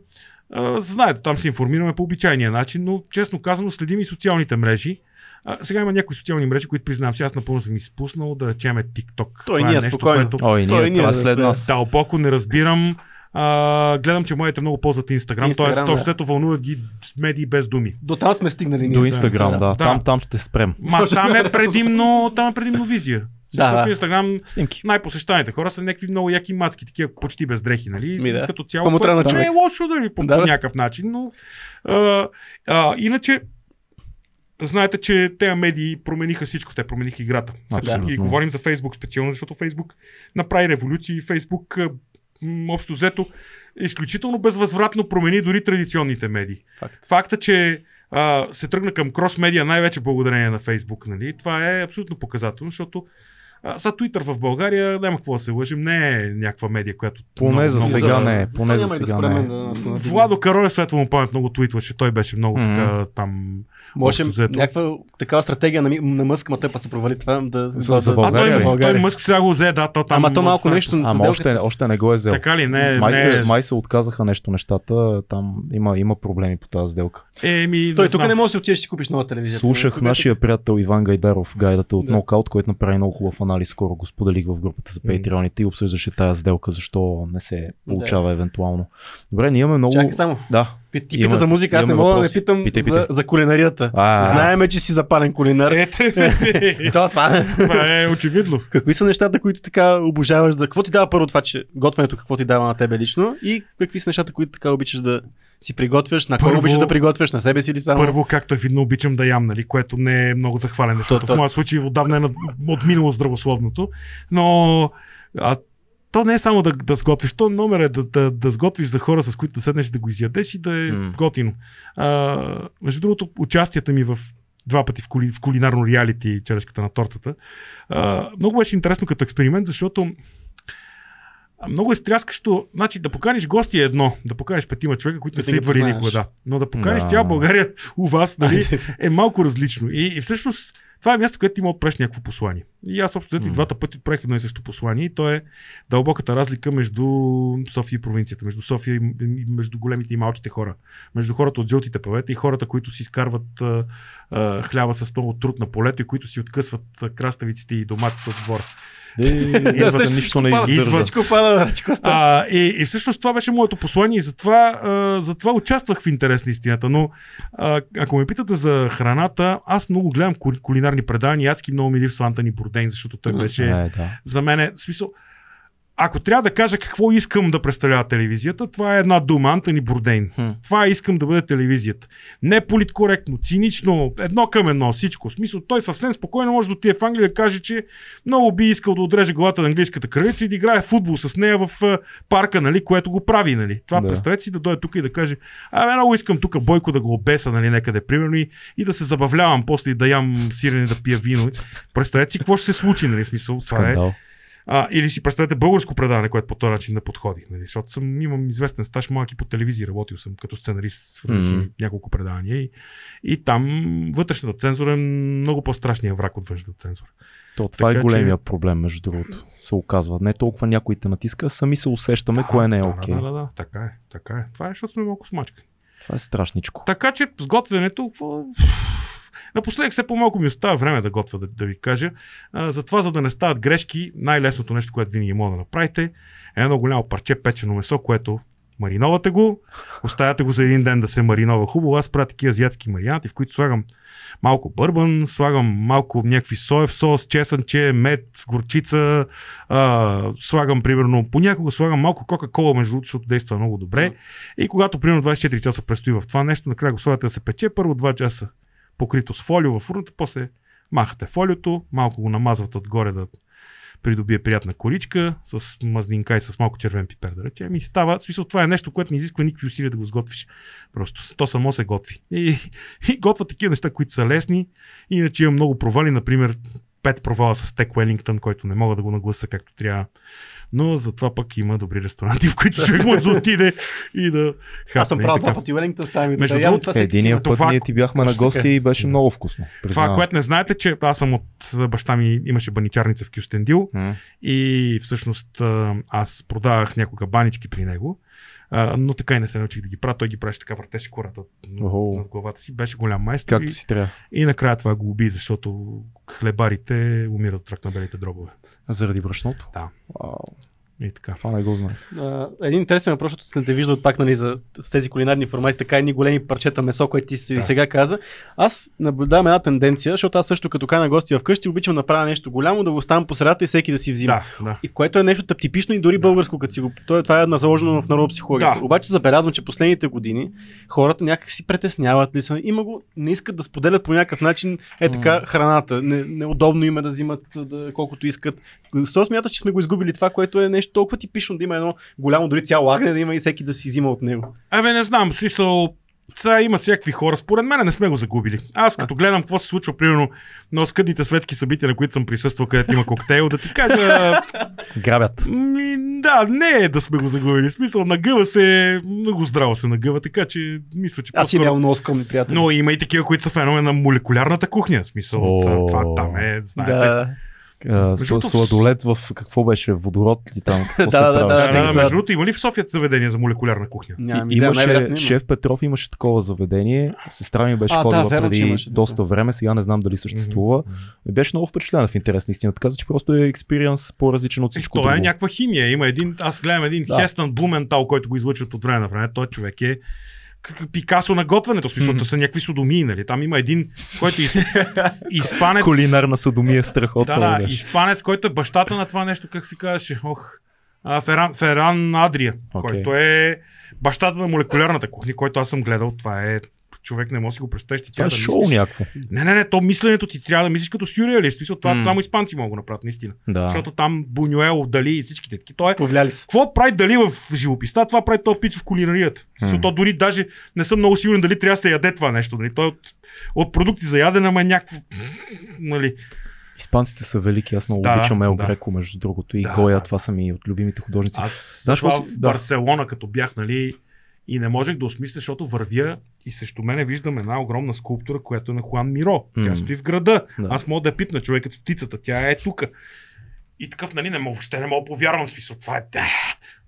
а, знаете, там се информираме по обичайния начин, но честно казано следим и социалните мрежи. А, сега има някои социални мрежи, които признавам, че аз напълно съм изпуснал, да речем е TikTok. Той Това ние е нещо, спокойно. което Ой, Той ние, ние това да след нас. дълбоко не разбирам. А, гледам, че моите много ползват Инстаграм, Инстаграм, т.е. да. общо вълнуват ги медии без думи. До там сме стигнали. ние. До Инстаграм, да. да. Там, там ще спрем. Ма там е предимно, там е предимно визия. Да, Да, в да. Инстаграм Снимки. най-посещаните хора са някакви много яки мацки, такива почти без дрехи, нали? Ми да. Като цяло. Кому трябва което не е лошо, дали, по, Да, по да. някакъв начин, но а, а, иначе знаете, че тези медии промениха всичко, те промениха играта. Абсолютно. И говорим за Фейсбук специално, защото Фейсбук направи революции. Фейсбук общо взето изключително безвъзвратно промени дори традиционните медии. Факт. Факта, че а, се тръгна към крос-медиа най-вече благодарение на Фейсбук, нали? това е абсолютно показателно, защото а, сега Twitter в България, няма какво да се лъжим, не е някаква медия, която... Поне много, за много сега за- не е. Поне за да сега според не е. да. Владо Каролев светло му памет много твитваше, той беше много Мгм. така там... Може някаква такава стратегия на, Ми- на Мъск, ма той па се провали това да... За- да- за да- А той, България той, Мъск сега го взе, да, то там... Ама то да малко нещо... Ама още, още не го е взел. Така ли? Не, Май, не. се, май се отказаха нещо нещата, там има, има проблеми по тази сделка. Еми, Той тук знам. не може да отидеш и си купиш нова телевизия. Слушах нашия приятел Иван Гайдаров гайдата от Да. Нокаут, който направи много хубав анализ, скоро го споделих в групата за патреоните и обсъждаше тази сделка, защо не се получава евентуално. Добре, ние имаме много... Чакай само. Да. Ти Имаме- пита за музика, аз не мога да не питам Питай, за, питай. за кулинарията. А, Знаеме, че си запален кулинар. Ете, То, това. това е очевидно. Какви са нещата, които така обожаваш да... Какво ти дава първо това, че готвенето какво ти дава на тебе лично и какви са нещата, които така обичаш да си приготвяш, на кого обичаш да приготвяш, на себе си или само? Първо, както е видно, обичам да ям, нали, което не е много захвалене, защото То- в моя случай отдавна е отминало здравословното. Но а, то не е само да, да сготвиш, то номер е да, да, да сготвиш за хора, с които да седнеш да го изядеш и да е М. готино. А, между другото, участията ми в два пъти в, кули, в кулинарно реалити черешката на тортата. А, много беше интересно като експеримент, защото много е стряскащо. Значи да поканиш гости е едно, да поканиш петима човека, които не са идвали никога, да. Но да поканиш Да. цяла България у вас, нали, е малко различно. И, и всъщност това е място, където има отпреш някакво послание. И аз общо взето и двата пъти отправих едно и също послание. И то е дълбоката разлика между София и провинцията, между София и, между големите и малките хора. Между хората от жълтите павета и хората, които си изкарват а, а, хляба с много труд на полето и които си откъсват краставиците и доматите от двора. Идвате, сте нищо не издържа. А, и, и всъщност това беше моето послание и затова, а, затова участвах в интерес на истината. Но а, ако ме питате за храната, аз много гледам кули- кулинарни предания адски много ми липсва Антони Бурдейн, защото той беше Е, да. за мен е, смисъл, ако трябва да кажа какво искам да представлява телевизията, това е една дума, Антони Бурдейн. Хм. Това искам да бъде телевизията. Не политкоректно, цинично, едно към едно, всичко. В смисъл, той съвсем спокойно може да отиде в Англия да каже, че много би искал да отреже главата на английската кралица и да играе футбол с нея в парка, нали, което го прави. Нали. Това Да. представете си да дойде тук и да каже, абе, много искам тук Бойко да го обеса, нали, някъде, примерно, и, и да се забавлявам после и да ям сирене, да пия вино. Представете си какво ще се случи, нали, смисъл. Това е. А, или си представете българско предаване, което по този начин да подходи. Нали? Защото съм, имам известен стаж малки по телевизия, работил съм като сценарист в Мгм. няколко предавания и, и там вътрешната цензура е много по-страшния враг от външната цензура. То, това Така е че- големия проблем, между другото. Се оказва. Не толкова някой те натиска, сами се усещаме кое не е да, окей. Да, да, да, така е, така е. Това е, защото сме малко смачкани. Това е страшничко. Така че сготвянето, напоследък все по-малко ми остава време да готвя, да, да ви кажа. А, затова, за да не стават грешки, най-лесното нещо, което винаги може да направите, е едно голямо парче печено месо, което мариновате го, оставяте го за един ден да се маринова хубаво. Аз правя такива азиатски маринати, в които слагам малко бърбан, слагам малко някакви соев сос, чесънче, мед, горчица, а, слагам примерно, понякога слагам малко кока-кола, между другото, защото действа много добре. И когато примерно 24 часа престои в това нещо, накрая го слагате да се пече, първо 2 часа покрито с фолио в урната, после махате фолиото, малко го намазвате отгоре да придобие приятна коричка с мазнинка и с малко червен пипер, да речем. И става, в смисъл, това е нещо, което не изисква никакви усилия да го сготвиш. Просто то само се готви. И, и готва такива неща, които са лесни. Иначе има много провали, например, пет провала с Тек Уелингтън, който не мога да го нагласа както трябва. Но затова пък има добри ресторанти, в които човек може да отиде и да Аз съм хапне правил два пъти Уелингтън, става ми Между другото, това Единия път Това- ние ти бяхме на гости така. и беше много вкусно. Това, признавам. което не знаете, че аз съм от баща ми, имаше баничарница в Кюстендил и всъщност а, аз продавах някога банички при него, а, но така и не се научих да ги правя. Той ги правеше така, въртеше кората Охо. над главата си, беше голям майстор Както и, си трябва. и накрая това го уби, защото хлебарите умират от рак на белите дробове. Заради брашното? Да. Вау, И така. това не го знаех. А, един интересен въпрос, защото сте те виждал пак нали, за с тези кулинарни формати, така едни големи парчета месо, което ти си Да. сега каза. Аз наблюдавам една тенденция, защото аз също като кана гости вкъщи обичам да направя нещо голямо, да го оставам по средата и всеки да си взима. Да, да. И което е нещо типично и дори българско, като си го. Е, това е заложено в народопсихологията. Да. Обаче забелязвам, че последните години хората някак си притесняват ли са. Има го, не искат да споделят по някакъв начин е така храната. Не, неудобно им е да взимат да, колкото искат. Защо смяташ, че сме го изгубили това, което е нещо нещо толкова типично да има едно голямо, дори цяло агне да има и всеки да си взима от него. Абе, не знам, смисъл, сега има всякакви хора. Според мен не сме го загубили. Аз като гледам какво се случва, примерно, на скъдните светски събития, на които съм присъствал, където има коктейл, да ти кажа, Грабят. ми, да, не е да сме го загубили. В смисъл, нагъва се, много здраво се нагъва, така че мисля, че Аз по-скоро- имам много скромни приятели. Но има и такива, които са фенове на молекулярната кухня. В смисъл, О. това там е, знаете. да. А, сладолет в какво беше? Водород ли там? Какво Да, да? Да, да, да, да, между другото, има ли в София заведение за молекулярна кухня? Нямам И, имаше, най-вероятно има. шеф Петров имаше такова заведение. Сестра ми беше А, да, ходила верно, че преди имаше доста време, сега не знам дали съществува. И беше много впечатлена в интерес на истината. Каза, че просто е експириенс по-различен от Всичко всичко това е някаква химия. Има един, аз гледам един Да. да. Хестън Блументал, който го излъчват от време на време. Той човек е Пикасо на готвенето, смисъл, то са някакви содомии, нали? Там има един, който е из... изпанец. Кулинарна садомия е страхотна. Да, да, беше. изпанец, който е бащата на това нещо, как се казваше, ох, а, Феран, Феран Адрия, Окей. който е бащата на молекулярната кухня, който аз съм гледал. Това е човек не може да си го представиш. Ти Това е да шоу мислиш. някакво. Не, не, не, то мисленето ти трябва да мислиш като сюрреалист. Смисъл, това М. само испанци могат да направят, наистина. Да. Защото там Бунюел, Дали и всичките таки. Той е Повлияли се. какво прави Дали в живописта, това прави този пич в кулинарията. Mm. То дори даже не съм много сигурен дали трябва да се яде това нещо. Нали? Той е от, от продукти за ядене, ама е някакво... Нали? Испанците са велики, аз много Да, обичам Ел да. Греко, между другото. И Да, Гоя, да. това са ми от любимите художници. Аз Знаеш това в да. Барселона, като бях, нали, и не можех да осмисля, защото вървя и срещу мене виждам една огромна скулптура, която е на Хуан Миро. Тя стои в града. Да. Аз мога да я пипна човекът с птицата. Тя е тук. И такъв, нали, не мога, въобще не мога повярвам, смисъл, това е... да.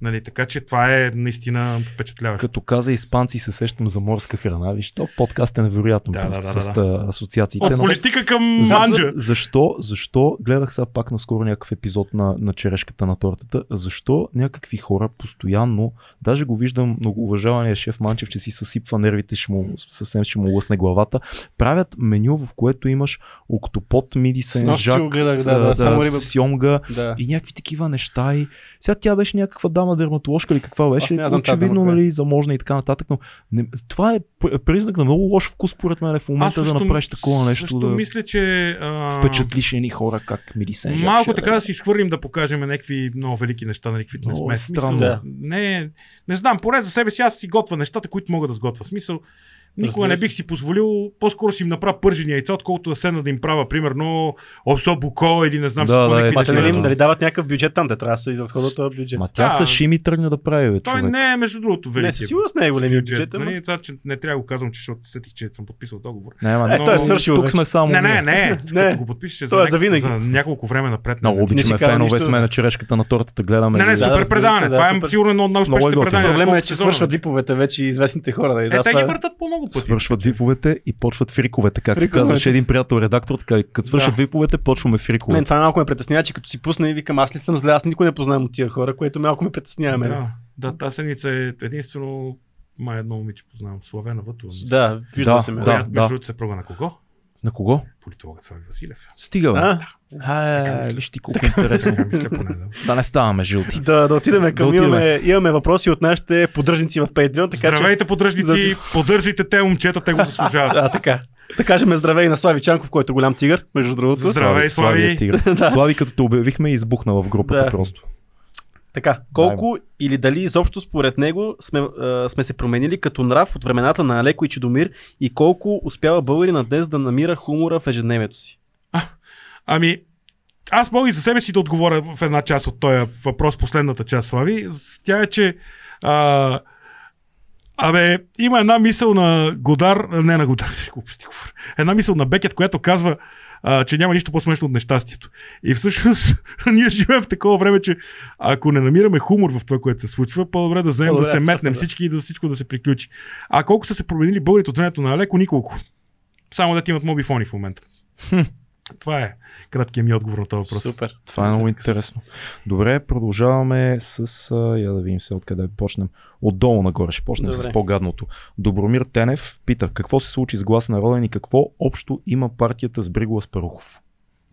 Нали, така че това е наистина впечатляващо. Като каза испанци, се сещам за морска храна. Виж, то подкаст е невероятно Да, просто да, да, с да. а, асоциациите. От но- политика към За- манджа. Защо, защо, гледах сега пак наскоро някакъв епизод на, на черешката на тортата, защо някакви хора постоянно, даже го виждам много уважавания шеф Манчев, че си съсипва нервите, ще му, съвсем ще му лъсне главата, правят меню, в което имаш октопот, миди, сенжак, да, да, риба. сьомга Да. и някакви такива неща. И сега тя беше някаква дама дерматоложка или каква беше, знам очевидно, нали, заможна и така нататък, но не, това е признак на много лош вкус, според мен, в момента да също- направиш такова нещо, също да мисля, че... А... впечатлиш едни хора как мири сенжак. Малко така да си изхвърлим да покажем някакви много велики неща, нали, каквито не сме. странно. Да. Не, не знам, поне за себе си аз си готвя нещата, които мога да сготвя. Смисъл, никога не бих си позволил, по-скоро си им направя пържени яйца, отколкото да седна да им правя, примерно, особуко или не знам Да, си какво, да, е, нали, да. нали дават някакъв бюджет там, те трябва да се изразходват този бюджет. Ма тя Да. с Шими тръгна да прави, бе, Той човек. не е, между другото, велики. Не, със сигурност не е големия бюджет, ама- Нали, това, че не трябва да го казвам, че защото сетих, че съм подписал договор. Не, ма, Е, но- той е свършил Тук вече. сме само. Не, не, не, Не. като го подпишеш Той е за, за винаги. за няколко време напред. Много не, си обичаме фенове сме на черешката на тортата, гледаме. не, не. Да, супер предаване. да, това е сигурно едно от е най-успешните готино. предания. Проблема е, че свършват диповете вече и известните хора. Нали? Е, Да, те ги е- въртат по много пъти. Свършват виповете и почват фриковете. Както Фриковете. казваше един приятел редактор, така като свършат Да. виповете, почваме Мен фриковете. това малко ме притеснява, че като си пусна и викам, аз ли съм зле, аз никой не познавам от тия хора, което малко ме притеснява мен. Да, да, тази седмица е единствено май едно момиче познавам, Славена Вътова. Да, виждал Да, се ме. да. Която, между другото, се прога на кого? На кого? Политологът Слави Василев. Стига, бе. А? А, мисля. виж ти колко интересно. Мисля поне, да. да не ставаме жилти. Да, да отидем към. Да отидем. Имаме, имаме въпроси от нашите поддръжници в Patreon, така че. Здравейте, поддръжници, поддържайте те момчета, те го заслужават. А, така. Да кажем здравей на Слави Чанков, който е голям тигър, между другото. Здравей, Слави. е тигър. Да. Слави, като те обявихме, избухна в групата Да. просто. Така, колко или дали изобщо според него сме, а, сме се променили като нрав от времената на Алеко и Чедомир и колко успява българина днес да намира хумора в ежедневието си? Ами, аз мога и за себе си да отговоря в една част от този въпрос, последната част, Слави. Тя е, че а, Абе, има една мисъл на Годар, а, не на Годар, една мисъл на Бекет, която казва, а, че няма нищо по-смешно от нещастието. И всъщност ние живеем в такова време, че ако не намираме хумор в това, което се случва, по-добре да вземем да се метнем да. всички и да всичко да се приключи. А колко са се променили българите от времето на Алеко? Николко. Само да ти имат мобифони в момента. Това е краткият ми отговор на този въпрос. Супер. Това е много интересно. Добре, продължаваме с... А, я да видим се откъде почнем. Отдолу нагоре ще почнем Добре. с по-гадното. Добромир Тенев пита какво се случи с глас народен и какво общо има партията с Бригова Спарухов.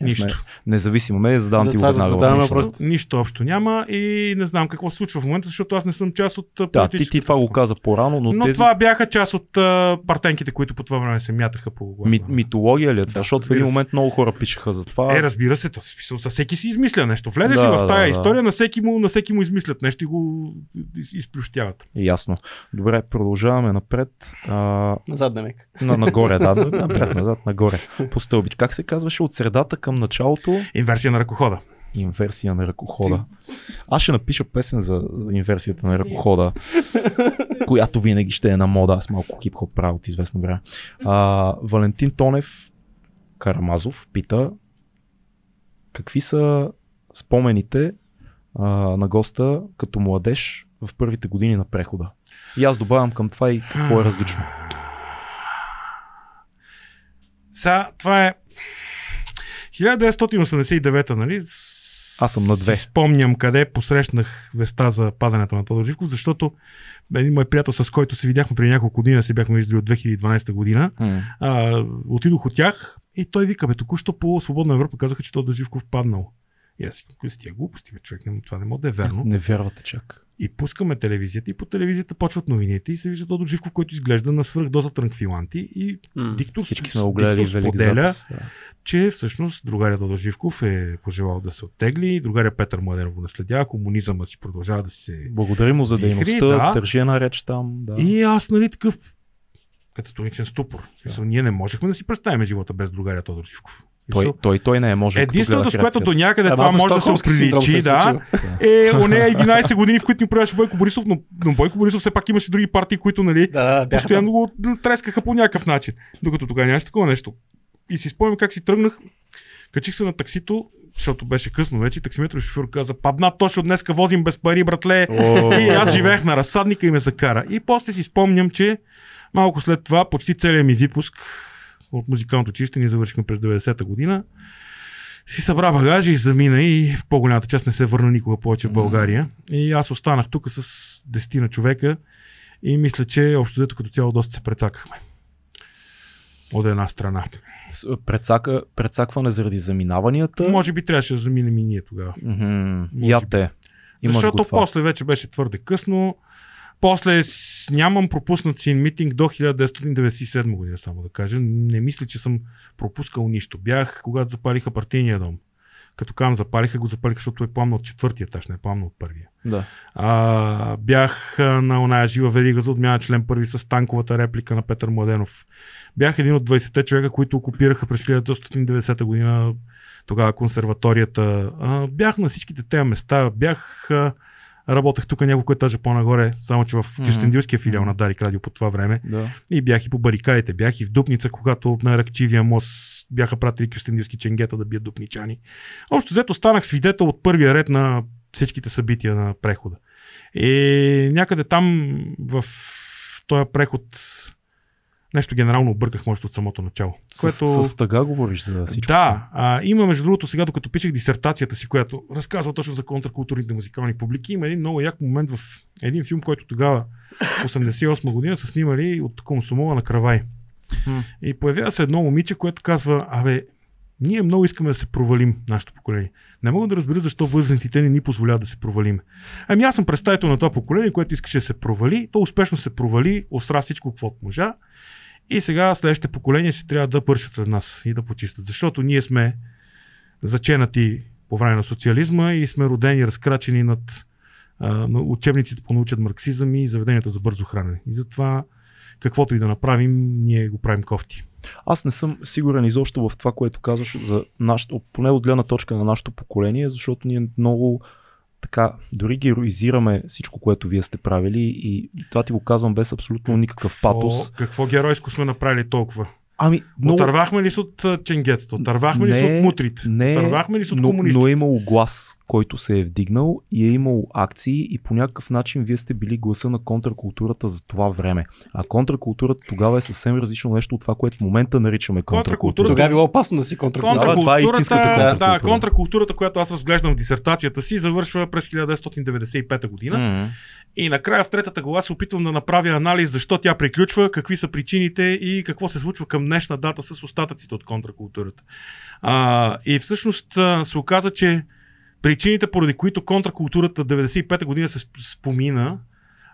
Нищо. Сме независимо медия, задавам ти го веднага. въпроса. въпрос. Нищо общо няма и не знам какво се случва в момента, защото аз не съм част от а, Да, ти, ти политическата това го каза по-рано, но, Но тези това бяха част от а, партенките, които по това време се мятаха по гласа. ми, митология ли е това? Да, Защото в един разбира се. момент много хора пишеха за това. Е, разбира се, то, смисъл, за всеки си измисля нещо. Влезеш Да, ли в да, тая да. история, на всеки, му, на всеки му измислят нещо и го из, изплющяват. Ясно. Добре, продължаваме напред. А, Назад демек. на, нагоре, да. Напред, назад, нагоре. По стълбич. Как се казваше от средата към началото? Инверсия на ръкохода. Инверсия на ръкохода. Аз ще напиша песен за за инверсията на ръкохода, която винаги ще е на мода. Аз малко хип-хоп правя от известно време. А, Валентин Тонев Карамазов пита какви са спомените а, на госта като младеж в първите години на прехода. И аз добавям към това и какво е различно. Сега, това е 1989, нали? Аз съм на две. Спомням къде посрещнах веста за падането на Тодор Живков, защото един мой приятел, с който се видяхме преди няколко години, се бяхме виждали от 2012 година, М. а, отидох от тях и той вика, бе, току-що по Свободна Европа казаха, че Тодор Живков паднал. И аз си кои са тия глупости, бе, човек, това не може да е верно. Не вярвате чак. И пускаме телевизията и по телевизията почват новините и се вижда Тодор Живков, който изглежда на свръхдоза транквиланти и диктор, Всички сме го гледали диктор велик споделя, запис. Да. че всъщност другаря Тодор Живков е пожелал да се оттегли, другаря Петър Младенов го наследява, комунизъмът си продължава да се... Благодарим му за дейността, да. държи една реч там. Да. И аз, нали, такъв кататоничен ступор. Смисъл, ние не можехме да си представим живота без другаря Тодор Живков. Той, той, той не е може. Единственото, с което до някъде Да, това може да се стокхолмски синдром се приличи, е да, е оне 11 години, в които ни управляваше Бойко Борисов, но, но Бойко Борисов все пак имаше други партии, които нали, Да, да, постоянно го трескаха по някакъв начин. Докато тогава нямаше такова нещо. И си спомням как си тръгнах, качих се на таксито, защото беше късно вече, таксиметров шофьор каза, падна точно днеска возим без пари, братле. И аз живеех на разсадника и ме закара. И после си спомням, че малко след това, почти целият ми випуск от музикалното училище, ние завършихме през 90-та година, си събра багажа и замина и в по-голямата част не се върна никога повече в България. И аз останах тук с 10 на човека и мисля, че общо взето като цяло доста се прецакахме. От една страна. Прецака, прецакване заради заминаванията. Може би трябваше да заминем и ние тогава. Може Я те. Имаш Защото после вече беше твърде късно. После нямам пропуснат си митинг до 1997 година, само да кажа. Не мисля, че съм пропускал нищо. Бях, когато запалиха партийния дом. Като казвам запалиха, го запалиха, защото е пламна от четвъртия етаж, не е пламна от първия. Да. А, бях на оная жива верига за отмяна член първи с танковата реплика на Петър Младенов. Бях един от 20-те човека, които окупираха през 1990 година тогава консерваторията. А, бях на всичките тези места. Бях а, работех тук няколко етажа по-нагоре, само че в. Кюстендилския филиал Мгм. на Дарик Радио по това време. да. И бях и по барикадите. Бях и в Дупница, когато на Ракчивия мост бяха пратили кюстендилски ченгета да бият дупничани. Общо взето станах свидетел от първия ред на всичките събития на прехода. И някъде там в този преход нещо генерално обърках, може от самото начало. С, Което... с тъга говориш за всичко. Да, а, има между другото сега, докато пишех дисертацията си, която разказва точно за контркултурните музикални публики, има един много як момент в един филм, който тогава, 88 година, са снимали от Комсомола на Кравай. И появява се едно момиче, което казва, абе, ние много искаме да се провалим, нашето поколение. Не мога да разбера защо възрастните не ни позволяват да се провалим. Ами аз съм представител на това поколение, което искаше да се провали, то успешно се провали, осра всичко, каквото можа. И сега следващите поколения ще трябва да пършат след нас и да почистят. Защото ние сме заченати по време на социализма и сме родени, разкрачени над а, учебниците по научен марксизъм и заведенията за бързо хранене. И затова каквото и да направим, ние го правим кофти. Аз не съм сигурен изобщо в това, което казваш за нашото, поне от гледна точка на нашето поколение, защото ние много така, дори героизираме всичко, което вие сте правили и това ти го казвам без абсолютно никакъв патос. Какво, какво геройско сме направили толкова? Ами, много... Отървахме ли се от ченгетата? Отървахме ли се Не, от мутрите? не, Отървахме ли се от но, комунистите? но е имало глас, който се е вдигнал и е имал акции и по някакъв начин вие сте били гласа на контракултурата за това време. А контракултурата тогава е съвсем различно нещо от това, което в момента наричаме контракултура. Тогава е било опасно да си контракултура. Да, това е истинската контракултура. Да, контракултурата, която аз разглеждам в дисертацията си, завършва през 1995 година. М. И накрая в третата глава се опитвам да направя анализ защо тя приключва, какви са причините и какво се случва към днешна дата с остатъците от контракултурата. А, и всъщност се оказа, че причините, поради които контракултурата 95-та година се сп- спомина,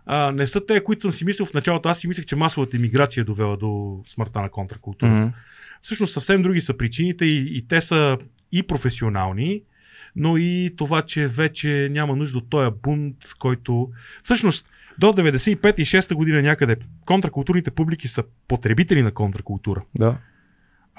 а, не са те, които съм си мислил в началото. Аз си мислех, че масовата емиграция е довела до смъртта на контракултурата. М. Всъщност съвсем други са причините и, и те са и професионални, но и това, че вече няма нужда от този бунт, с който... Всъщност, до 95 и 6 година някъде контракултурните публики са потребители на контракултура. Да.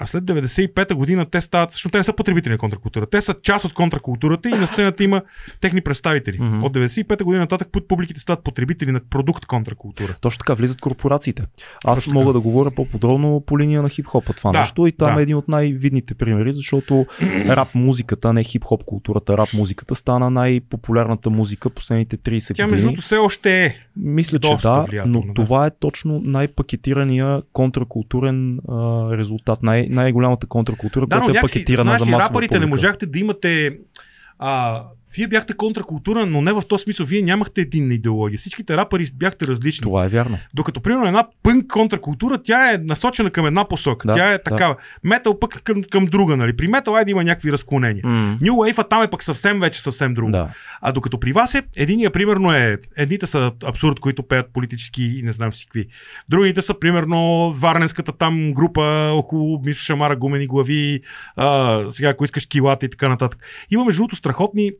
А след 95-та година те стават, защото те не са потребители на контракултура. Те са част от контракултурата и на сцената има техни представители. Мгм. От 95-та година нататък публиките стават потребители на продукт контракултура. Точно така влизат корпорациите. Аз Точно мога така. да говоря по-подробно по линия на хип-хопа това Да, нещо и там да. е един от най-видните примери, защото рап музиката, не хип-хоп културата, рап музиката стана най-популярната музика последните 30 Тя, между години. другото, все още е. Мисля, че да, но да. това е точно най-пакетирания контракултурен а, резултат, най- най-голямата контракултура, Да, която е пакетирана знаеш за масова рапърите публика. не можахте да имате... А, вие бяхте контракултура, но не в този смисъл. Вие нямахте единна идеология. Всичките рапъри бяхте различни. Това е вярно. Докато, примерно, една пънк контракултура, тя е насочена към една посока. Да, тя е да. такава. Метал пък към, към друга, нали? При метал е да има някакви разклонения. М, New Wave, там е пък съвсем вече съвсем друго. Да. А докато при вас е, единия примерно е, едните са абсурд, които пеят политически и не знам си какви. Другите са примерно варненската там група около Мишо Шамара, гумени глави, а, сега ако искаш килата и така нататък. Има между другото страхотни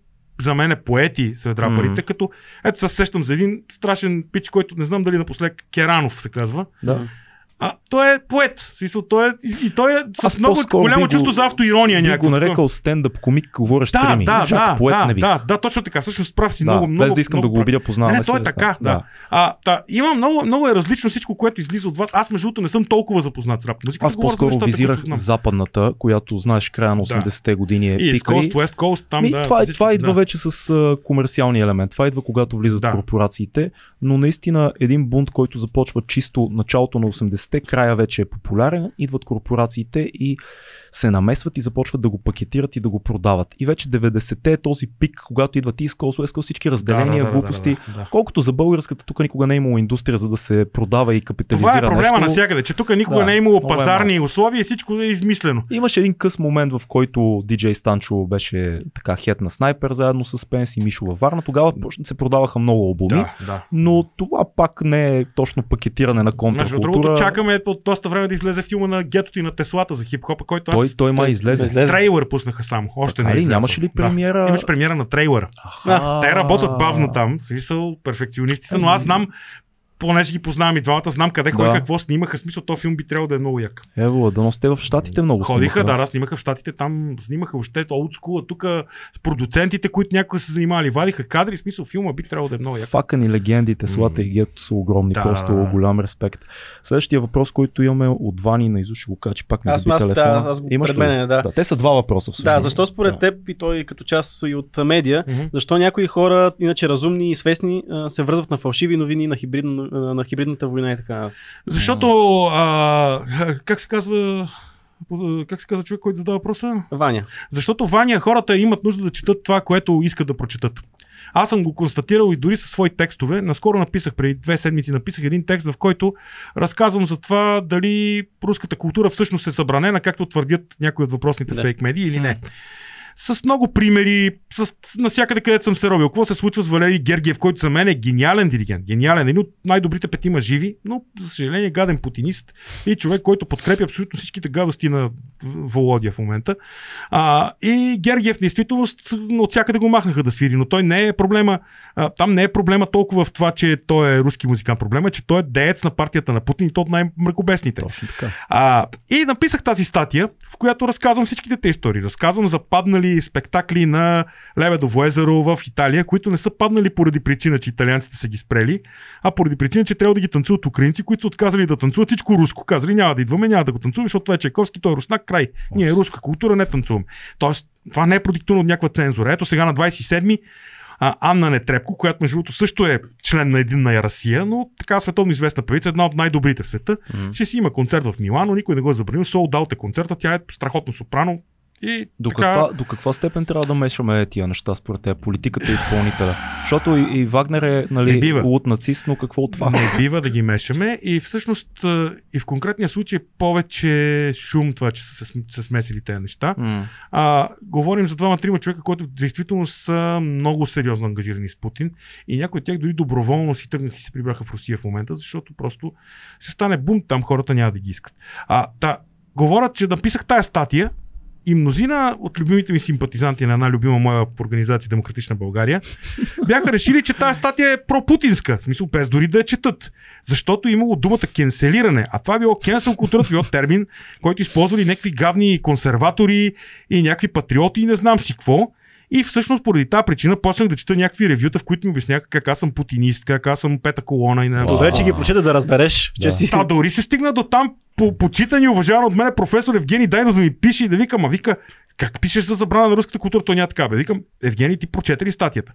за мен поети сред рапърите, Мгм. като ето се сещам за един страшен пич, който не знам дали напоследък Керанов се казва. да. А, той е поет. Смисъл, той е, и, той е с Аз много голямо го- чувство за автоирония Би някакво. го нарекал стендъп комик, говорещ Да, рими. да, Чак да, поет да, не бих. да, да, точно така. Всъщност прав си. Да, много, много, без да искам много да го обидя, познаваме Не, не, той е така, да. А, та, има много, много е различно всичко, което излиза от вас. Аз, между другото, не съм толкова запознат с рап музика. Аз по-скоро визирах западната, която знаеш края на 80-те години е И пика. Coast, West Coast, там Ми, да. това, е, това идва да. вече с комерциалния елемент. Това идва когато влизат Да. корпорациите, но наистина един бунт, който започва чисто началото на 80-те, края вече е популярен, идват корпорациите и се намесват и започват да го пакетират и да го продават. И вече 90-те е този пик, когато идват Coast, West Coast, всички разделения, да, да, глупости. Да, да, да. Колкото за българската, тук никога не е имало индустрия, за да се продава и капитализира Това е проблема нещо. навсякъде, че тук никога Да, не е имало е пазарни условия и всичко е измислено. Имаше един къс момент, в който DJ Станчо беше така хет на снайпер заедно с Пенс и Мишо във Варна. Тогава се продаваха много албуми, Да, да. но това пак не е точно пакетиране на Между контркултура. другото, чакаме от доста време да излезе филма на гетото и на Теслата за хип-хопа, който аз... Той, той май излезе. излезе. Трейлър пуснаха само. Още Така не е ли? Нямаше ли Да. премиера? Имаше премиера на трейлъра. Аха. Те работят бавно там, смисъл перфекционисти са, но аз знам, понеже ги познавам и двамата, знам къде Да. какво снимаха, смисъл, този филм би трябвало да е много як. Ево, да сте в Штатите много Ходиха, снимаха. да, да, снимаха в Штатите, там снимаха въобще олдскула, тук с продуцентите, които някога се занимавали, вадиха кадри, смисъл филма би трябвало да е много як. Факани легендите, Слата и Гето са огромни, Да, просто да, да. голям респект. Следващия въпрос, който имаме от Вани на Изуш, ще го качи пак не заби аз- да, телефона. аз го Имаш пред мен да. да. Те са два въпроса всъщност. Да, защо според Да. теб и той като част и от медиа, Мгм. защо някои хора, иначе разумни и свестни, се връзват на фалшиви новини, на, хибридно, а, на хибридната война и така. Защото, а, как се казва, как се казва човек, който задава въпроса? Ваня. Защото Ваня хората имат нужда да четат това, което искат да прочетат. Аз съм го констатирал и дори със свои текстове. Наскоро написах, преди две седмици написах един текст, в който разказвам за това дали руската култура всъщност е събранена, както твърдят някои от въпросните Не. фейк медии или не. С много примери, с, насякъде където съм се робил. Какво се случва с Валерий Гергиев, който за мен е гениален диригент. Гениален, един от най-добрите петима живи, но за съжаление гаден путинист и човек, който подкрепя абсолютно всичките гадости на Володя в момента. А, и Гергиев действително от всякъде го махнаха да свири, но той не е проблема. А, там не е проблема толкова в това, че той е руски музикант. Проблема е, че той е деец на партията на Путин и то от най-мракобесните. Точно така. А, и написах тази статия, в която разказвам всичките те истории. Разказвам за паднали спектакли на Лебедово езеро в Италия, които не са паднали поради причина, че италианците са ги спрели, а поради причина, че трябва да ги танцуват украинци, които са отказали да танцуват всичко руско. Казали няма да идваме, няма да го танцуваме, защото това е Чайковски, той е руснак, край. Ние руската култура не танцуваме. Тоест, това не е продиктувано от някаква цензура. Ето сега на 27-ми а, Анна Нетрепко, която между другото също е член на Единна Расия, но така световно известна певица, една от най-добрите в света. М. Ще си има концерт в Милано, никой не го е забранил. Sold out е концерта, тя е страхотно сопрано. И До, така, каква, до каква степен трябва да мешаме тия неща според те? Политиката и изпълнителя. Защото и, и Вагнер е нали, бива. луд нацист, но какво от това? Не бива да ги мешаме и всъщност и в конкретния случай е повече шум това, че са се см- се смесили тези неща. М. А, говорим за двама-трима човека, които действително са много сериозно ангажирани с Путин и някои от тях дори доброволно си тръгнаха и се прибраха в Русия в момента, защото просто ще стане бунт, там хората няма да ги искат. А, та, говорят, че написах тая статия и мнозина от любимите ми симпатизанти на една любима моя организация Демократична България бяха решили, че тази статия е пропутинска, в смисъл без дори да я четат. Защото е имало думата кенселиране, а това било кенсел културата, било термин, който използвали някакви гадни консерватори и някакви патриоти и не знам си какво. И всъщност поради тази причина почнах да чета някакви ревюта, в които ми обясняха как аз съм путинист, как аз съм пета колона и не Добре, че ги прочита да разбереш, че си... Та, дори се стигна до там по, почитан и уважаван от мен професор Евгений Дайнов да ми пише и да викам, а вика, как пишеш за забрана на руската култура, то няма така. Бе. Викам, Евгений, ти прочете ли статията?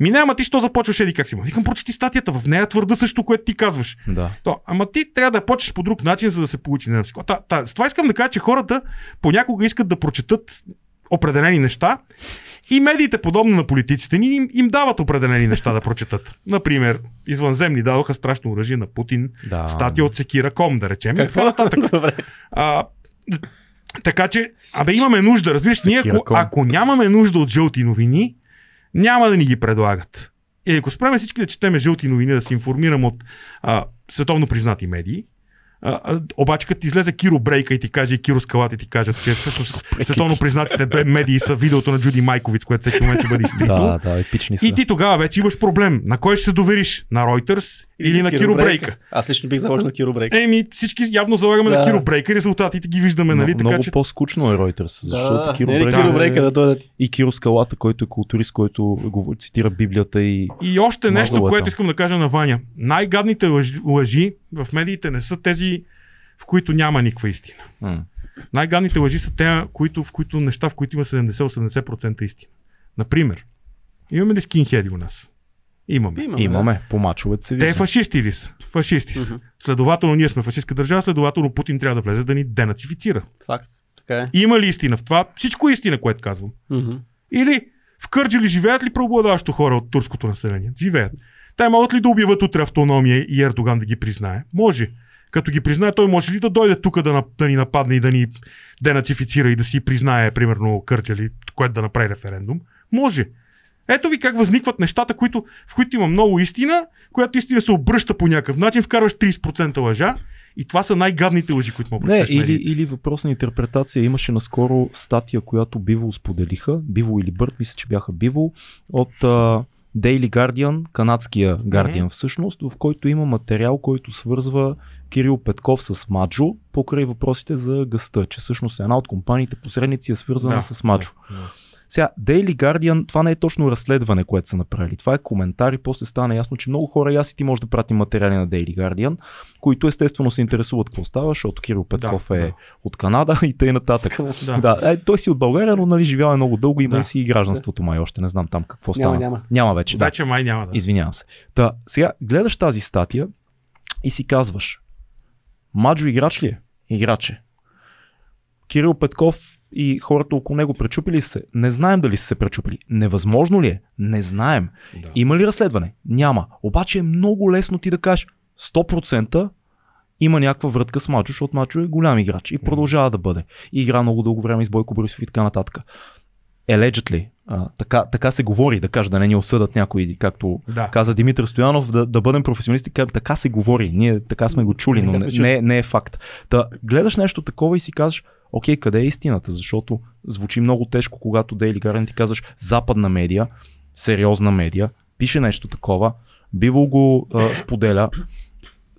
Ми не, ама ти що започваш еди как си? Ма, Викам, прочети статията, в нея твърда също, което ти казваш. Да. То, ама ти трябва да почнеш по друг начин, за да се получи. Не с това искам да кажа, че хората понякога искат да прочетат определени неща и медиите, подобно на политиците ни, им, им дават определени неща да прочетат. Например, извънземни дадоха страшно оръжие на Путин, да. статия от Секира.com, да речем. Какво? така нататък. А, така че, абе имаме нужда, разбираш, ние ако, ако нямаме нужда от жълти новини, няма да ни ги предлагат. И ако спреме всички да четеме жълти новини, да се информирам от а, световно признати медии, а, а, обаче като ти излезе Киро Брейка и ти каже и Киро Скалата и ти кажат, че всъщност световно признатите медии са видеото на Джуди Майковиц, което всеки момент ще бъде изтрито. Да, да, епични са. И ти тогава вече имаш проблем. На кой ще се довериш? На Reuters или на Киро Брейка? Аз лично бих заложил на Киро Брейка. Еми, всички явно залагаме Да. на Киро Брейка и резултатите ги виждаме, нали? Но, Така много че по-скучно е Reuters, защото да, Киро не, не, Брейка Киро е- Брейка да дойдат. и Киро Скалата, който е културист, който го цитира Библията и И още нещо, което искам да кажа на Ваня. Най-гадните лъжи, лъжи в медиите не са тези, в които няма никаква истина. М. Най-гадните лъжи са те, които, в които неща, в които има 70-80% истина. Например, имаме ли скинхеди у нас? Имаме. Имаме. имаме. По мачовете се Те фашисти ли са? Фашисти са. Мгм. Следователно, ние сме фашистска държава, следователно Путин трябва да влезе да ни денацифицира. Факт. Така е. Има ли истина в това? Всичко е истина, което казвам. Мгм. Или в Кърджали живеят ли преобладаващо хора от турското население? Живеят. Те могат ли да обяват утре автономия и Ердоган да ги признае? Може. Като ги признае, той може ли да дойде тук да, да ни нападне и да ни денацифицира и да си признае, примерно, Кърджали, което да направи референдум? Може. Ето ви как възникват нещата, които, в които има много истина, която истина се обръща по някакъв начин, вкарваш 30% лъжа и това са най-гадните лъжи, които могат Не, или, или въпрос на интерпретация. Имаше наскоро статия, която Биво споделиха, Биво или Бърт, мисля, че бяха Биво, от а, Daily Guardian, канадския Guardian Мгм. всъщност, в който има материал, който свързва Кирил Петков с Маджо, покрай въпросите за гъста, че всъщност една от компаниите посредници е свързана Да, с Маджо. да, да. Сега, Daily Guardian, това не е точно разследване, което са направили. Това е коментар и после стана ясно, че много хора, и аз и ти може да пратим материали на Daily Guardian, които естествено се интересуват какво става, защото Кирил Петков Да, е да. от Канада и тъй нататък. Да. Да, е, той си от България, но нали живял е много дълго, има Да. и си и гражданството май още, не знам там какво Няма, стана. няма. Няма вече, да. Вече май няма да. Извинявам се. Та, сега гледаш тази статия и си казваш, Маджо играч ли е? Играч е. Кирил Петков и хората около него пречупили ли се? Не знаем дали са се пречупили. Невъзможно ли е? Не знаем. Да. Има ли разследване? Няма. Обаче е много лесно ти да кажеш 100% има някаква врътка с Мачо, защото Мачо е голям играч и продължава да бъде. И игра много дълго време с Бойко Борисов и така нататък. Allegedly. А, така, така се говори, да кажа, да не ни осъдат някой, както Да. каза Димитър Стоянов, да, да бъдем професионалисти. Ка- Така се говори. Ние така сме го чули, но не, сме чули. не, не е факт. Та, гледаш нещо такова и си казваш, окей, къде е истината? Защото звучи много тежко, когато Дейли Guardian ти казваш западна медия, сериозна медия, пише нещо такова, Биво го а, споделя.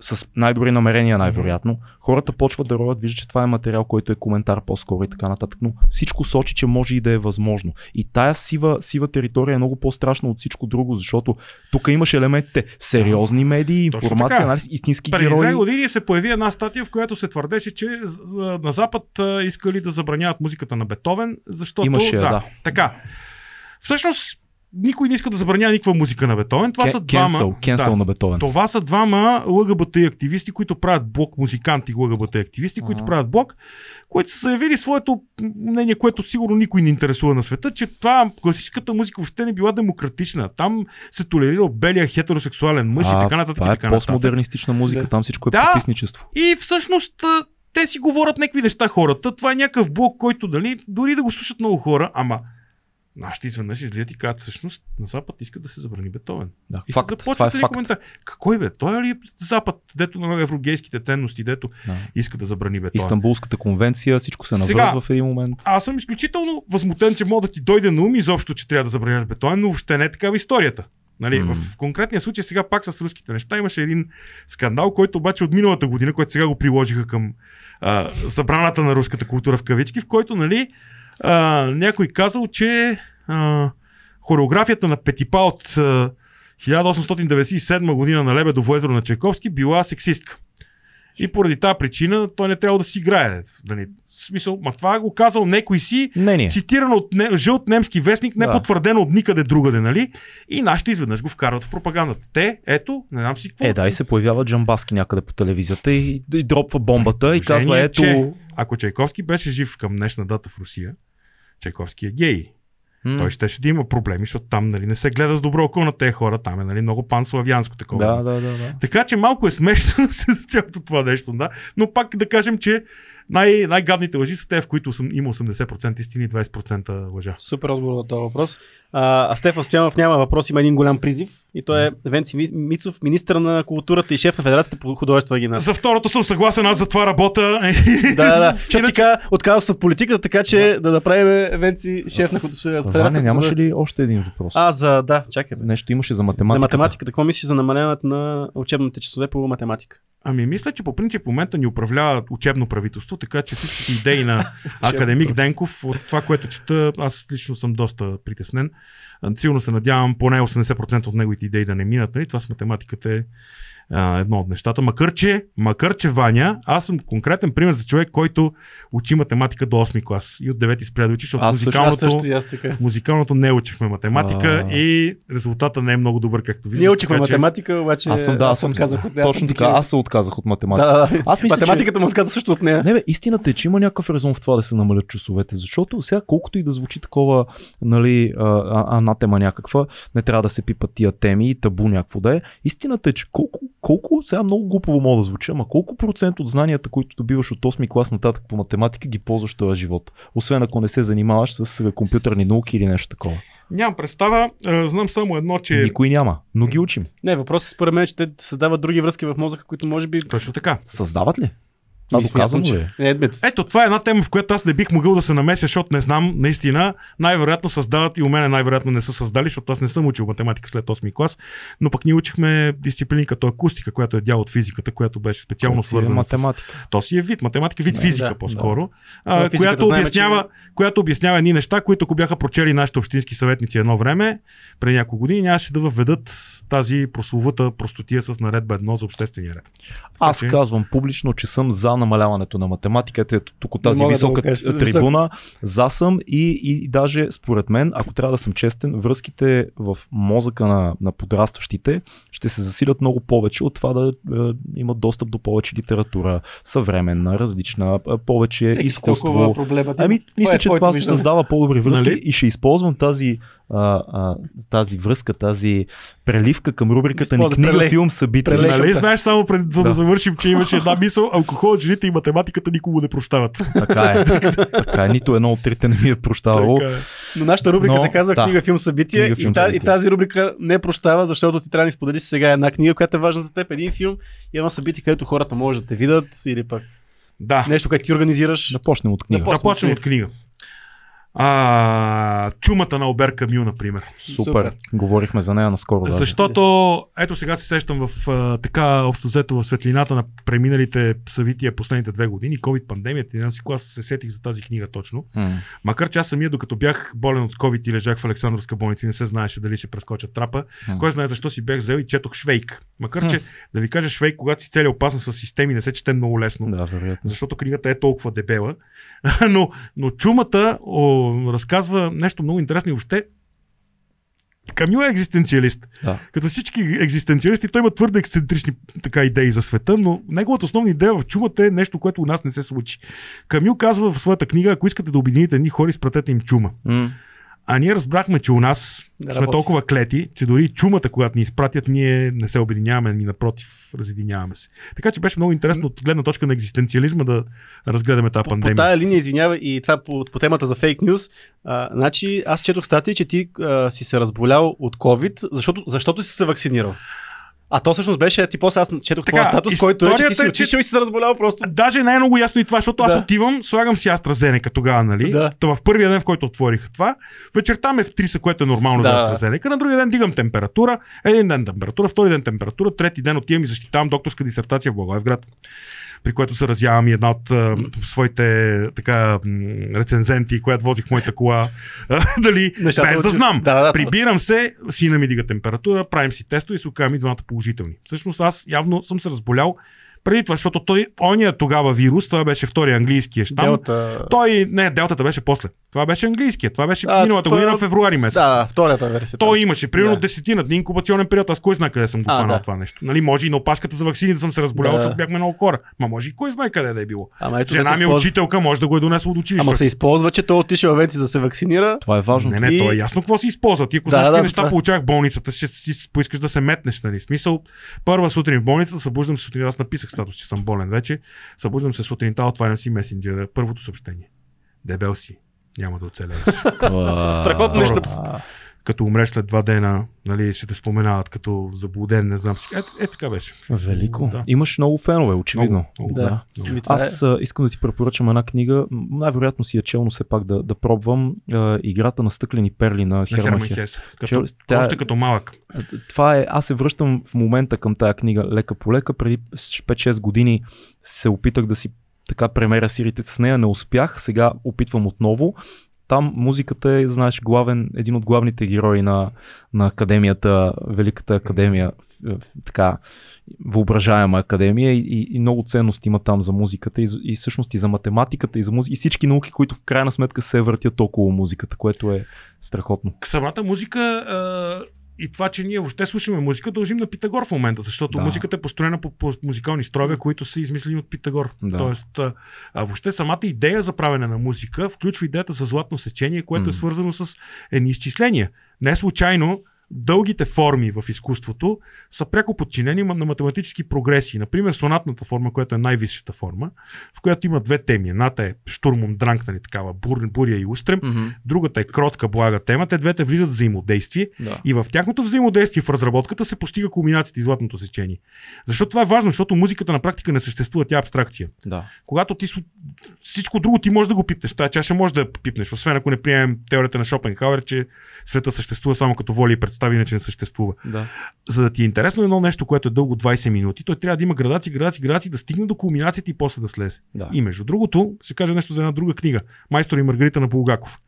С най-добри намерения най-вероятно, хората почват да ровят, виждат, че това е материал, който е коментар по-скоро и така нататък, но всичко сочи, че може и да е възможно. И тая сива, сива територия е много по-страшна от всичко друго, защото тук имаш елементите сериозни медии, Точно информация, анализ, истински Преди герои. две години се появи една статия, в която се твърдеше, че на Запад искали да забраняват музиката на Бетовен, защото... Имаше, да. Така. Всъщност, никой не иска да забранява никаква музика на Бетовен. Това са двама... Кенсъл, кенсъл да, на Бетовен. Това са двама ЛГБТ активисти, които правят блок, музиканти ЛГБТ активисти, които Ага. правят блок, които са заявили своето мнение, което сигурно никой не интересува на света, че това класическата музика въобще не била демократична. Там се толерирал белия хетеросексуален мъж и А, така нататък. това и е постмодернистична музика, Да. там всичко е Да. потисничество. И всъщност те си говорят някакви неща хората. Това е някакъв блок, който дали, дори да го слушат много хора, ама нашите изведнъж излизат и казват всъщност на Запад искат да се забрани Бетовен. Да, И факт, се това започват е факт. коментар. Какой бе? Той е ли Запад, дето на еврогейските ценности, дето Да. иска да забрани Бетовен? Истанбулската конвенция, всичко се Сега- навръзва в един момент. Аз съм изключително възмутен, че мога да ти дойде на ум изобщо, че трябва да забраняваш Бетовен, но въобще не е такава историята. Нали, М. В конкретния случай сега пак с руските неща имаше един скандал, който обаче от миналата година, който сега го приложиха към а, забраната на руската култура в кавички, в който нали, а, някой казал, че а, хореографията на Петипа от а, 1897 година на Лебедово езеро на Чайковски била сексистка. И поради тази причина той не трябва да си играе. Нали, в смисъл, ма това го казал некой си, Не, не. цитирано от не, жълт немски вестник, не Да. потвърдено от никъде другаде, нали? И нашите изведнъж го вкарват в пропагандата. Те, ето, не знам си какво. Е, да, и се появява Джамбаски някъде по телевизията и, и дропва бомбата и казва, ето... че- Ако Чайковски беше жив към днешна дата в Русия, Чайковски е гей. М, Той щеше да има проблеми, защото там нали, не се гледа с добро око на тези хора. Там е нали, много панславянско такова. Да, да, да, да. Така че малко е смешно с цялото това нещо, да. Но пак да кажем, че най- най-гадните лъжи са те, в които съм, има 80% истини и 20% лъжа. Супер отговор на този въпрос. А, а Стефан Стоянов няма въпрос, има един голям призив. И той е Венци Ми- Мицов, министър на културата и шеф на Федерацията по художества и гимнастика. За второто съм съгласен, аз за това работа. Да, да, да. Защото Иначе- така отказва се от политиката, така че да направим Венци шеф на художествената Ваня, Федерация. по нямаше художества. ли още един въпрос? А, за, да, чакай. Бе. Нещо имаше за За математиката. математиката. Какво мислиш за намаляването на учебните часове по математика? Ами мисля, че по принцип в момента ни управлява учебно правителство, така че всичките идеи на академик Денков, от това, което чета, аз лично съм доста притеснен. А, Сигурно се надявам поне 80% от неговите идеи да не минат. Нали? Това с математиката е а, едно от нещата. Макар че, макар че Ваня, аз съм конкретен пример за човек, който учи математика до 8 клас и от 9 спря да учи, защото Аз също- Аз музикалното, също така. в музикалното не учихме математика А. и резултата не е много добър, както виждаш. Ние учихме така че- математика, обаче Аз съм, да, аз съм, отказах от нея. точно така, аз се отказах от математика. Да, да, да. Аз мисля, че... Математиката му отказа също от нея. Не бе, истината е, че има някакъв резон в това да се намалят часовете, защото сега колкото и да звучи такова, нали, а, анатема някаква, не трябва да се пипат тия теми и табу някакво да е. Истината е, че колко, колко сега много глупаво мога да звучи, ама колко процент от знанията, които добиваш от 8 клас нататък по математика, ги ползваш в този живот. Освен ако не се занимаваш с а, компютърни науки или нещо такова. Нямам представа, а, знам само едно, че... Никой няма, но ги учим. Не, въпросът е според мен, че те създават други връзки в мозъка, които може би... Точно така. Създават ли? Това Ми, е? че- Не, бе, Ето, това е една тема, в която аз не бих могъл да се намеся, защото не знам, наистина, най-вероятно създават и у мен най-вероятно не са създали, защото аз не съм учил математика след 8 клас, но пък ние учихме дисциплини като акустика, която е дял от физиката, която беше специално си е свързана с... математика. То си е вид, математика, вид Да, физика да, по-скоро, Да, а, която, знаем, обяснява, която обяснява едни неща, които ако бяха прочели нашите общински съветници едно време, преди няколко години, нямаше да въведат тази прословута простотия с наредба едно за обществения ред. Аз Така че- казвам публично, че съм за намаляването на математиката. Ето тук от тази да висока кажа. т- трибуна. За съм и, и даже според мен, ако трябва да съм честен, връзките в мозъка на, на подрастващите ще се засилят много повече от това да е, имат достъп до повече литература, съвременна, различна, повече всеки изкуство. Ами, мисля, е че това виждане. създава по-добри връзки Нали? и ще използвам тази, а, а, тази връзка, тази преливка към рубриката ни Използвай книга, прелей. филм, събитие. Прелей. Нали знаеш само пред, за да. Да. завършим, че имаше една мисъл, алкохол, жените и математиката никому не прощават. Така е. така е. Нито едно от трите не ми е прощавало. Е. Но нашата рубрика Но, се казва да. книга, филм, събитие. Книга, филм, и, тази, и тази рубрика не прощава, защото ти трябва да ни споделиш сега една книга, която е важна за теб, един филм и едно събитие, където хората може да те видят или пък Да. нещо, което ти организираш. Да почнем от книга. Да Да почнем от книга. А, чумата на Обер Камю, например. Супер. Супер. Говорихме за нея наскоро. Даже. Защото, ето сега се сещам в а, така общо взето в светлината на преминалите събития последните две години, COVID пандемията, и не знам си кога се сетих за тази книга точно. М. Макар че аз самия, докато бях болен от COVID и лежах в Александровска болница и не се знаеше дали ще прескоча трапа, М. кой знае защо си бях взел и четох Швейк. Макар М. че, да ви кажа, Швейк, когато си цели опасен с системи, не се чете много лесно. Да, вероятно. Защото книгата е толкова дебела. но, но чумата о, разказва нещо много интересно и въобще Камю е екзистенциалист. Да. Като всички екзистенциалисти, той има твърде ексцентрични така идеи за света, но неговата основна идея в чумата е нещо, което у нас не се случи. Камю казва в своята книга, ако искате да обедините едни хора, изпратете им чума. М. А ние разбрахме, че у нас Не сме работи. толкова клети, че дори чумата, когато ни изпратят, ние не се обединяваме, ни напротив, разединяваме се. Така че беше много интересно от гледна точка на екзистенциализма да разгледаме тази По, по пандемия. тая линия, извинявай, и това по, по темата за фейк нюз. А, значи, аз четох статия, че ти а, си се разболял от COVID, защото, защото си се вакцинирал. А то всъщност беше, ти после аз четох Така, твоя статус, който е, че ти си е, че- отишъл и си се разболял просто. Даже не е много ясно и това, защото аз Да. отивам, слагам си AstraZeneca тогава, нали? Да. Та в първия ден, в който отвориха това, вечерта ме втриса, което е нормално Да. за AstraZeneca, на другия ден дигам температура, един ден температура, втори ден температура, трети ден отивам и защитавам докторска дисертация в Благоевград при което се разявам и една от а, своите така, рецензенти, която возих моята кола, а, дали, Нещата без да знам. Да, да, Прибирам се, сина ми дига температура, правим си тесто и се оказвам и двамата положителни. Всъщност аз явно съм се разболял преди това, защото той, ония тогава вирус, това беше втория английския щам. Делта... Той, не, делтата беше после. Това беше английския. Това беше А, миналата това- година, февруари месец. Да, втората версия. Той имаше примерно десетина дни инкубационен период. Аз кой знае къде съм го А, фанал да. това нещо. Нали, може и на опашката за ваксини да съм се разболял, Да. защото бяхме много хора. Ма може и кой знае къде да е било. Ама ето Жена ми е използва... учителка, може да го е донесло от училище. Ама се използва, че той отишъл в Венци да се вакцинира. Това е важно. Не, не, И- то е ясно какво се използва. Ти ако Да, знаеш да, неща получавах в болницата, ще си поискаш да се метнеш, нали? Смисъл, първа сутрин в болницата, събуждам се сутрин, аз написах статус, че съм болен вече. Събуждам се сутринта, отварям си месенджера, първото съобщение. Дебел си. Няма да оцелееш. Страхотно нещо. Като умреш след два дена, нали, ще те споменават като заблуден, не знам си. Е, е така беше. Велико. Да. Имаш много фенове, очевидно. Много, много, Да. много. Ами, това Аз а, искам да ти препоръчам една книга. Най-вероятно си е челно все пак да, да пробвам а, играта на стъклени перли на Херман Херман Хес. Хес. Като, Че- тя- Още като малък. Това е, аз се връщам в момента към тая книга лека по лека. Преди 5-6 години се опитах да си така премеря сирите с нея, не успях, сега опитвам отново. Там музиката е, знаеш, главен, един от главните герои на, на академията, Великата академия, така въображаема академия и, и, много ценности има там за музиката и, и всъщност и за математиката и за музика и всички науки, които в крайна сметка се въртят около музиката, което е страхотно. Самата музика и това, че ние въобще слушаме музика, дължим на Питагор в момента, защото Да. музиката е построена по, по музикални строеве, които са измислени от Питагор. Да. Тоест, а, а, въобще самата идея за правене на музика включва идеята за златно сечение, което М. е свързано с едни изчисления. Не случайно дългите форми в изкуството са пряко подчинени на математически прогресии. Например, сонатната форма, която е най-висшата форма, в която има две теми. Едната е штурмом дранк, нали, такава бур, буря и устрем. Mm-hmm. Другата е кротка, блага тема. Те двете влизат в взаимодействие Да. и в тяхното взаимодействие в разработката се постига кулминацията и златното сечение. Защо това е важно? Защото музиката на практика не съществува, тя е абстракция. да. Когато ти всичко друго ти можеш да го пипнеш, тази чаша може да я пипнеш, освен ако не приемем теорията на Шопенхауер, че света съществува само като воля и представи, иначе не съществува. Да. За да ти е интересно едно нещо, което е дълго 20 минути, той трябва да има градации, градации, градации, да стигне до кулминацията и после да слезе. Да. И между другото, ще кажа нещо за една друга книга. Майстор и Маргарита на Булгаков.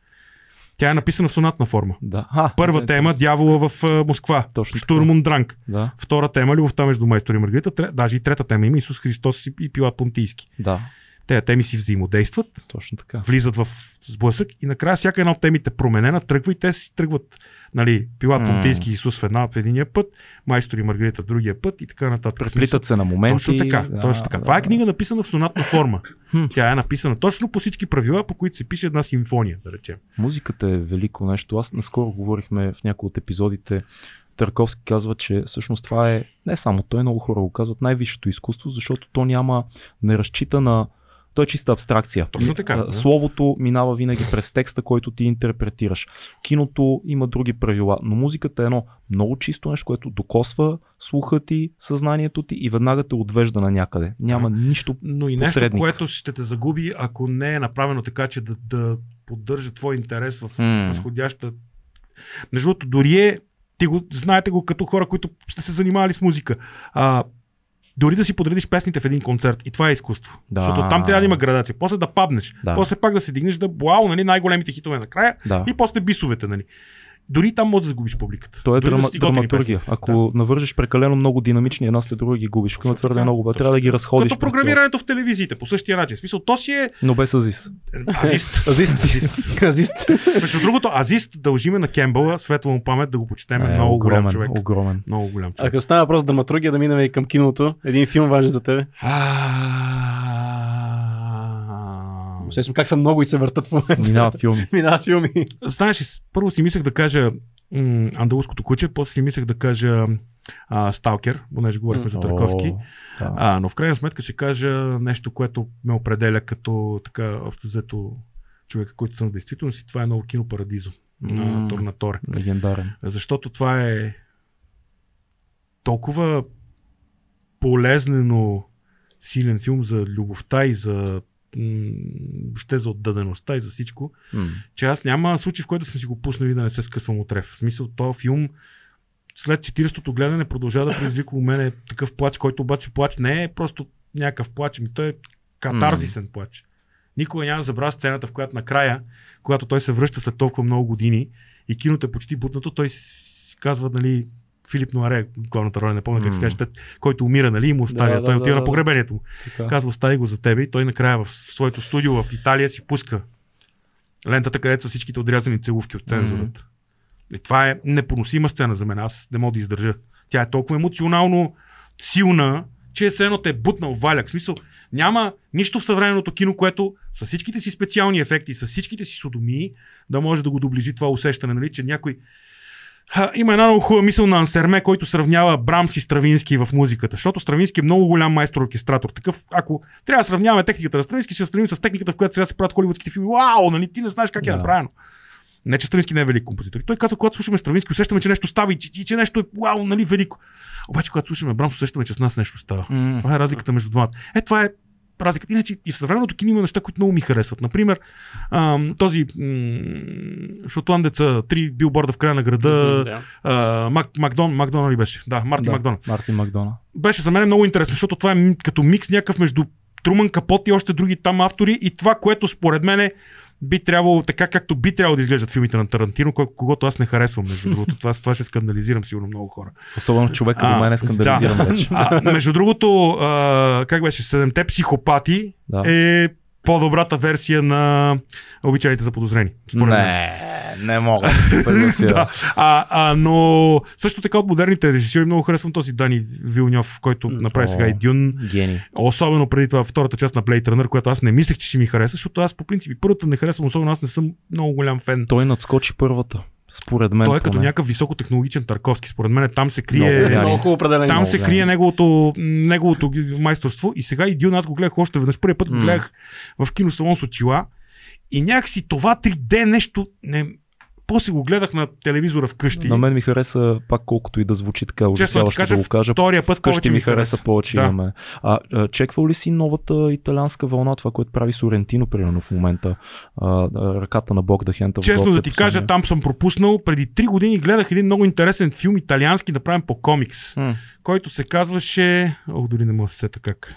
Тя е написана в сонатна форма. Да. А, Първа да, тема Дявола в а, Москва. Точно така. Штурмун Дранг. Да, Втора тема Любовта между майстор и Маргарита. Тре, даже и трета тема има Исус Христос и- и Пилат Понтийски. да, Те теми си взаимодействат, точно така. влизат в сблъсък и накрая всяка една от темите променена, тръгва и те си тръгват. Нали, Пилат. Понтийски и Исус в една в единия път, майстор и Маргарита в другия път и така нататък. Преплитат се на моменти. Точно така. Да, точно така. да, Това е книга написана в сонатна форма. Тя е написана точно по всички правила, по които се пише една симфония, да речем. Музиката е велико нещо. Аз наскоро говорихме в някои от епизодите. Търковски казва, че всъщност това е не само той, много хора го казват, най-висшето изкуство, защото то няма, не разчита на той е чиста абстракция. Точно така, да. Словото минава винаги през текста, който ти интерпретираш. Киното има други правила, но музиката е едно много чисто нещо, което докосва слуха ти, съзнанието ти и веднага те отвежда на някъде. Няма нищо Но и нещо, Посредник. което ще те загуби, ако не е направено така, че да, да поддържа твой интерес в възходяща. Между другото, дори е, ти го, знаете го като хора, които сте се занимавали с музика. А, дори да си подредиш песните в един концерт, и това е изкуство. Да. Защото там трябва да има градация. После да паднеш, Да. после пак да се дигнеш, да вау, нали, най-големите хитове накрая Да. и после бисовете, нали. Дори там можеш да загубиш публиката. То е Дори да драма, готини драматургия. песните. Ако навържеш прекалено много динамични една след друга ги губиш. Ако има твърде така. много, бе, Точно трябва да ги разходиш. Като програмирането в телевизиите, по същия начин. В смисъл, то си е. Но без азис. азист. Азист. Азист. Между другото, азист дължиме на Кембъла, светла му памет, да го почетем. Е, много огромен, голям човек. Огромен. Много голям човек. Ако става въпрос драматургия, да минем и към киното. Един филм важен за тебе. А, Усещам как са много и се въртат в момента. Минават филми. Минават филми. Знаеш, първо си мислех да кажа м- Андалуското куче, после си мислех да кажа а, Сталкер, понеже говорихме за Търковски. О, да. А, но в крайна сметка ще кажа нещо, което ме определя като така общо взето човека, който съм в действителност и това е ново кино Парадизо на М. Торнаторе. Легендарен. Защото това е толкова полезнено силен филм за любовта и за въобще за отдадеността и за всичко, М. че аз няма случай, в който съм си го пуснал и да не се скъсвам от рев. В смисъл, този филм след 40-то гледане продължава да предизвика у мене такъв плач, който обаче плач не е просто някакъв плач, ми той е катарзисен плач. Никога няма да забравя сцената, в която накрая, когато той се връща след толкова много години и киното е почти бутнато, той казва, нали, Филип Нуаре, главната роля, не помня как се каже, който умира, нали, и му оставя. Да, той да, отива да, на погребението му. Така. Казва, остави го за тебе и той накрая в своето студио в Италия си пуска лентата, където са всичките отрязани целувки от цензурата. И това е непоносима сцена за мен. Аз не мога да издържа. Тя е толкова емоционално силна, че е едно те е бутнал валяк. В смисъл, няма нищо в съвременното кино, което с всичките си специални ефекти, с всичките си содомии, да може да го доближи това усещане, нали, че някой Ха, има една много хубава мисъл на Ансерме, който сравнява Брамс и Стравински в музиката. Защото Стравински е много голям майстор оркестратор. Такъв, ако трябва да сравняваме техниката на Стравински, ще сравним с техниката, в която сега се правят холивудските филми. Вау, нали ти не знаеш как е Да. направено. Не, че Стравински не е велик композитор. И Той каза, когато слушаме Стравински, усещаме, че нещо става и че, и че нещо е вау, нали, велико. Обаче, когато слушаме Брамс, усещаме, че с нас нещо става. М. Това е разликата между двамата. Е, това е разликата. Иначе и в съвременното кино има неща, които много ми харесват. Например, ам, този м- шотландеца, три билборда в края на града, Да. а, Мак, Макдон, Макдонал ли беше? Да, Марти Да, Макдонал. Мартин Макдона. Беше за мен много интересно, защото това е като микс някакъв между Труман Капот и още други там автори и това, което според мен би трябвало, така както би трябвало да изглеждат филмите на Тарантино, когато аз не харесвам, между другото. Това, това ще скандализирам сигурно много хора. Особено човек като А, мен е скандализиран да. вече. А, между другото, а, как беше, Седемте психопати Да. е по-добрата версия на обичайните за подозрени. Не, не мога да се съглася. да. А, а, но също така от модерните режисьори много харесвам този Дани Вилньов, който направи сега и О. Дюн. Гений. Особено преди това втората част на Blade Runner, която аз не мислех, че ще ми хареса, защото аз по принцип първата не харесвам, особено аз не съм много голям фен. Той надскочи първата. Според мен. Той е като поне. някакъв високотехнологичен Тарковски. Според мен там се крие... Много много хубаво определение. Там се крие неговото, неговото майсторство и сега и Дюн аз го гледах още веднъж. Първият път го М. гледах в киносалон с очила и някакси това 3D нещо не... После го гледах на телевизора вкъщи. На мен ми хареса пак колкото и да звучи така ужасяващо да го кажа. Втория път Вкъщи ми хареса повече Да. имаме. А, а, чеквал ли си новата италианска вълна, това, което прави Сорентино, примерно в момента? А, ръката на Бог да хента в Честно Гот да ти кажа, там съм пропуснал. Преди 3 години гледах един много интересен филм италиански, направен по комикс, М. който се казваше... О, дори не мога да се сета как.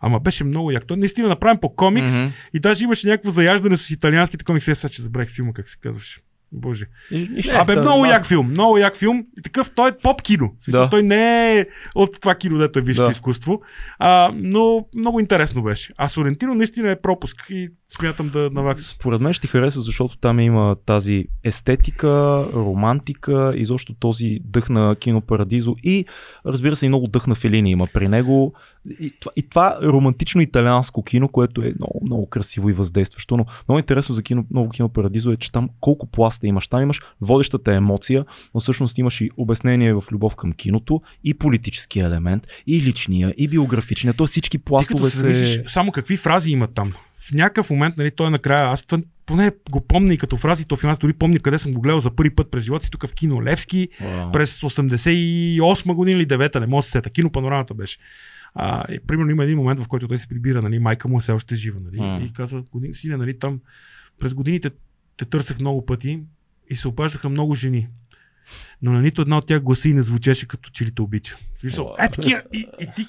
Ама беше много як. Той наистина направен по комикс Мгм. и даже имаше някакво заяждане с италианските комикси. Е, Сега че забравих филма как се казваше. Боже. И- и- Абе, да, много да. як филм, много як филм. И такъв, той е поп кино. Смисъл, Да. Той не е от това кино, дето е висшето Да. изкуство. А, но много интересно беше. А Сорентино наистина е пропуск и смятам да навакса. Според мен ще ти хареса, защото там има тази естетика, романтика, изобщо този дъх на кино Парадизо и разбира се и много дъх на Фелини има при него. И това, и това романтично италианско кино, което е много, много красиво и въздействащо, но много интересно за кино, ново кино Парадизо е, че там колко пласта имаш. Там имаш водещата емоция, но всъщност имаш и обяснение в любов към киното, и политически елемент, и личния, и биографичния. То всички Ти като пластове се замислиш само какви фрази има там. В някакъв момент, нали, той накрая, аз това поне го помня и като фрази, то аз дори помня къде съм го гледал за първи път през живота си, тук в кино Левски, Вау. през 88 година или 9 не мога да се сета. Кино панорамата беше. А, и, примерно има един момент, в който той се прибира, нали, майка му е все още жива, нали, М. и каза, годин, сине, нали, там През годините те търсех много пъти и се обаждаха много жени. Но на нито една от тях гласа и не звучеше като че ли те обича. Смисъл. Е, такива, и, и ти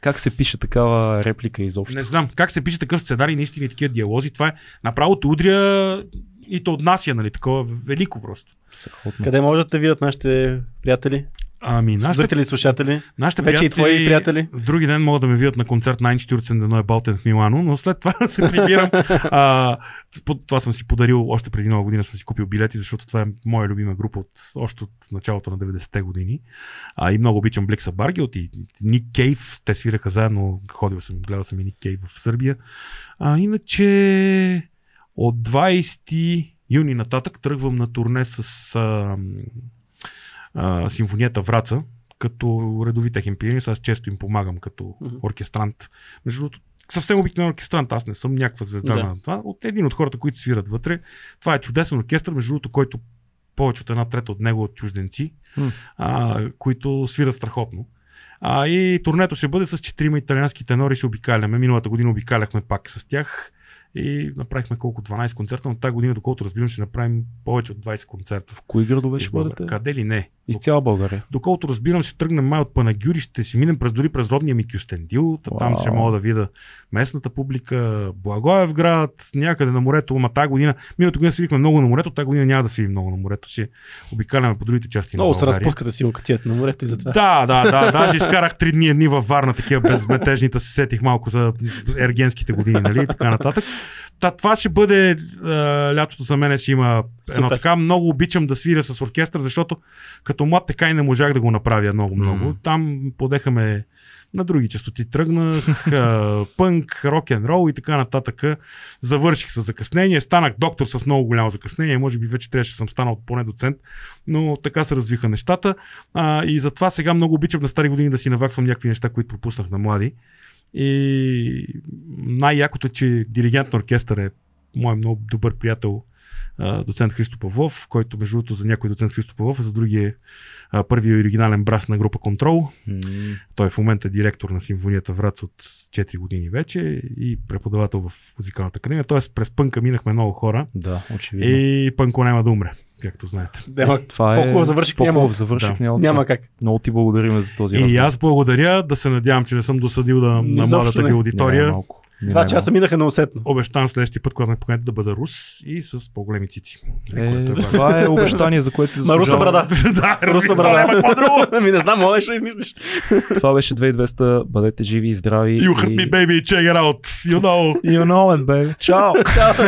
Как се пише такава реплика изобщо? Не знам как се пише такъв сценарий, наистина и такива диалози. Това е направо те удря и те отнася, нали? Такова велико просто. Страхотно. Къде може да те видят нашите приятели? Ами, нашите, Зрители, слушатели? нашите Вече и твои приятели? Други ден могат да ме видят на концерт на 41 е Балтен в Милано, но след това се прибирам. а, това съм си подарил още преди нова година, съм си купил билети, защото това е моя любима група от, още от началото на 90-те години. А, и много обичам Блекса Баргелт и Ник Кейв. Те свираха заедно, ходил съм, гледал съм и Ник Кейв в Сърбия. А, иначе от 20 юни нататък тръгвам на турне с а, а, симфонията Враца, като редови техен пианист, аз често им помагам като Мгм. оркестрант. Между другото, съвсем обикновен оркестрант, аз не съм някаква звезда Да. на това. От един от хората, които свират вътре. Това е чудесен оркестър, между другото, който повече от една трета от него от чужденци, М. а, които свират страхотно. А, и турнето ще бъде с четирима италиански тенори, ще обикаляме. Миналата година обикаляхме пак с тях и направихме колко 12 концерта, но тази година, доколкото разбирам, ще направим повече от 20 концерта. В Кои градове ще бъдете? Къде ли не? Из цяла България. Доколкото разбирам, ще тръгнем май от Панагюри, ще си минем през дори през родния ми Кюстендил. Та Там ще мога да видя местната публика, Благоевград, някъде на морето, ама тази година, миналата година свирихме много на морето, тази година няма да свирим много на морето, ще обикаляме по другите части Много на се България. разпускате си локатият на морето и затова. Да, да, да. Даже изкарах три дни едни във Варна, такива безметежните, се сетих малко за ергенските години, нали, и така нататък. Та, това ще бъде, а, лятото за мен ще има едно Супер. така. Много обичам да свиря с оркестър, защото като млад така и не можах да го направя много-много. М. Там подехаме на други частоти. Тръгнах, пънк, рок-н-рол и така нататък. Завърших с закъснение. Станах доктор с много голямо закъснение. Може би вече трябваше да съм станал поне доцент, но така се развиха нещата. А, и затова сега много обичам на стари години да си наваксвам някакви неща, които пропуснах на млади. И най-якото е, че диригент на оркестър е мой много добър приятел, доцент Христо Павлов, който между другото за някой доцент Христо Павлов, а за други е първият оригинален брас на група Контрол. М, Той в момента е директор на симфонията Врац от 4 години вече и преподавател в музикалната академия. Тоест през пънка минахме много хора Да, очевидно. и пънко няма да умре, както знаете. Няма, Това е по-хубав завършик по-хубав няма. завършик Да. няма. няма как. Много ти благодарим за този И разговор. аз благодаря да се надявам, че не съм досъдил да, на младата не. ви Не, аудитория. малко. Не, Два не, часа минаха неусетно. Обещавам следващия път, когато ме поканете да бъда рус и с по-големи цици. Е, Което важно. това е обещание, за което си Ма руса заслужава. брада. да, Руса брада. няма какво друго. Ами не знам, мога нещо измислиш. Това беше 2200. Бъдете живи и здрави. You hurt и... me, baby, check it out. You know. You know it, baby. Чао! Чао.